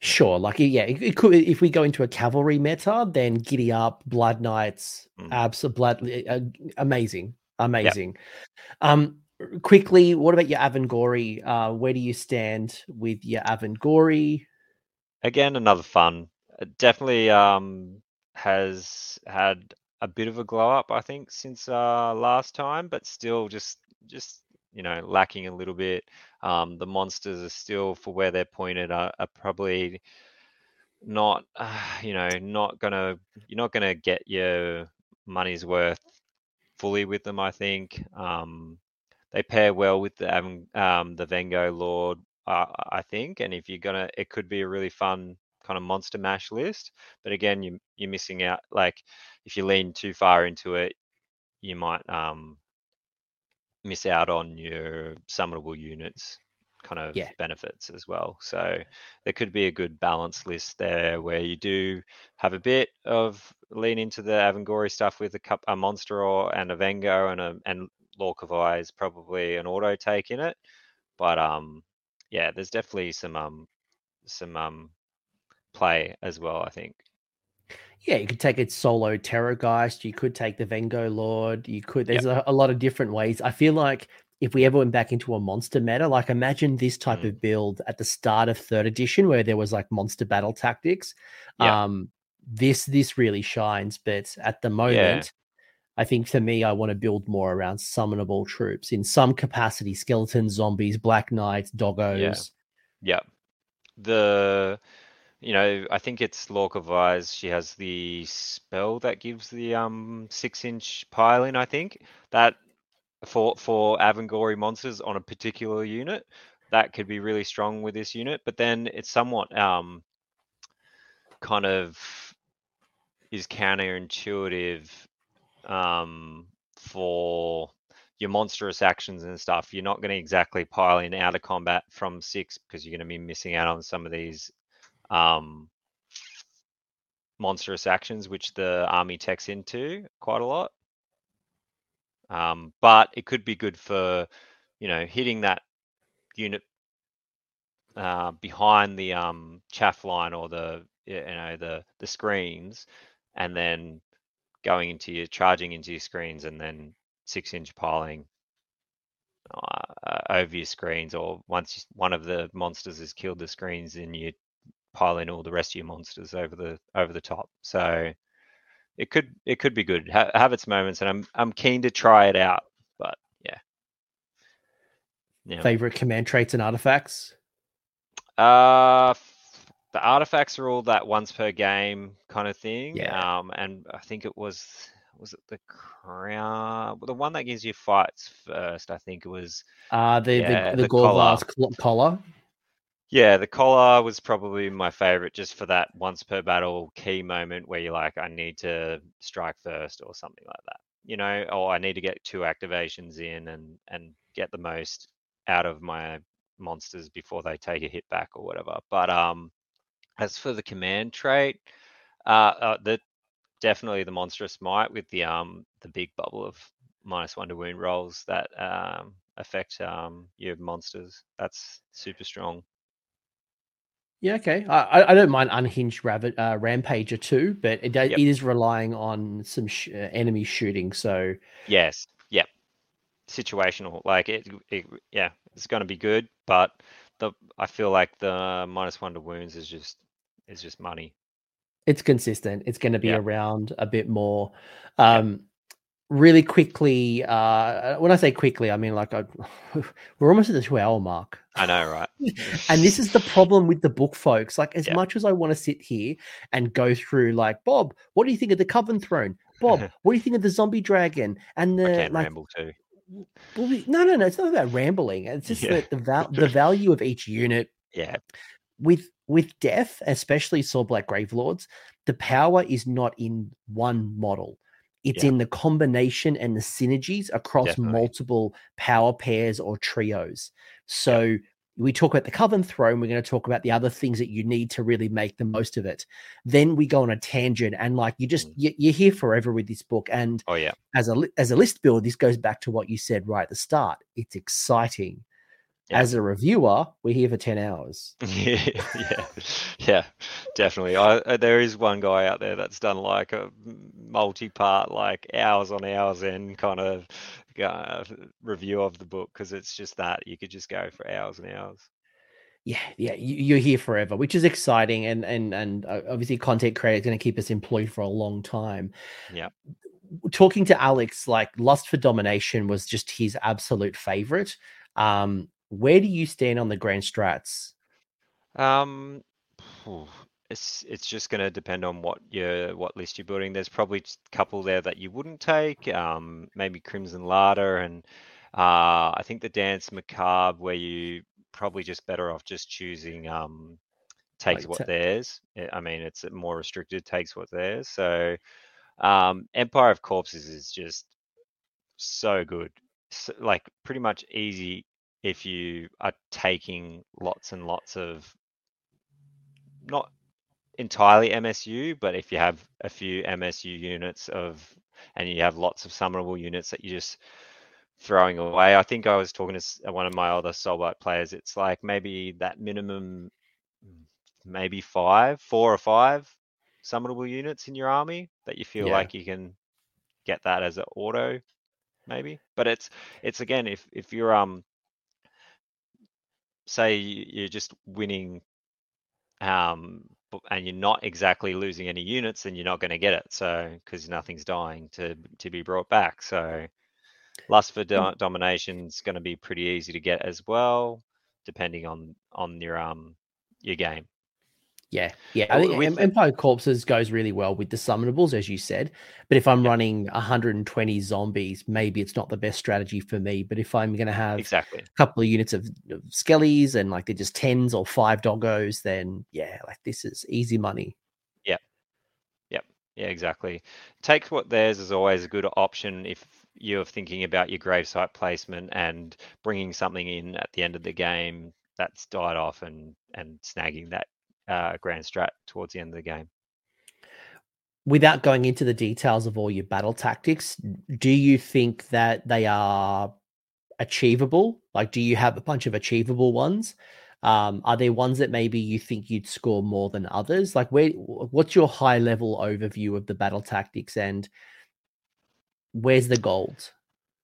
Sure, like yeah, it, it could. If we go into a cavalry meta, then giddy up, blood knights, Mm. absolutely uh, amazing, amazing. Um, quickly, what about your Avengorii? Uh, where do you stand with your Avengorii? again another fun Uh, definitely um has had a bit of a glow up i think since uh last time but still just just you know lacking a little bit um the monsters are still for where they're pointed are, are probably not uh, you know not gonna you're not gonna get your money's worth fully with them i think um they pair well with the um the vengo lord uh, I think. And if you're gonna, it could be a really fun kind of monster mash list. But again, you you're missing out. Like if you lean too far into it, you might um miss out on your summonable units kind of Yeah. benefits as well. So there could be a good balance list there where you do have a bit of lean into the Avengorii stuff with a cup a monster or and a Vengo and a and Lauka Vai is probably an auto take in it. But um yeah, there's definitely some um some um play as well, I think. Yeah, you could take it solo Terrorgeist. You could take the Vengo Lord. You could. There's a, a lot of different ways. I feel like if we ever went back into a monster meta, like imagine this type Mm. of build at the start of third edition where there was like monster battle tactics. Yeah. Um, this this really shines, but at the moment, I think for me, I want to build more around summonable troops in some capacity: skeletons, zombies, black knights, doggos. Yeah. The you know, I think it's Lauka Vai's. She has the spell that gives the um six inch piling, I think. That for for Avengorii monsters on a particular unit. that could be really strong with this unit, but then it's somewhat um, kind of is counterintuitive um, for your monstrous actions and stuff. You're not going to exactly pile in out of combat from six because you're going to be missing out on some of these um, monstrous actions, which the army techs into quite a lot. Um, but it could be good for, you know, hitting that unit uh, behind the um, chaff line or the you know the the screens, and then going into your charging into your screens, and then six inch piling uh, over your screens, or once one of the monsters has killed the screens, then you pile in all the rest of your monsters over the over the top. So it could it could be good. Ha- have its moments, and I'm I'm keen to try it out. But yeah. yeah. Favorite command traits and artifacts? Uh, the artifacts are all that once per game kind of thing. Yeah. Um, and I think it was was it the crown the one that gives you fights first i think it was uh the yeah, the, the, the collar. collar yeah, the collar was probably my favorite just for that once per battle key moment where you're like, I need to strike first or something like that. You know, or I need to get two activations in and and get the most out of my monsters before they take a hit back or whatever. But um as for the command trait, uh, uh the definitely the monstrous might with the um the big bubble of minus one to wound rolls that um affect um your monsters. That's super strong. Yeah, okay. I, I don't mind unhinged rabbit, uh, rampager too, but it, yep. it is relying on some sh- uh, enemy shooting. So yes, yep, situational. Like it, it yeah, it's going to be good, but the I feel like the minus one to wounds is just is just money. It's consistent. It's going to be yep. around a bit more. Um, yep really quickly uh when i say quickly i mean like I, we're almost at the two hour mark i know right? And this is the problem with the book folks. Like as much as i want to sit here and go through like bob what do you think of the coven throne? Bob what do you think of the zombie dragon? And the I like ramble too. well, we, no no no it's not about rambling. It's just yeah. the the, val- the value of each unit yeah. with with death especially Soulblight Gravelords the power is not in one model it's yeah. in the combination and the synergies across Definitely. multiple power pairs or trios. So yeah. we talk about the Coven Throne. We're going to talk about the other things that you need to really make the most of it. Then we go on a tangent, and like you just mm. you, are here forever with this book. And oh yeah, as a as a list build, this goes back to what you said right at the start. It's exciting. Yeah. As a reviewer, we're here for 10 hours. yeah, yeah, yeah, definitely. I, uh, there is one guy out there that's done like a multi part, like hours on hours in kind of uh, review of the book because it's just that you could just go for hours and hours. Yeah, yeah, you're here forever, which is exciting, and and and uh, obviously, content creator is going to keep us employed for a long time. Yeah, talking to Alex, like Lust for Domination was just his absolute favorite. Um, where do you stand on the grand strats? Um, it's it's just going to depend on what your what list you're building. There's probably a couple there that you wouldn't take. Um, maybe Crimson Larder and uh, I think the Dance Macabre, where you probably just better off just choosing um, takes like, what theirs. I mean, it's more restricted. Takes what theirs. So um, Empire of Corpses is just so good. So, like pretty much easy if you are taking lots and lots of not entirely MSU, but if you have a few MSU units of and you have lots of summonable units that you're just throwing away. I think I was talking to one of my other Soulblight players. It's like maybe that minimum, maybe five, four or five summonable units in your army that you feel yeah. like you can get that as an auto, maybe. But it's it's again if if you're um say you're just winning um, and you're not exactly losing any units, then you're not going to get it. So because nothing's dying to to be brought back. So lust for do- domination is going to be pretty easy to get as well, depending on on your um your game. Yeah, yeah. I think with, Empire Corpses goes really well with the summonables, as you said. But if I'm yeah. running 120 zombies, maybe it's not the best strategy for me. But if I'm going to have exactly a couple of units of, of skellies and like they're just tens or five doggos, then yeah, like this is easy money. Yep, yep, yeah, exactly. Take what theirs is always a good option if you're thinking about your gravesite placement and bringing something in at the end of the game that's died off and and snagging that uh, grand strat towards the end of the game. Without going into the details of all your battle tactics, do you think that they are achievable? Like, do you have a bunch of achievable ones? Um, are there ones that maybe you think you'd score more than others? Like, where what's your high level overview of the battle tactics and where's the gold?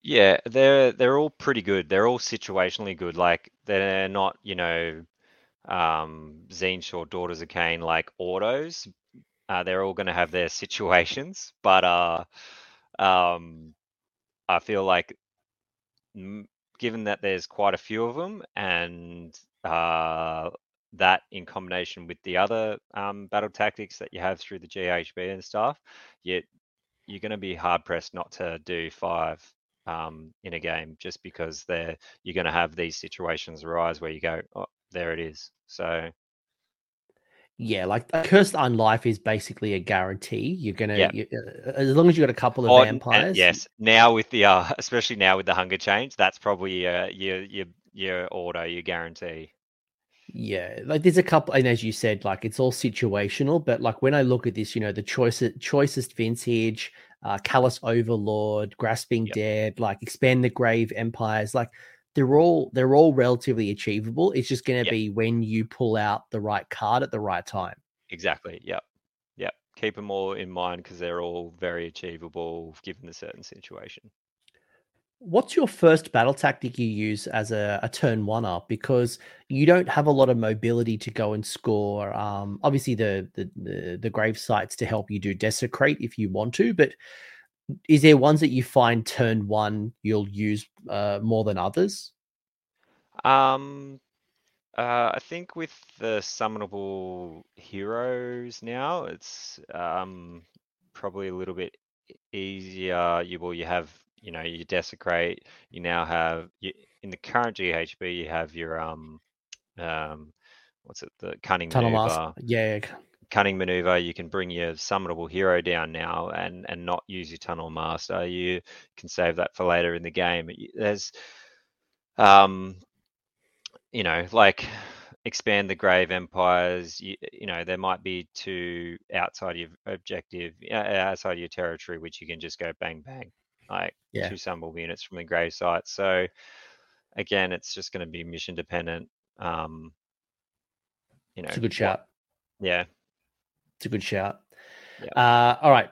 Yeah, they're they're all pretty good. They're all situationally good. Like they're not, you know, um, Tzeentch, Daughters of Khaine like autos. Uh, they're all going to have their situations, but uh, um, I feel like given that there's quite a few of them, and uh, that in combination with the other um, battle tactics that you have through the GHB and stuff, you you're going to be hard pressed not to do five um, in a game just because they're you're going to have these situations arise where you go, oh, there it is. So yeah, like cursed unlife is basically a guarantee. You're gonna, yep. you, uh, as long as you got a couple of oh, vampires. yes, now with the, uh, especially now with the hunger change, that's probably uh, your your your order, your guarantee. Yeah, like there's a couple, and as you said, like it's all situational. But like when I look at this, you know, the choicest choicest vintage, uh, Callous Overlord, Grasping yep. Dead, like Expand the Grave Empires, like they're all they're all relatively achievable. It's just going to yep. be when you pull out the right card at the right time. Exactly. Yep. Yep. Keep them all in mind because they're all very achievable given the certain situation. What's your first battle tactic you use as a, a turn one up? Because you don't have a lot of mobility to go and score. Um, obviously, the, the the the grave sites to help you do desecrate if you want to, but is there ones that you find turn one you'll use uh, more than others? Um, uh, I think with the summonable heroes now, it's um probably a little bit easier. You will you have you know you desecrate. You now have you, in the current GHB you have your um um what's it the cunning tunnel maneuver. Yeah, cunning maneuver, you can bring your summonable hero down now and and not use your tunnel master. You can save that for later in the game. There's, um, you know, like expand the grave empires. You, you know, there might be two outside your objective, outside your territory, which you can just go bang bang, like yeah. two summonable units from the grave site. So again, it's just going to be mission dependent. Um, you know, it's a good shot. Yeah, it's a good shout. Yep. Uh, all right.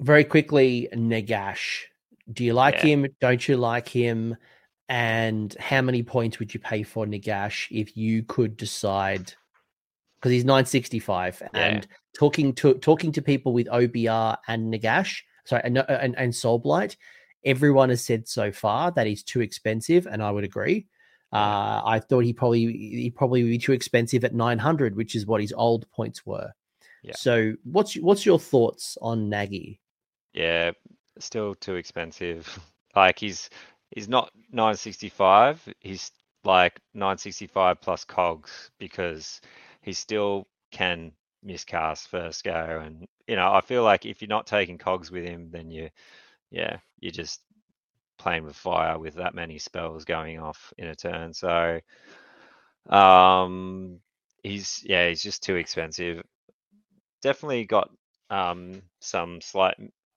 Very quickly, Nagash. Do you like yeah. him? Don't you like him? And how many points would you pay for Nagash if you could decide? Because he's 965 yeah. and talking to talking to people with OBR and Nagash, sorry, and, and, and Soulblight, everyone has said so far that he's too expensive, and I would agree. Uh, I thought he probably he probably would be too expensive at 900, which is what his old points were. Yeah. So what's what's your thoughts on Nagy? Yeah, still too expensive. Like he's he's not 965. He's like 965 plus cogs because he still can miscast first go and you know i feel like if you're not taking cogs with him then you yeah you're just playing with fire with that many spells going off in a turn so um he's yeah he's just too expensive definitely got um, some slight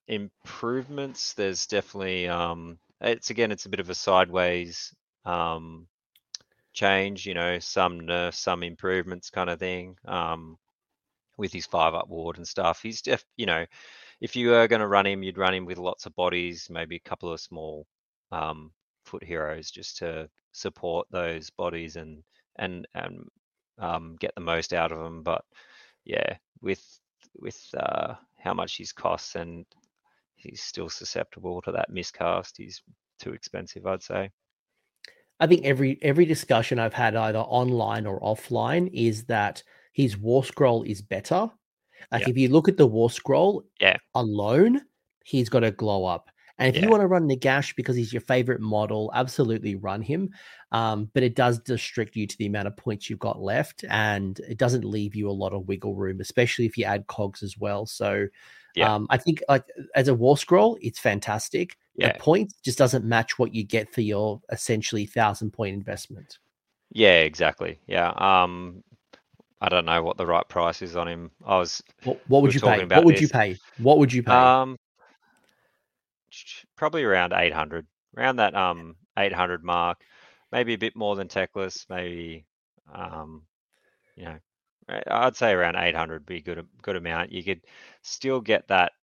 improvements. There's definitely um, it's again it's a bit of a sideways um, change. You know, some nerfs, some improvements, kind of thing. Um, with his five up ward and stuff, he's def you know, if you are going to run him, you'd run him with lots of bodies, maybe a couple of small um, foot heroes just to support those bodies and and and um, get the most out of them. But yeah, with with uh, how much he's costs and he's still susceptible to that miscast. He's too expensive, I'd say. I think every every discussion I've had either online or offline is that his war scroll is better. Like Yeah. if you look at the war scroll Yeah. alone, he's got a glow up. And if you want to run Nagash because he's your favorite model, absolutely run him. Um, but it does restrict you to the amount of points you've got left, and it doesn't leave you a lot of wiggle room, especially if you add cogs as well. So, Yeah. um, I think like as a war scroll, it's fantastic. Yeah. The point just doesn't match what you get for your essentially thousand point investment. Yeah, exactly. Yeah. Um, I don't know what the right price is on him. I was What, what would you pay? about What would you pay? What would you pay? um probably around 800, around that um 800 mark, maybe a bit more than Teclis, maybe um you know, I'd say around 800 would be a good good amount. You could still get that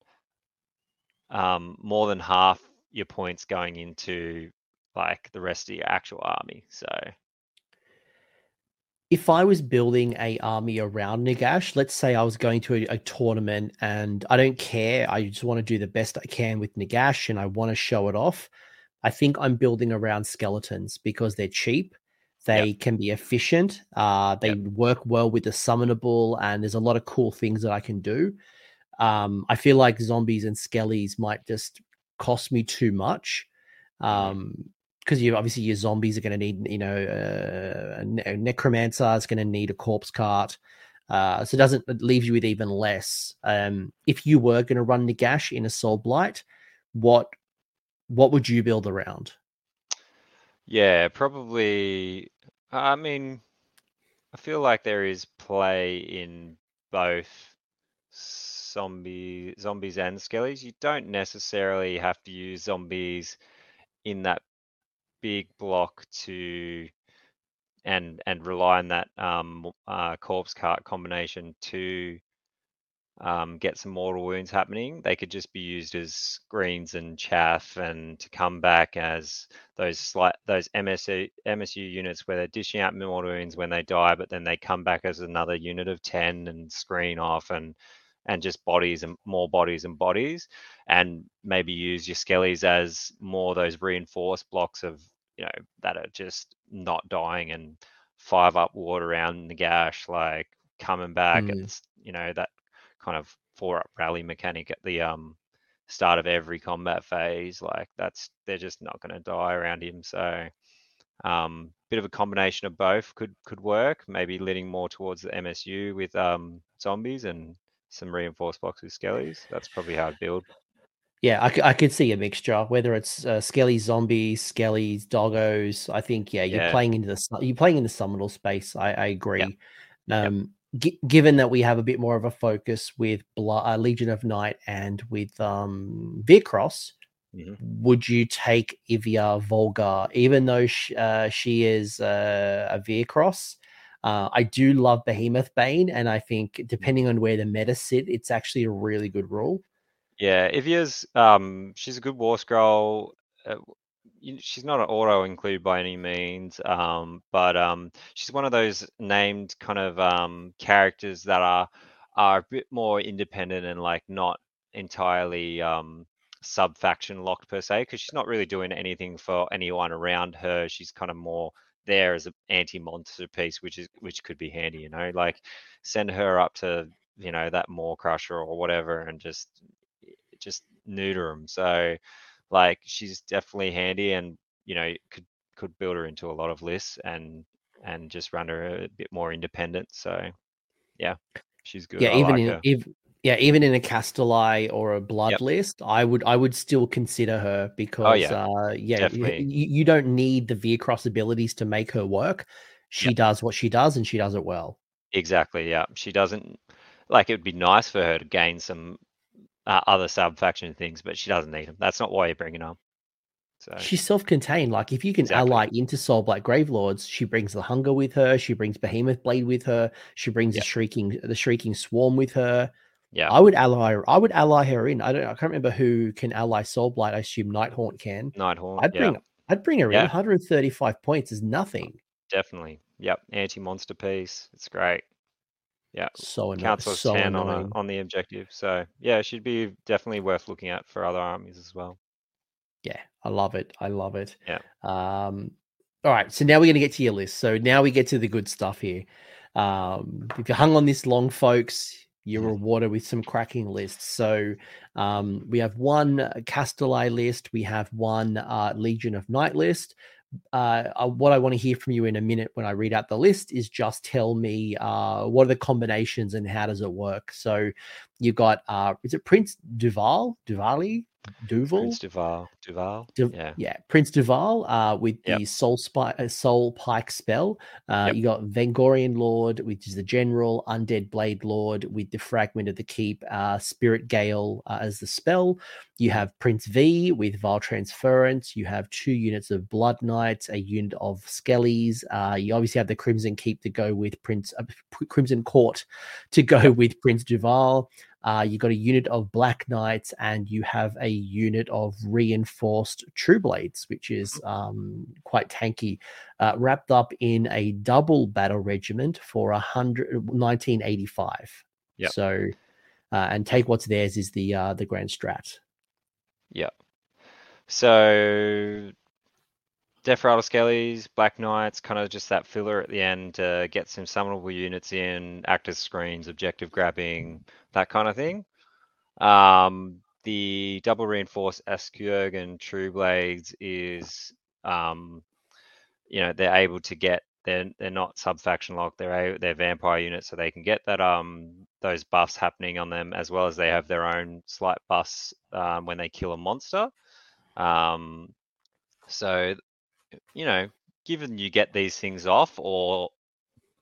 um more than half your points going into like the rest of your actual army. So if I was building a army around Nagash, let's say I was going to a, a tournament and I don't care, I just want to do the best I can with Nagash and I want to show it off. I think I'm building around skeletons because they're cheap. They can be efficient. Uh, they Yep. work well with the summonable, and there's a lot of cool things that I can do. Um, I feel like zombies and skellies might just cost me too much. Mhm. Um, because you obviously your zombies are going to need you know uh, a, necromancer is going to need a corpse cart uh, so it doesn't it leaves you with even less um, if you were going to run Nagash in a soul blight what what would you build around Yeah, probably. I mean, I feel like there is play in both zombie zombies and skellies. You don't necessarily have to use zombies in that big block to and and rely on that um uh corpse cart combination to um, get some mortal wounds happening. They could just be used as screens and chaff, and to come back as those slight those MSU MSU units where they're dishing out mortal wounds when they die, but then they come back as another unit of ten and screen off and and just bodies and more bodies and bodies, and maybe use your skellies as more those reinforced blocks of you know that are just not dying and five up ward around Nagash like coming back Mm. it's you know that kind of four up rally mechanic at the um start of every combat phase like that's they're just not going to die around him so um bit of a combination of both could could work maybe leaning more towards the msu with um zombies and some reinforced with skellies that's probably how i'd build yeah I could see a mixture whether it's uh, skelly zombies skellies doggos i think yeah you're Yeah. playing into the you're playing in the summonal space i, I agree Yep. um gi- given that we have a bit more of a focus with Bla- uh, legion of night and with um Cross, Mhm. would you take Ivya Volga, even though she, uh, she is uh, a Vyrkos? Uh, I do love Behemoth Bane, and I think depending on where the meta sit, it's actually a really good rule. Yeah, Ivya's um she's a good war scroll. Uh, she's not an auto include by any means, um, but um she's one of those named kind of um characters that are are a bit more independent and like not entirely um sub faction locked per se, because she's not really doing anything for anyone around her. She's kind of more there as an anti-monster piece, which is which could be handy, you know, like send her up to you know that Mawcrusha or whatever, and just eh, just neuter them. So like she's definitely handy, and you know could could build her into a lot of lists and and just run her a bit more independent. So yeah, she's good. yeah, I even like in her. Yeah, even in a Kastelai or a blood Yep. list, I would I would still consider her because yeah, uh, yeah, you, you don't need the Vyrkos abilities to make her work. She Yep. does what she does, and she does it well. Exactly. Yeah, she doesn't like. It would be nice for her to gain some uh, other sub faction things, but she doesn't need them. That's not why you're bringing her. So She's self-contained. Like if you can Exactly. ally into Soulblight Gravelords, she brings the hunger with her. She brings Behemoth Blade with her. She brings Yep. the shrieking the shrieking swarm with her. Yeah, I would ally her. I would ally her in. I don't. I can't remember who can ally Soul Blight. I assume Nighthaunt can. Nighthaunt. I'd yeah, bring. I'd bring her in. 135 points is nothing. definitely. Yep, anti monster piece. It's great. Yeah, So annoying. counts as So 10 on, a, on the objective. So, yeah, she'd be definitely worth looking at for other armies as well. Yeah, I love it. I love it. Yeah. Um, all right. So now we're going to get to your list. So now we get to the good stuff here. um, if you hung on this long, folks, you're rewarded with some cracking lists. So um, we have one Kastelai list, we have one uh, Legion of Night list. Uh, uh, what I want to hear from you in a minute when I read out the list is just tell me uh, what are the combinations and how does it work. So you got uh, is it Prince Duvalle, Duvali, Duvalle, Prince Duvalle. Duvalle. Du- yeah. yeah, Prince Duvalle uh, with Yep. the Soul Spy- uh, Soul Pike spell. Uh, Yep. You got Vengorian Lord, which is the General, Undead Blade Lord with the Fragment of the Keep, uh, Spirit Gale uh, as the spell. You have Prince V with Vile Transference. You have two units of Blood Knights, a unit of Skellies. Uh, you obviously have the Crimson Keep to go with Prince uh, Crimson Court to go with Prince Duvalle. Uh, you got a unit of Black Knights, and you have a unit of reinforced True Blades, which is um, quite tanky, uh, wrapped up in a double battle regiment for a hundred 1985. Yep. So, uh, and take what's theirs is the uh, the Grand Strat. Yeah. So Death Rattle Skellies, Black Knights, kind of just that filler at the end to get some summonable units in, active screens, objective grabbing, that kind of thing. Um, the double reinforced Askurgan True Blades is, um, you know, they're able to get they're they're not sub faction locked. They're they're vampire units, so they can get that um those buffs happening on them as well as they have their own slight buffs um, when they kill a monster. Um, so you know, given you get these things off, or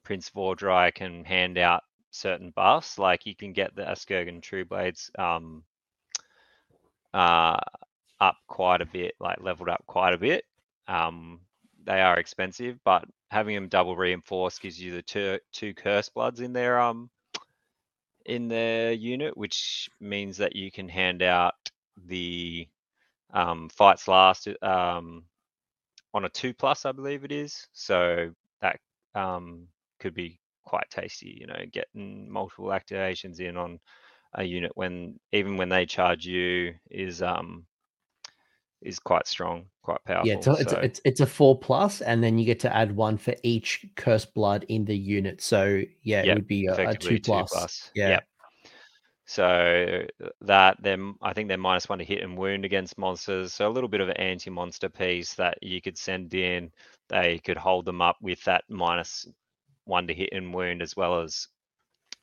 Prince Vordrai can hand out certain buffs, like you can get the Askurgan True Blades um, uh, up quite a bit, like leveled up quite a bit. Um, they are expensive, but having them double reinforced gives you the two two curse bloods in their um in their unit, which means that you can hand out the um, fights last um, on a two plus, I believe it is. So that um, could be quite tasty, you know, getting multiple activations in on a unit when even when they charge you is um is quite strong, quite powerful. Yeah, it's a, it's, so, a, it's it's a four plus, and then you get to add one for each curse blood in the unit. So yeah, it would be a, a effectively two plus. Yeah. Yep. So that them, I think they're minus one to hit and wound against monsters. So a little bit of an anti-monster piece that you could send in. They could hold them up with that minus one to hit and wound, as well as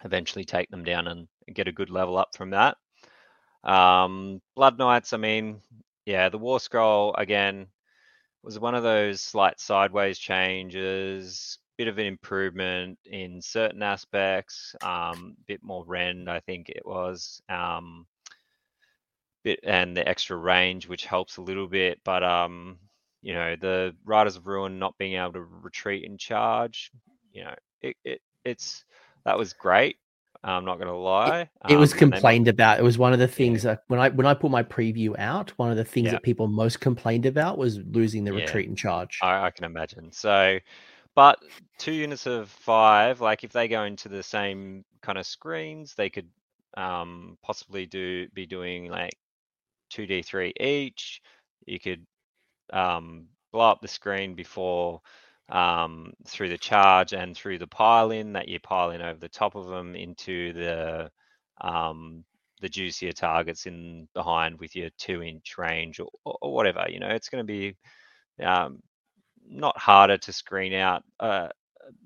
eventually take them down and get a good level up from that. Um, Blood Knights, I mean, yeah, the War Scroll again was one of those slight sideways changes bit of an improvement in certain aspects. Um, bit more rend, I think it was. Um, bit and the extra range, which helps a little bit. But um, you know, the Riders of Ruin not being able to retreat and charge, you know, it, it it's that was great. I'm not gonna lie. It was Um, and they might- complained about. It was one of the things that when I when I put my preview out, one of the things Yeah. that people most complained about was losing the Yeah. retreat and charge. I, I can imagine. So, but two units of five, like if they go into the same kind of screens, they could um, possibly do be doing like two d three each. You could um, blow up the screen before um, through the charge and through the pile in that you pile in over the top of them into the um, the juicier targets in behind with your two inch range or, or, whatever. You know, it's going to be um, not harder to screen out, uh,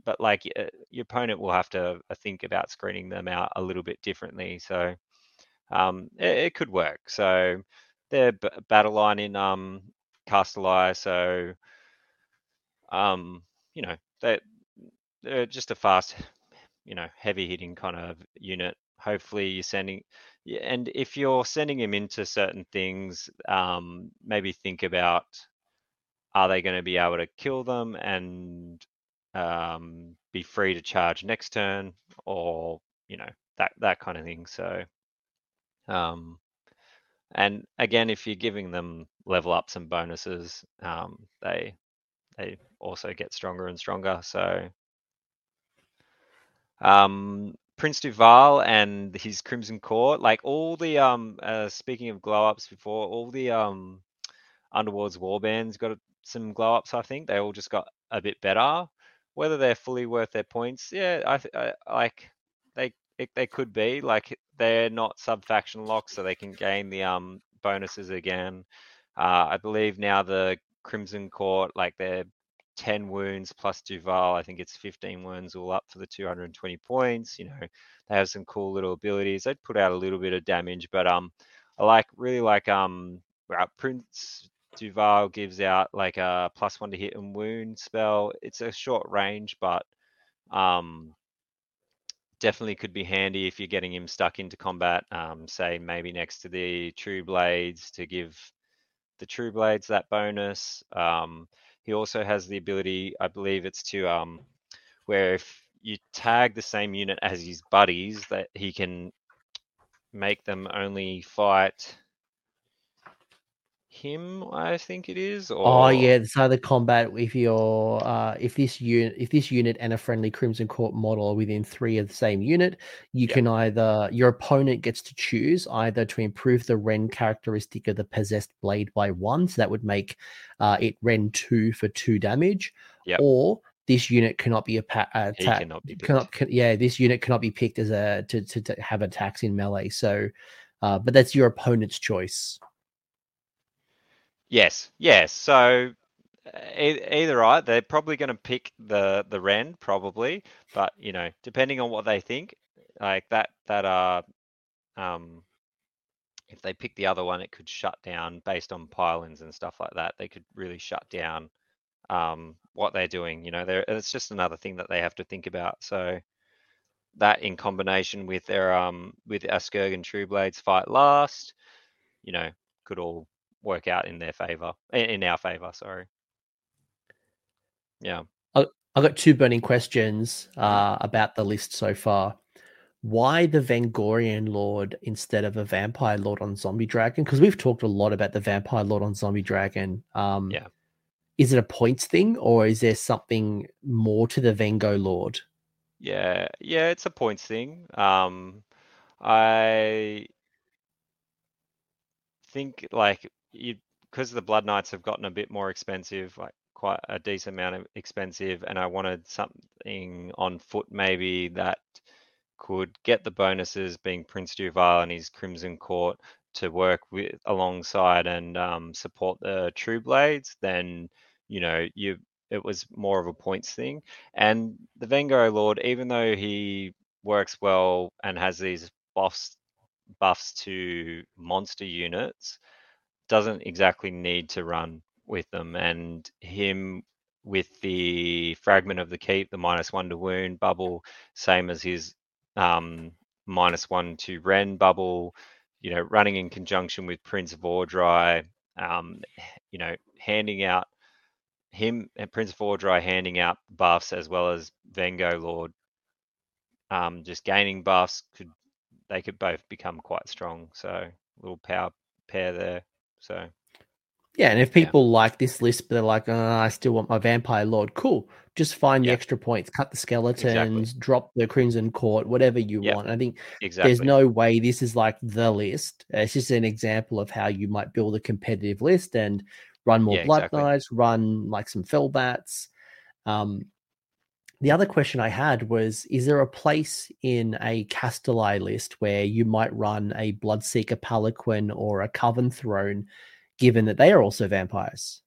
but like uh, your opponent will have to think about screening them out a little bit differently. So um, it, it could work. So their b- battle line in um, so um, you know they they're just a fast, you know, heavy hitting kind of unit. Hopefully, you're sending, and if you're sending him into certain things, um, maybe think about are they going to be able to kill them and um, be free to charge next turn, or you know that that kind of thing. So, um, and again, if you're giving them level ups and bonuses, um, they they also get stronger and stronger. So, um, Prince Duvalle and his Crimson Court, like all the um, uh, speaking of glow ups before, all the um, Underworld's warbands got some glow ups. I think they all just got a bit better. whether they're fully worth their points, yeah, I, th- I like they it, they could be like they're not sub faction locks, so they can gain the um bonuses again. Uh, I believe now the Crimson Court, like they're 10 wounds plus Duvalle. I think it's 15 wounds all up for the 220 points. You know, they have some cool little abilities. They'd put out a little bit of damage, but um, I like really like um, Prince Duvalle gives out like a plus one to hit and wound spell. It's a short range, but um, definitely could be handy if you're getting him stuck into combat. Um, say maybe next to the True Blades to give the True Blades that bonus. Um, he also has the ability, I believe it's to um, where if you tag the same unit as his buddies, that he can make them only fight him, I think it is. Or... Oh yeah, so the combat if you're uh, if this unit if this unit and a friendly Crimson Court model are within three of the same unit, you yep. can either your opponent gets to choose either to improve the Rend characteristic of the possessed blade by one, so that would make uh, it Rend two for two damage, yep. or this unit cannot be attacked. Cannot be cannot, can, yeah, this unit cannot be picked as a to, to, to have attacks in melee. So, uh, but that's your opponent's choice. Yes, yes. So either right, they're probably going to pick the the Rend probably, but you know, depending on what they think, like that that uh um if they pick the other one, it could shut down based on pylons and stuff like that. They could really shut down um what they're doing. You know, there it's just another thing that they have to think about. So that in combination with their um with Askurgan True Blades fight last, you know, could all work out in their favor, in our favor. Sorry. Yeah. I, I got two burning questions mm-hmm. uh, about the list so far. Why the Vengorian Lord instead of a Vampire Lord on Zombie Dragon? Because we've talked a lot about the Vampire Lord on Zombie Dragon. Um, yeah. Is it a points thing, or is there something more to the Vengo Lord? Yeah, yeah, it's a points thing. Um, I think like you because the Blood Knights have gotten a bit more expensive, like quite a decent amount of expensive, and I wanted something on foot maybe that could get the bonuses, being Prince Duvalle and his Crimson Court, to work with alongside and um, support the True Blades, then you know you it was more of a points thing. And the Vengo Lord, even though he works well and has these buffs buffs to monster units, doesn't exactly need to run with them. And him with the fragment of the keep, the minus one to wound bubble, same as his um, minus one to Ren bubble, you know, running in conjunction with Prince Vordrai, um, you know, handing out him and Prince Vordrai handing out buffs as well as Vengo Lord um, just gaining buffs could they could both become quite strong. So little power pair there. So yeah, and if people yeah. like this list, but they're like, oh, I still want my vampire lord, cool. Just find yeah. the extra points, cut the skeletons, exactly. drop the crimson court, whatever you yep. want. I think exactly. there's no way this is like the list. It's just an example of how you might build a competitive list and run more yeah, blood exactly. knights, run like some fellbats. Um, the other question I had was Is there a place in a Kastelai list where you might run a Bloodseeker Palanquin or a Coven Throne, given that they are also vampires?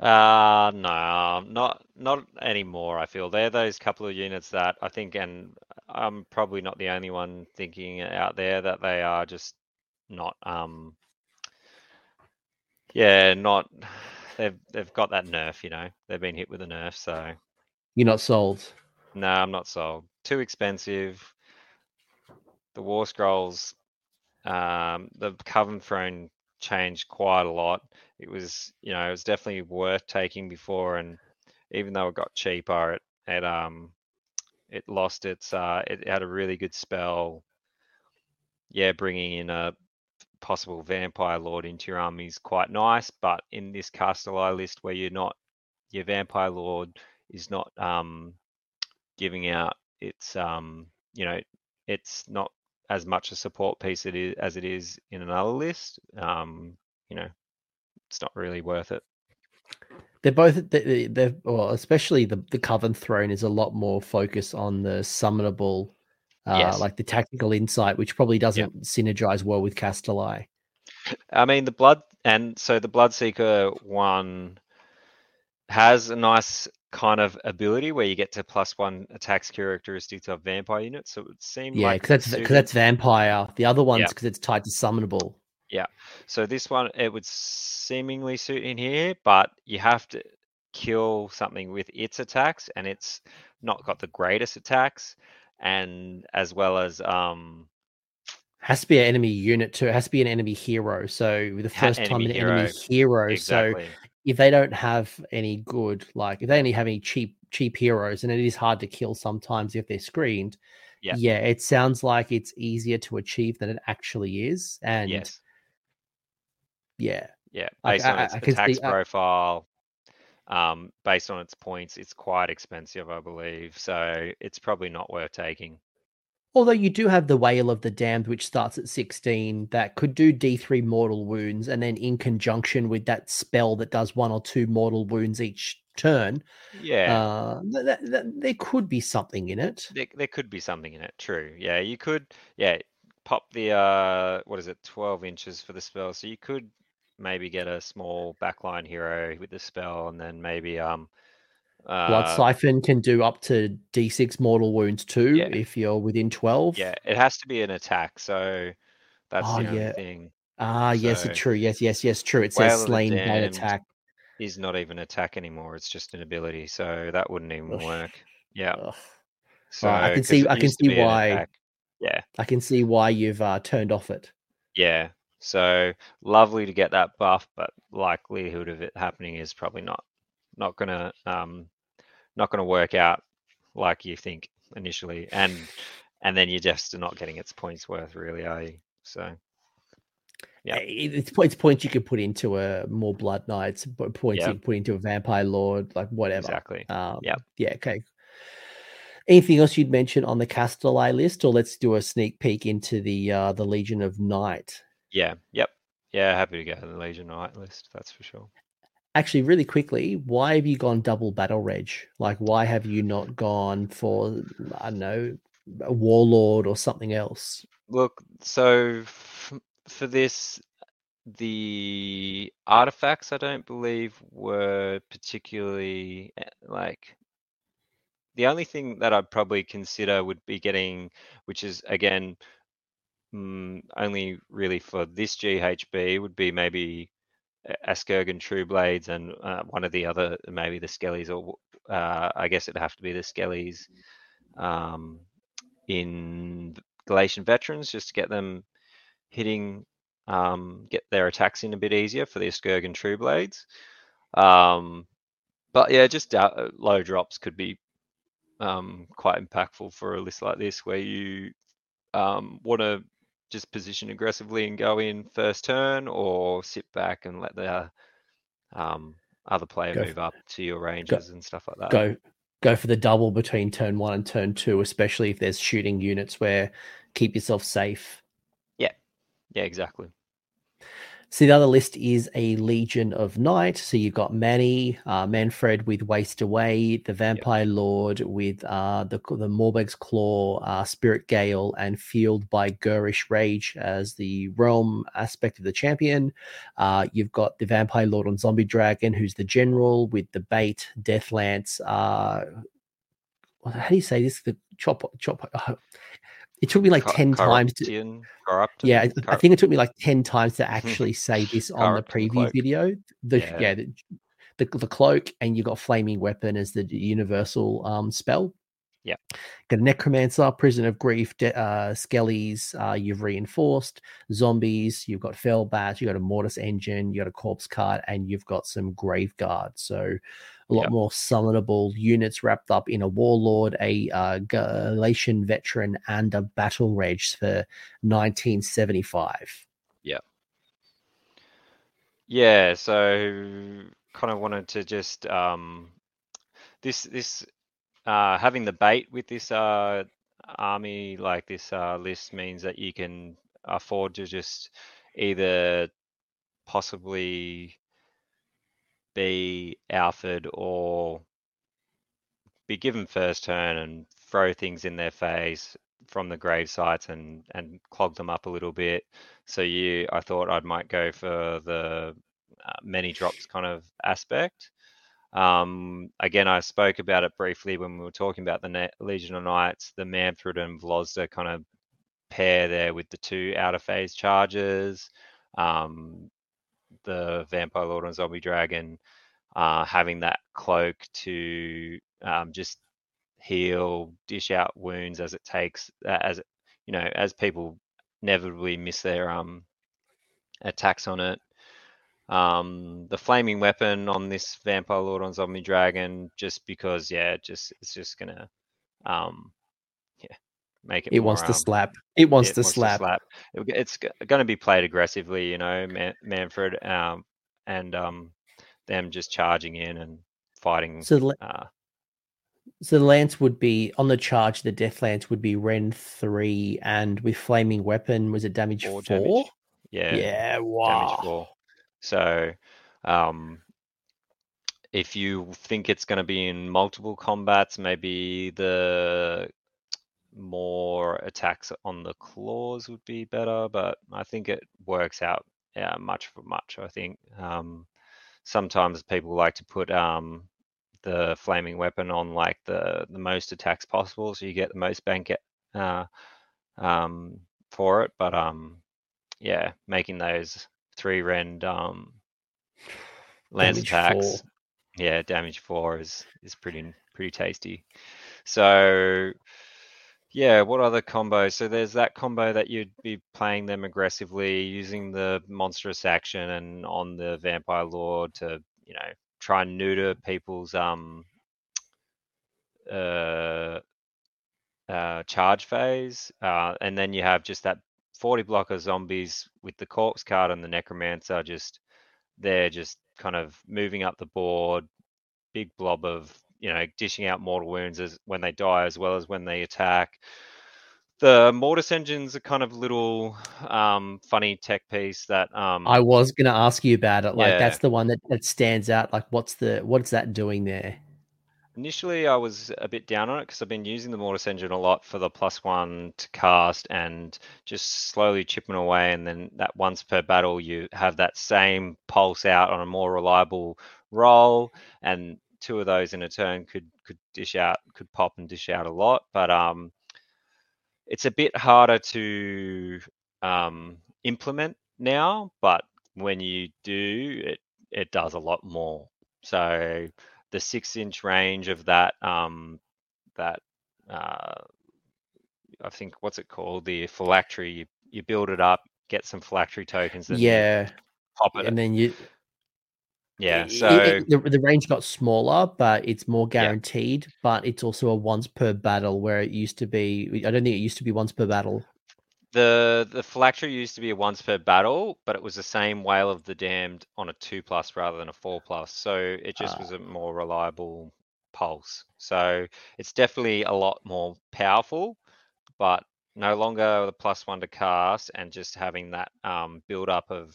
Uh no, not not anymore. I feel they're those couple of units that I think, and I'm probably not the only one thinking out there that they are just not. Um, yeah, not. They've they've got that nerf. You know, they've been hit with a nerf, so you're not sold. No, I'm not sold. Too expensive. The War Scrolls, um, the Coven Throne changed quite a lot. It was, you know, it was definitely worth taking before, and even though it got cheaper, it, it um, it lost its, uh, it had a really good spell. Yeah, bringing in a possible vampire lord into your army is quite nice, but in this Kastelai list where you're not your vampire lord is not um, giving out its um, you know it's not as much a support piece it is, as it is in another list. Um, you know, it's not really worth it. they're both they're, they're well, especially the the Coven Throne is a lot more focused on the summonable, uh, Yes. like the tactical insight, which probably doesn't synergize well with Kastelai. I mean, the blood and so the Bloodseeker one has a nice kind of ability where you get to plus one attacks characteristics of vampire units. So it would seem Yeah, like because that's suited. because that's vampire. The other one's Yeah. because it's tied to summonable. Yeah. So this one it would seemingly suit in here, but you have to kill something with its attacks, and it's not got the greatest attacks, and as well as um Has to be an enemy unit too. It has to be an enemy hero. So the first time an enemy hero. So exactly. If they don't have any good, like if they only have any cheap cheap heroes, and it is hard to kill sometimes if they're screened. Yeah. yeah, it sounds like it's easier to achieve than it actually is, and yes. yeah, Yeah, based I- on I- its I attacks I- profile, um, based on its points, it's quite expensive, I believe. So it's probably not worth taking. Although you do have the Wail of the Damned, which starts at 16, that could do D3 mortal wounds, and then in conjunction with that spell that does one or two mortal wounds each turn, Yeah, uh, th- th- th- there could be something in it. there, there could be something in it. True. Yeah, you could. Yeah, pop the uh, what is it, twelve inches for the spell. So you could maybe get a small backline hero with the spell, and then maybe um, Blood uh, Siphon can do up to D6 mortal wounds too Yeah. if you're within 12. yeah, it has to be an attack. So that's Oh, the only yeah. thing. Ah, yes, So- it's true. Yes, yes, yes, true. It says slain by attack. Is not even attack anymore. It's just an ability. So that wouldn't even Ugh. work. Yeah. Ugh. So I can see- I can see why- Yeah. I can see why you've uh, turned off it. Yeah. So lovely to get that buff, but likelihood of it happening is probably not not gonna um not gonna work out like you think initially. And and then you're just not getting its points worth really, are you? So Yeah. Uh, It's, it's points you could put into a more Blood Knights, po- points Yeah. you can put into a Vampire Lord, like whatever. exactly. Um, Yep. Yeah. Okay. Anything else you'd mention on the Kastelai list, or let's do a sneak peek into the uh, the Legion of Night? Yeah, yep. Yeah, happy to go to the Legion Knight list, that's for sure. Actually, really quickly, why have you gone double battle reg? Like, why have you not gone for I don't know, a warlord or something else? Look, so f- for this, the artifacts I don't believe were particularly eh, like the only thing that I'd probably consider would be getting, which is again mm, only really for this GHB, would be maybe Askurgan True Blades and uh, one of the other, maybe the Skellies, or uh, I guess it'd have to be the Skellies um, in Galletian Veterans, just to get them hitting, um, get their attacks in a bit easier for the Askurgan True Blades. Um, but yeah, just uh, low drops could be um, quite impactful for a list like this, where you um, want to just position aggressively and go in first turn, or sit back and let the um, other player Go move up to your ranges and stuff like that. Go go for the double between turn one and turn two, especially if there's shooting units where keep yourself safe. Yeah, yeah, exactly. So the other list is a Legion of Night. So you've got Manny, uh, Mannfred with Waste Away, the Vampire Lord with uh, the the Morbheg's Claw, uh, Spirit Gale, and Fueled by Ghurish Rage as the realm aspect of the champion. Uh, you've got the Vampire Lord on Zombie Dragon, who's the general with the bait, Death Lance. Uh, how do you say this? The chop chop. It took me like Cor- ten times to. Corruption, corrupt. Yeah, I, I think it took me like ten times to actually say this on the preview cloak. video. The Yeah. yeah, the, the the cloak, and you got flaming weapon as the universal um spell. Yeah. Got a necromancer, prison of grief, de- uh, skellies. Uh, you've reinforced zombies. You've got fell bats. You have got a mortis engine. You got a corpse cart, and you've got some grave guards. So a lot Yep. more summonable units wrapped up in a warlord, a uh, Galletian veteran, and a battle reg for 1975. Yeah, Yeah. so kind of wanted to just um, this this uh, having the bait with this uh, army like this uh, list means that you can afford to just either possibly be Alfred or be given first turn and throw things in their face from the grave sites and and clog them up a little bit. So you, I thought I might go for the uh, many drops kind of aspect. Um, again, I spoke about it briefly when we were talking about the Legion of Knights, the Mannfred and Vlozda kind of pair there with the two outer phase charges, um, the Vampire Lord and Zombie Dragon, uh, having that cloak to um, just heal, dish out wounds as it takes, as you know, as people inevitably miss their um attacks on it. Um, the flaming weapon on this vampire lord on zombie dragon, just because, yeah, just it's just gonna, um, yeah, make it. It more, wants to um, slap. It wants, it to, wants slap. to slap. It- it's going to be played aggressively, you know, Man- Mannfred, um, and um, them just charging in and fighting. So, the, Uh, so the lance would be on the charge. The death lance would be Ren three, and with flaming weapon, was it damage Four damage. yeah, Yeah, damage wow. So, um, if you think it's going to be in multiple combats, maybe the more attacks on the claws would be better. But I think it works out yeah, much for much. I think um, sometimes people like to put um, the flaming weapon on like the the most attacks possible, so you get the most bank uh, um, for it. But um, yeah, making those three rend um, lance Damage attacks, four. yeah, damage four is is pretty pretty tasty. So yeah, what other combos? So there's that combo that you'd be playing them aggressively, using the monstrous action and on the vampire lord to you know try and neuter people's um uh uh, charge phase, uh, and then you have just that 40 blocker zombies with the corpse cart and the necromancer. Just they're just kind of moving up the board, big blob of you know dishing out mortal wounds as when they die as well as when they attack. The mortis engines are kind of little um, funny tech piece that um, I was going to ask you about it. Like Yeah. that's the one that, that stands out. Like what's the what's that doing there? Initially, I was a bit down on it because I've been using the Mortis engine a lot for the plus one to cast and just slowly chipping away. And then that once per battle, you have that same pulse out on a more reliable roll. And two of those in a turn could could dish out, could pop and dish out a lot. But um, it's a bit harder to um, implement now. But when you do, it it does a lot more. So the six inch range of that um that uh I think what's it called the phylactery you, you build it up get some phylactery tokens and yeah, pop it and then you yeah it- so it- the, the range got smaller, but it's more Yeah. guaranteed. But it's also a once per battle, where it used to be. I don't think it used to be once per battle. the the phylactery used to be a once per battle but it was the same wail of the damned on a two plus rather than a four plus so it just Ah. was a more reliable pulse so it's definitely a lot more powerful but no longer the plus one to cast and just having that um, build up of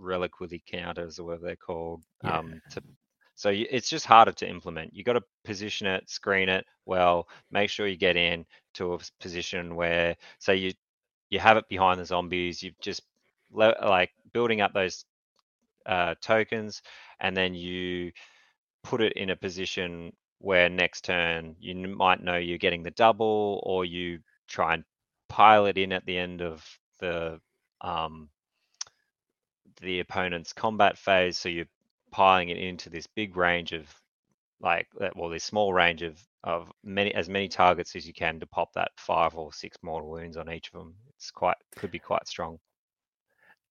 reliquity counters or whatever they're called Yeah. um, to so you, it's just harder to implement you got to position it screen it well make sure you get in to a position where say you you have it behind the zombies you've just le- like building up those uh, tokens and then you put it in a position where next turn you might know you're getting the double or you try and pile it in at the end of the um, the opponent's combat phase so you're piling it into this big range of like uh, well this small range of of many as many targets as you can to pop that five or six mortal wounds on each of them it's quite could be quite strong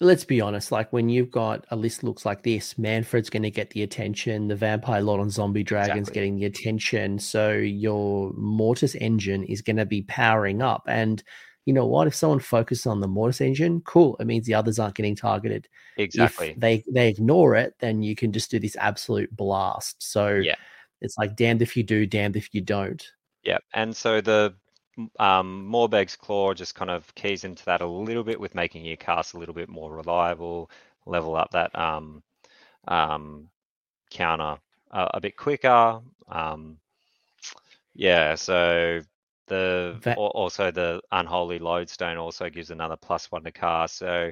Let's be honest. Like when you've got a list looks like this, Mannfred's going to get the attention. The Vampire Lord on Zombie Dragon's Exactly. getting the attention. So your Mortis engine is going to be powering up. And you know what? If someone focuses on the Mortis engine, cool. It means the others aren't getting targeted. exactly If they they ignore it, then you can just do this absolute blast. So Yeah. it's like damned if you do, damned if you don't. Yeah, and so the um, Morbheg's Claw just kind of keys into that a little bit with making your cast a little bit more reliable, level up that um, um, counter a, a bit quicker. Um, yeah, so the That- also the unholy lodestone also gives another plus one to cast. So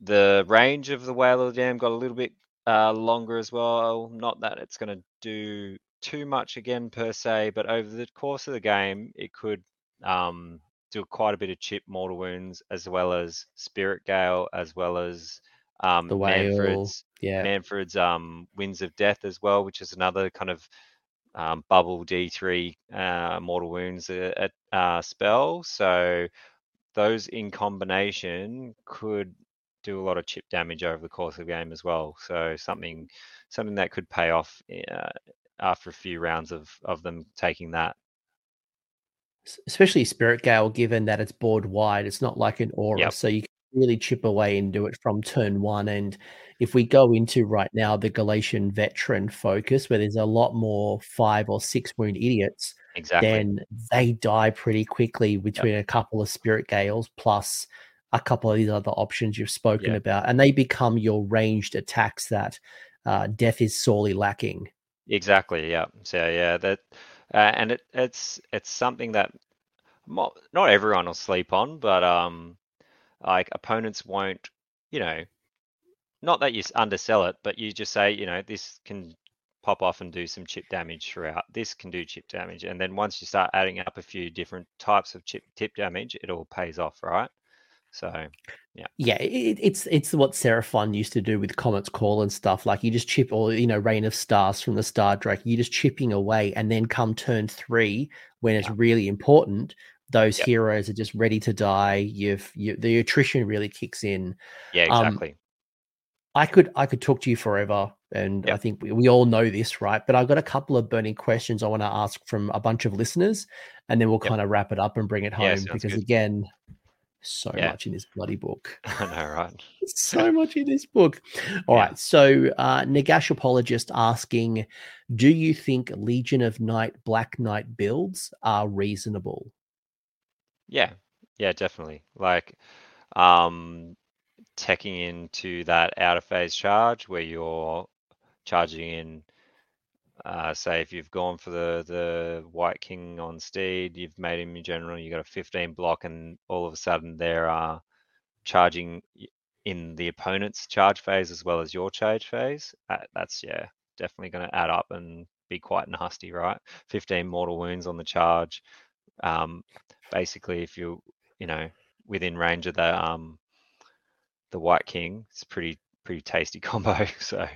the range of the wail of the dam got a little bit uh, longer as well. Not that it's going to do too much again per se, but over the course of the game, it could um, do quite a bit of chip mortal wounds as well as spirit gale as well as um, The wail, Mannfred's yeah. Mannfred's um, Winds of Death as well, which is another kind of um, bubble D3 uh, mortal wounds uh, uh, spell. So those in combination could do a lot of chip damage over the course of the game as well. So something something that could pay off uh, after a few rounds of of them taking that. Especially Spirit Gale, given that it's board wide, it's not like an aura, Yep. so you can really chip away and do it from turn one. And if we go into right now the Galletian veteran focus, where there's a lot more five or six wound idiots, Exactly. then they die pretty quickly between a couple of spirit gales plus a couple of these other options you've spoken Yeah. about, and they become your ranged attacks that uh, death is sorely lacking. Exactly. Yeah. So yeah, that uh, and it it's it's something that mo- not everyone will sleep on, but um, like opponents won't, you know, not that you undersell it, but you just say, you know, this can pop off and do some chip damage throughout. This can do chip damage, and then once you start adding up a few different types of chip tip damage, it all pays off, right? So Yeah, it, it's it's what Seraphon used to do with Comet's Call and stuff. Like you just chip, or you know, Rain of Stars from the Star Drake. You're just chipping away, and then come turn three, when it's Yeah. really important, those Yep. heroes are just ready to die. You've you, the attrition really kicks in. yeah, Um, exactly. I could I could talk to you forever, and I think we, we all know this, right? But I've got a couple of burning questions I want to ask from a bunch of listeners, and then we'll Yep. kind of wrap it up and bring it home sounds because good. again, so Yeah. much in this bloody book. I know, right? so much in this book. All right. Yeah. So, uh, Nagash apologist asking, do you think Legion of Night Black Knight builds are reasonable? Yeah, yeah, definitely. Like, um, teching into that outer phase charge where you're charging in, uh, say if you've gone for the the Wight King on Steed, you've made him in general, you got a 15 block, and all of a sudden they're uh, charging in the opponent's charge phase as well as your charge phase. Uh, that's yeah, definitely going to add up and be quite nasty, right? 15 mortal wounds on the charge. Um, basically, if you you know within range of the um the Wight King, it's pretty pretty tasty combo. So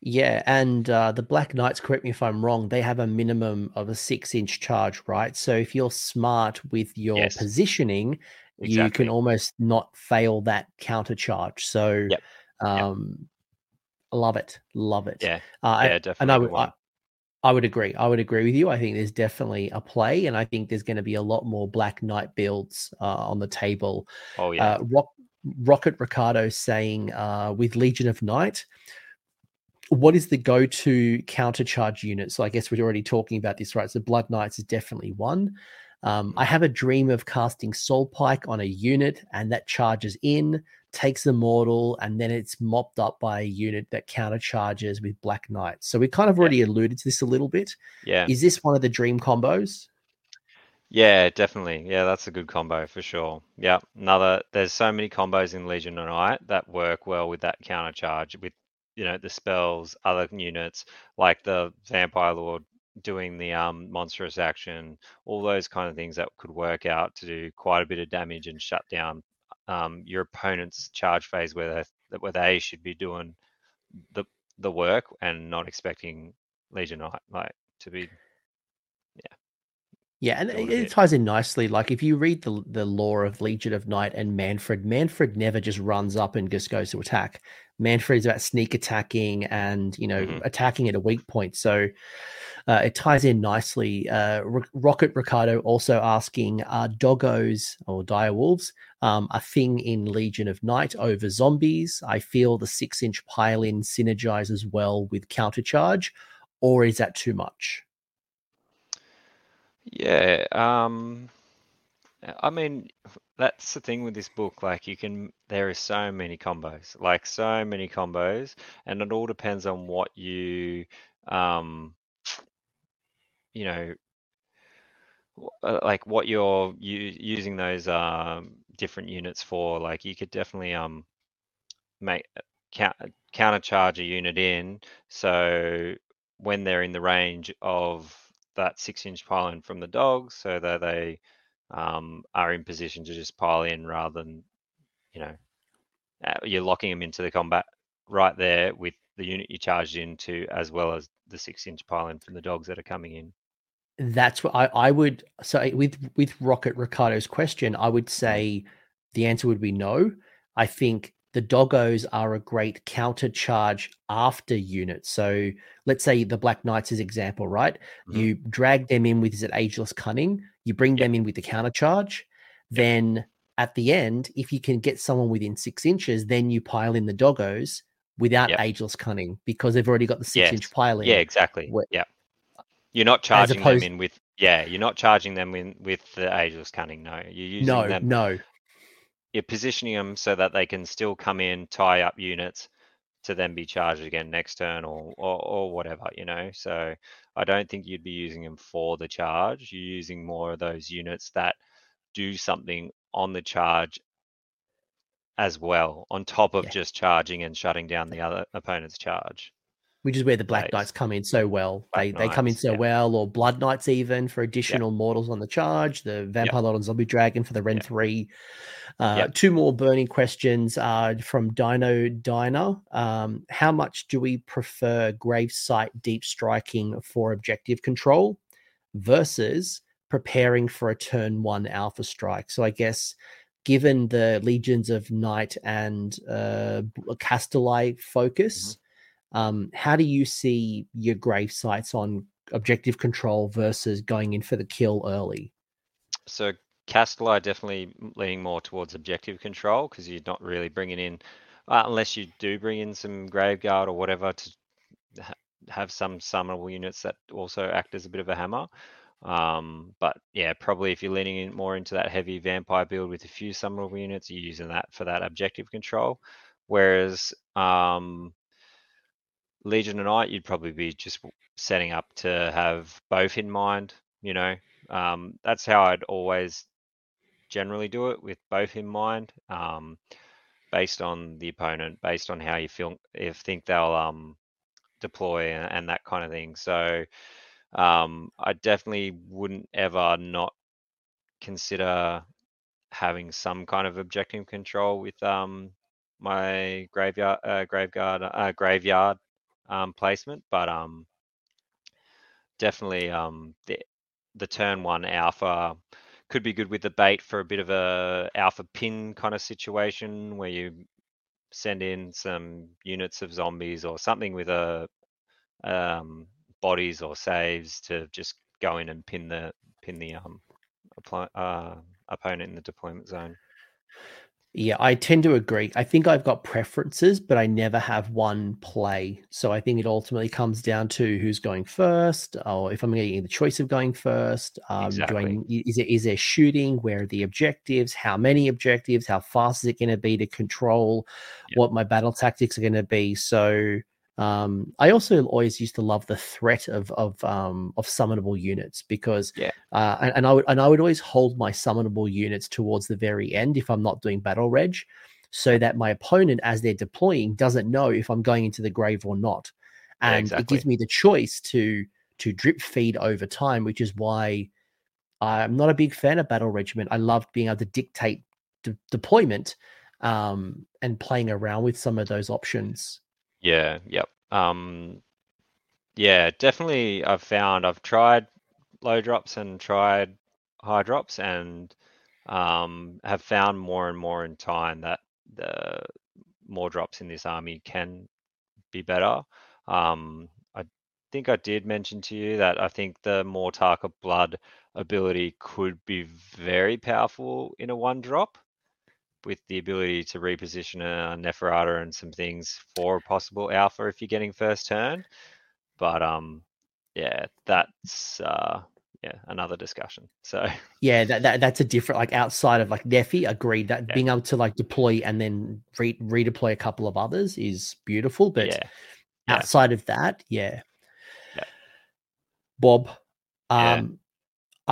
Yeah. And uh, the Black Knights, correct me if I'm wrong, they have a minimum of a six inch charge, right? So, if you're smart with your Yes. positioning, you can almost not fail that counter charge. So, Yep. um, love it. Love it. Yeah, Uh, yeah, definitely I a good would. I, I would agree. I would agree with you. I think there's definitely a play, and I think there's going to be a lot more Black Knight builds uh, on the table. Oh yeah, Uh, Rock, Rocket Ricardo saying uh, with Legion of Night, what is the go-to countercharge unit? So I guess we're already talking about this, right? So Blood Knights is definitely one. Um, I have a dream of casting Soul Pike on a unit, and that charges in, takes the mortal, and then it's mopped up by a unit that countercharges with Black Knight. So we kind of Yeah. already alluded to this a little bit. yeah, Is this one of the dream combos? yeah, definitely. Yeah, that's a good combo for sure. Yeah, another. There's so many combos in Legion of Night that work well with that counter charge with you know the spells, other units like the Vampire Lord doing the um monstrous action, all those kind of things that could work out to do quite a bit of damage and shut down um your opponent's charge phase where they where they should be doing the the work and not expecting Legion of Night like to be Yeah, Yeah, and it, it ties in nicely. Like if you read the the lore of Legion of Night and Mannfred, Mannfred never just runs up and just goes to attack. Mannfred is about sneak attacking and you know Mhm. attacking at a weak point. So uh, it ties in nicely. Uh, Ro- Rocket Ricardo also asking, are doggos or dire wolves um, a thing in Legion of Night over zombies? I feel the six inch pile in synergizes well with countercharge, or is that too much? Yeah, um, I mean, that's the thing with this book. Like, you can, there is so many combos, like so many combos, and it all depends on what you, um, you know, uh, like what you're using those um, different units for. Like, you could definitely um make count, countercharge a unit in, so when they're in the range of that six-inch pylon from the dogs, so that they um, are in position to just pile in rather than, you know, uh, you're locking them into the combat right there with the unit you charged into, as well as the six-inch pylon from the dogs that are coming in. That's what I, I would say with with Rocket Ricardo's question. I would say the answer would be no. I think the doggos are a great counter charge after unit. So let's say the Black Knights is example, right? Mm-hmm. You drag them in with is it ageless cunning, you bring them in with the counter charge, then at the end, if you can get someone within six inches, then you pile in the doggos without yep. ageless cunning because they've already got the six yes. inch piling. Yeah, exactly. Yeah. You're not charging opposed, them in with yeah, you're not charging them in with the ageless cunning. No, you're using no, them. No, you're positioning them so that they can still come in, tie up units to then be charged again next turn or, or, or whatever, you know. So I don't think you'd be using them for the charge. You're using more of those units that do something on the charge as well, on top of yeah. just charging and shutting down the other opponent's charge which is where the Black Knights come in so well. Black they Knights, they come in so yeah. well, or Blood Knights even for additional yep. mortals on the charge. The Vampire yep. Lord and Zombie Dragon for the Ren yep. three. Uh. Two more burning questions uh, from Dino Diner. Um, how much do we prefer Gravesite deep striking for objective control versus preparing for a turn one alpha strike? So I guess given the Legions of Night and uh, focus. Um, how do you see your grave sites on objective control versus going in for the kill early? So Kastelai definitely leaning more towards objective control because you're not really bringing in, uh, unless you do bring in some Graveguard or whatever to ha- have some summonable units that also act as a bit of a hammer. Um, but yeah, probably if you're leaning in more into that heavy vampire build with a few summonable units, you're using that for that objective control. Whereas um, Legion of Night, you'd probably be just setting up to have both in mind. You know, um, that's how I'd always generally do it with both in mind, um, based on the opponent, based on how you feel, if think they'll um, deploy and, and, that kind of thing. So um, I definitely wouldn't ever not consider having some kind of objective control with um, my graveyard, uh, graveyard, uh, graveyard um, placement, but um, definitely um, the the turn one alpha could be good with the bait for a bit of a alpha pin kind of situation where you send in some units of zombies or something with a um, bodies or saves to just go in and pin the pin the um, uh, opponent in the deployment zone. Yeah, I tend to agree. I think I've got preferences, but I never have one play. So I think it ultimately comes down to who's going first, or if I'm getting the choice of going first. Um, exactly. do I, is, there, is there shooting? Where are the objectives? How many objectives? How fast is it going to be to control? Yep. What my battle tactics are going to be? So um, I also always used to love the threat of of um, of summonable units because yeah, uh, and, and, I would and I would always hold my summonable units towards the very end if I'm not doing battle reg, so that my opponent as they're deploying doesn't know if I'm going into the grave or not, and yeah, exactly. it gives me the choice to to drip feed over time, which is why I'm not a big fan of battle regiment. I loved being able to dictate de- deployment um, and playing around with some of those options. Yeah, yep. Um, yeah, definitely. I've found I've tried low drops and tried high drops, and um, have found more and more in time that the more drops in this army can be better. Um, I think I did mention to you that I think the more of Blood ability could be very powerful in a one drop with the ability to reposition a Neferata and some things for a possible alpha if you're getting first turn. But um, yeah, that's uh, yeah, another discussion. So yeah, that, that that's a different like outside of like Neffy, agreed that yeah. being able to like deploy and then re- redeploy a couple of others is beautiful, but yeah. outside of that, yeah. Bob, um,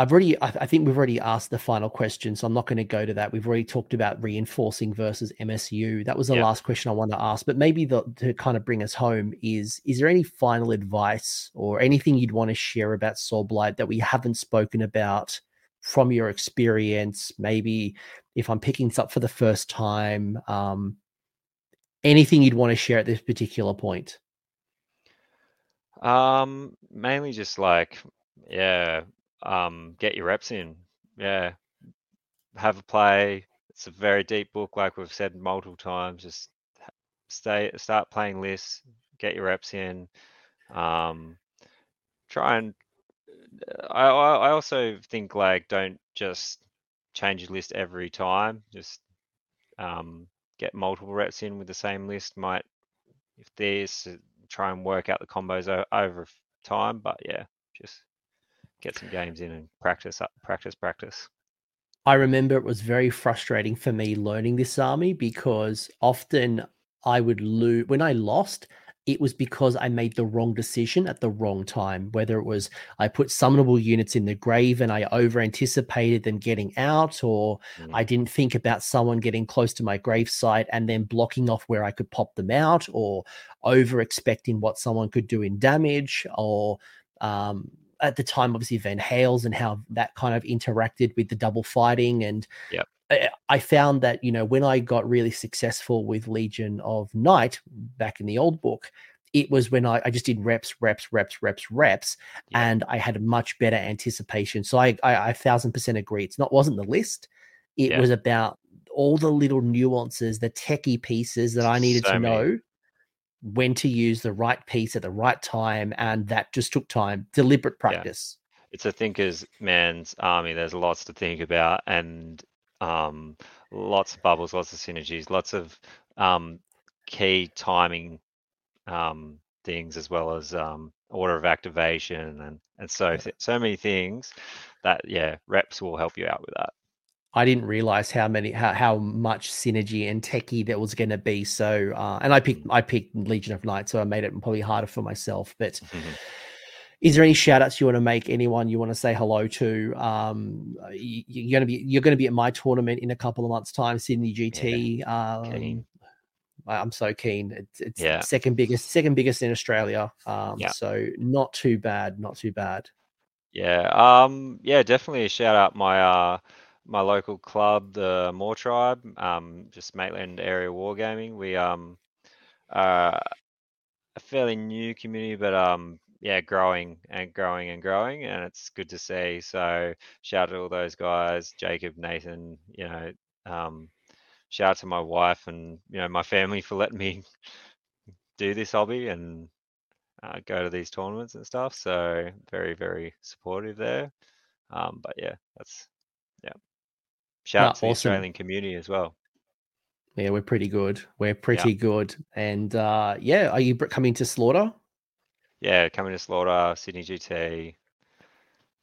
I've already, I, I, think we've already asked the final question, so I'm not going to go to that. We've already talked about reinforcing versus MSU. That was the last question I want to ask. But maybe the, to kind of bring us home is: is there any final advice or anything you'd want to share about Soul Blight that we haven't spoken about from your experience? Maybe if I'm picking this up for the first time, um, anything you'd want to share at this particular point? Um, mainly just like, yeah, um, get your reps in. Yeah, have a play. It's a very deep book, like we've said multiple times. Just stay, start playing lists, get your reps in. Um, try and I, I also think like don't just change your list every time. Just um, get multiple reps in with the same list. Might if there's try and work out the combos over time. But yeah, just get some games in and practice up, practice, practice. I remember it was very frustrating for me learning this army because often I would lose when I lost it was because I made the wrong decision at the wrong time. Whether it was I put summonable units in the grave and I over anticipated them getting out, or mm. I didn't think about someone getting close to my grave site and then blocking off where I could pop them out, or over expecting what someone could do in damage, or um, at the time, obviously Vanhel's and how that kind of interacted with the double fighting and yep. I found that you know when I got really successful with Legion of Night back in the old book, it was when I, I just did reps, reps, reps, reps, reps, yeah. and I had a much better anticipation. So I, I, I thousand percent agree. It's not wasn't the list; it yeah. was about all the little nuances, the techie pieces that I needed so to many. know when to use the right piece at the right time, and that just took time, deliberate practice. Yeah. It's a thinker's man's army. There's lots to think about, and um, lots of bubbles, lots of synergies, lots of um, key timing um, things, as well as um, order of activation, and and so so many things that yeah, reps will help you out with that. I didn't realize how many how, how much synergy and techie there was going to be. So, uh, and I picked mm. I picked Legion of Night, so I made it probably harder for myself. But mm-hmm. Is there any shout outs you want to make? Anyone you want to say hello to? Um, you, are to be you're going to be at my tournament in a couple of months' time, Sydney GT. Yeah. Um, I'm so keen. It's, it's yeah. second biggest, second biggest in Australia. Um, yeah. so not too bad, not too bad. Yeah. Um, yeah, definitely a shout out my uh my local club, the Moore Tribe, um, just Maitland area wargaming. We um are a fairly new community, but um yeah, growing and growing and growing, and it's good to see. So shout out to all those guys, Jacob, Nathan. You know, um, shout out to my wife and you know my family for letting me do this hobby and uh, go to these tournaments and stuff. So very very supportive there. Um, but yeah, that's yeah. Shout out to the Australian community as well. Yeah, we're pretty good. We're pretty yeah. good. And uh, yeah, are you coming to Slaughter? yeah, coming to Slaughter, Sydney GT.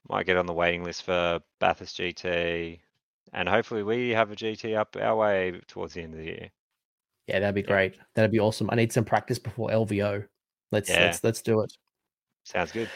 Might get on the waiting list for Bathurst GT, and hopefully we have a GT up our way towards the end of the year. Yeah, that'd be yeah. great. That'd be awesome. I need some practice before LVO. Let's yeah. let's let's do it. Sounds good.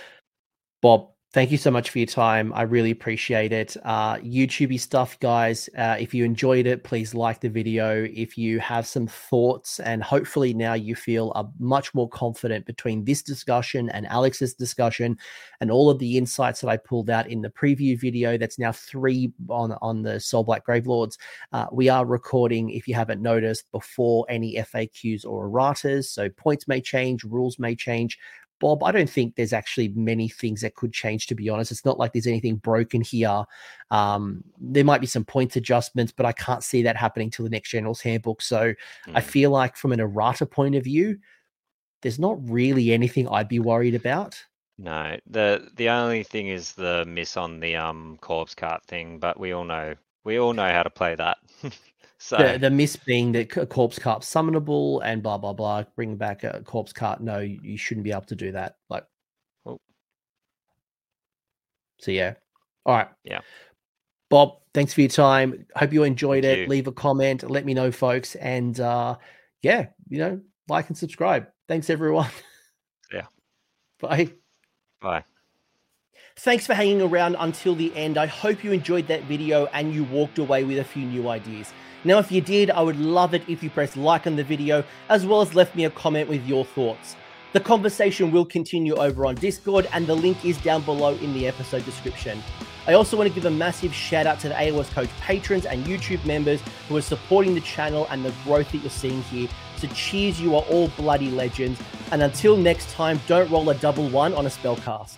Bob, Thank you so much for your time. I really appreciate it. Uh, YouTubey stuff, guys. Uh, if you enjoyed it, please like the video. If you have some thoughts, and hopefully now you feel a much more confident between this discussion and Alex's discussion, and all of the insights that I pulled out in the preview video. That's now three on on the Soul Blight Gravelords. Uh, we are recording, if you haven't noticed, before any FAQs or erratas. So points may change, rules may change. Bob, I don't think there's actually many things that could change, to be honest. It's not like there's anything broken here. Um, there might be some points adjustments, but I can't see that happening till the next General's Handbook. So mm. I hmm. feel like, from an errata point of view, there's not really anything I'd be worried about. No, the the only thing is the miss on the um corpse cart thing, but we all know we all know how to play that. So the, the miss being that a corpse cart summonable and blah blah blah. Bring back a corpse cart. No, you shouldn't be able to do that. Like, oh. so yeah, All right. Yeah. Bob, thanks for your time. Hope you enjoyed Thank it. you. Leave a comment. Let me know, folks. And uh, yeah, you know, like and subscribe. Thanks, everyone. Yeah. Bye. Bye. Thanks for hanging around until the end. I hope you enjoyed that video and you walked away with a few new ideas. Now, if you did, I would love it if you press like on the video as well as left me a comment with your thoughts. The conversation will continue over on Discord, and the link is down below in the episode description. I also want to give a massive shout out to the AOS Coach patrons and YouTube members who are supporting the channel and the growth that you're seeing here. So, cheers, you are all bloody legends. And until next time, don't roll a double one on a spellcast.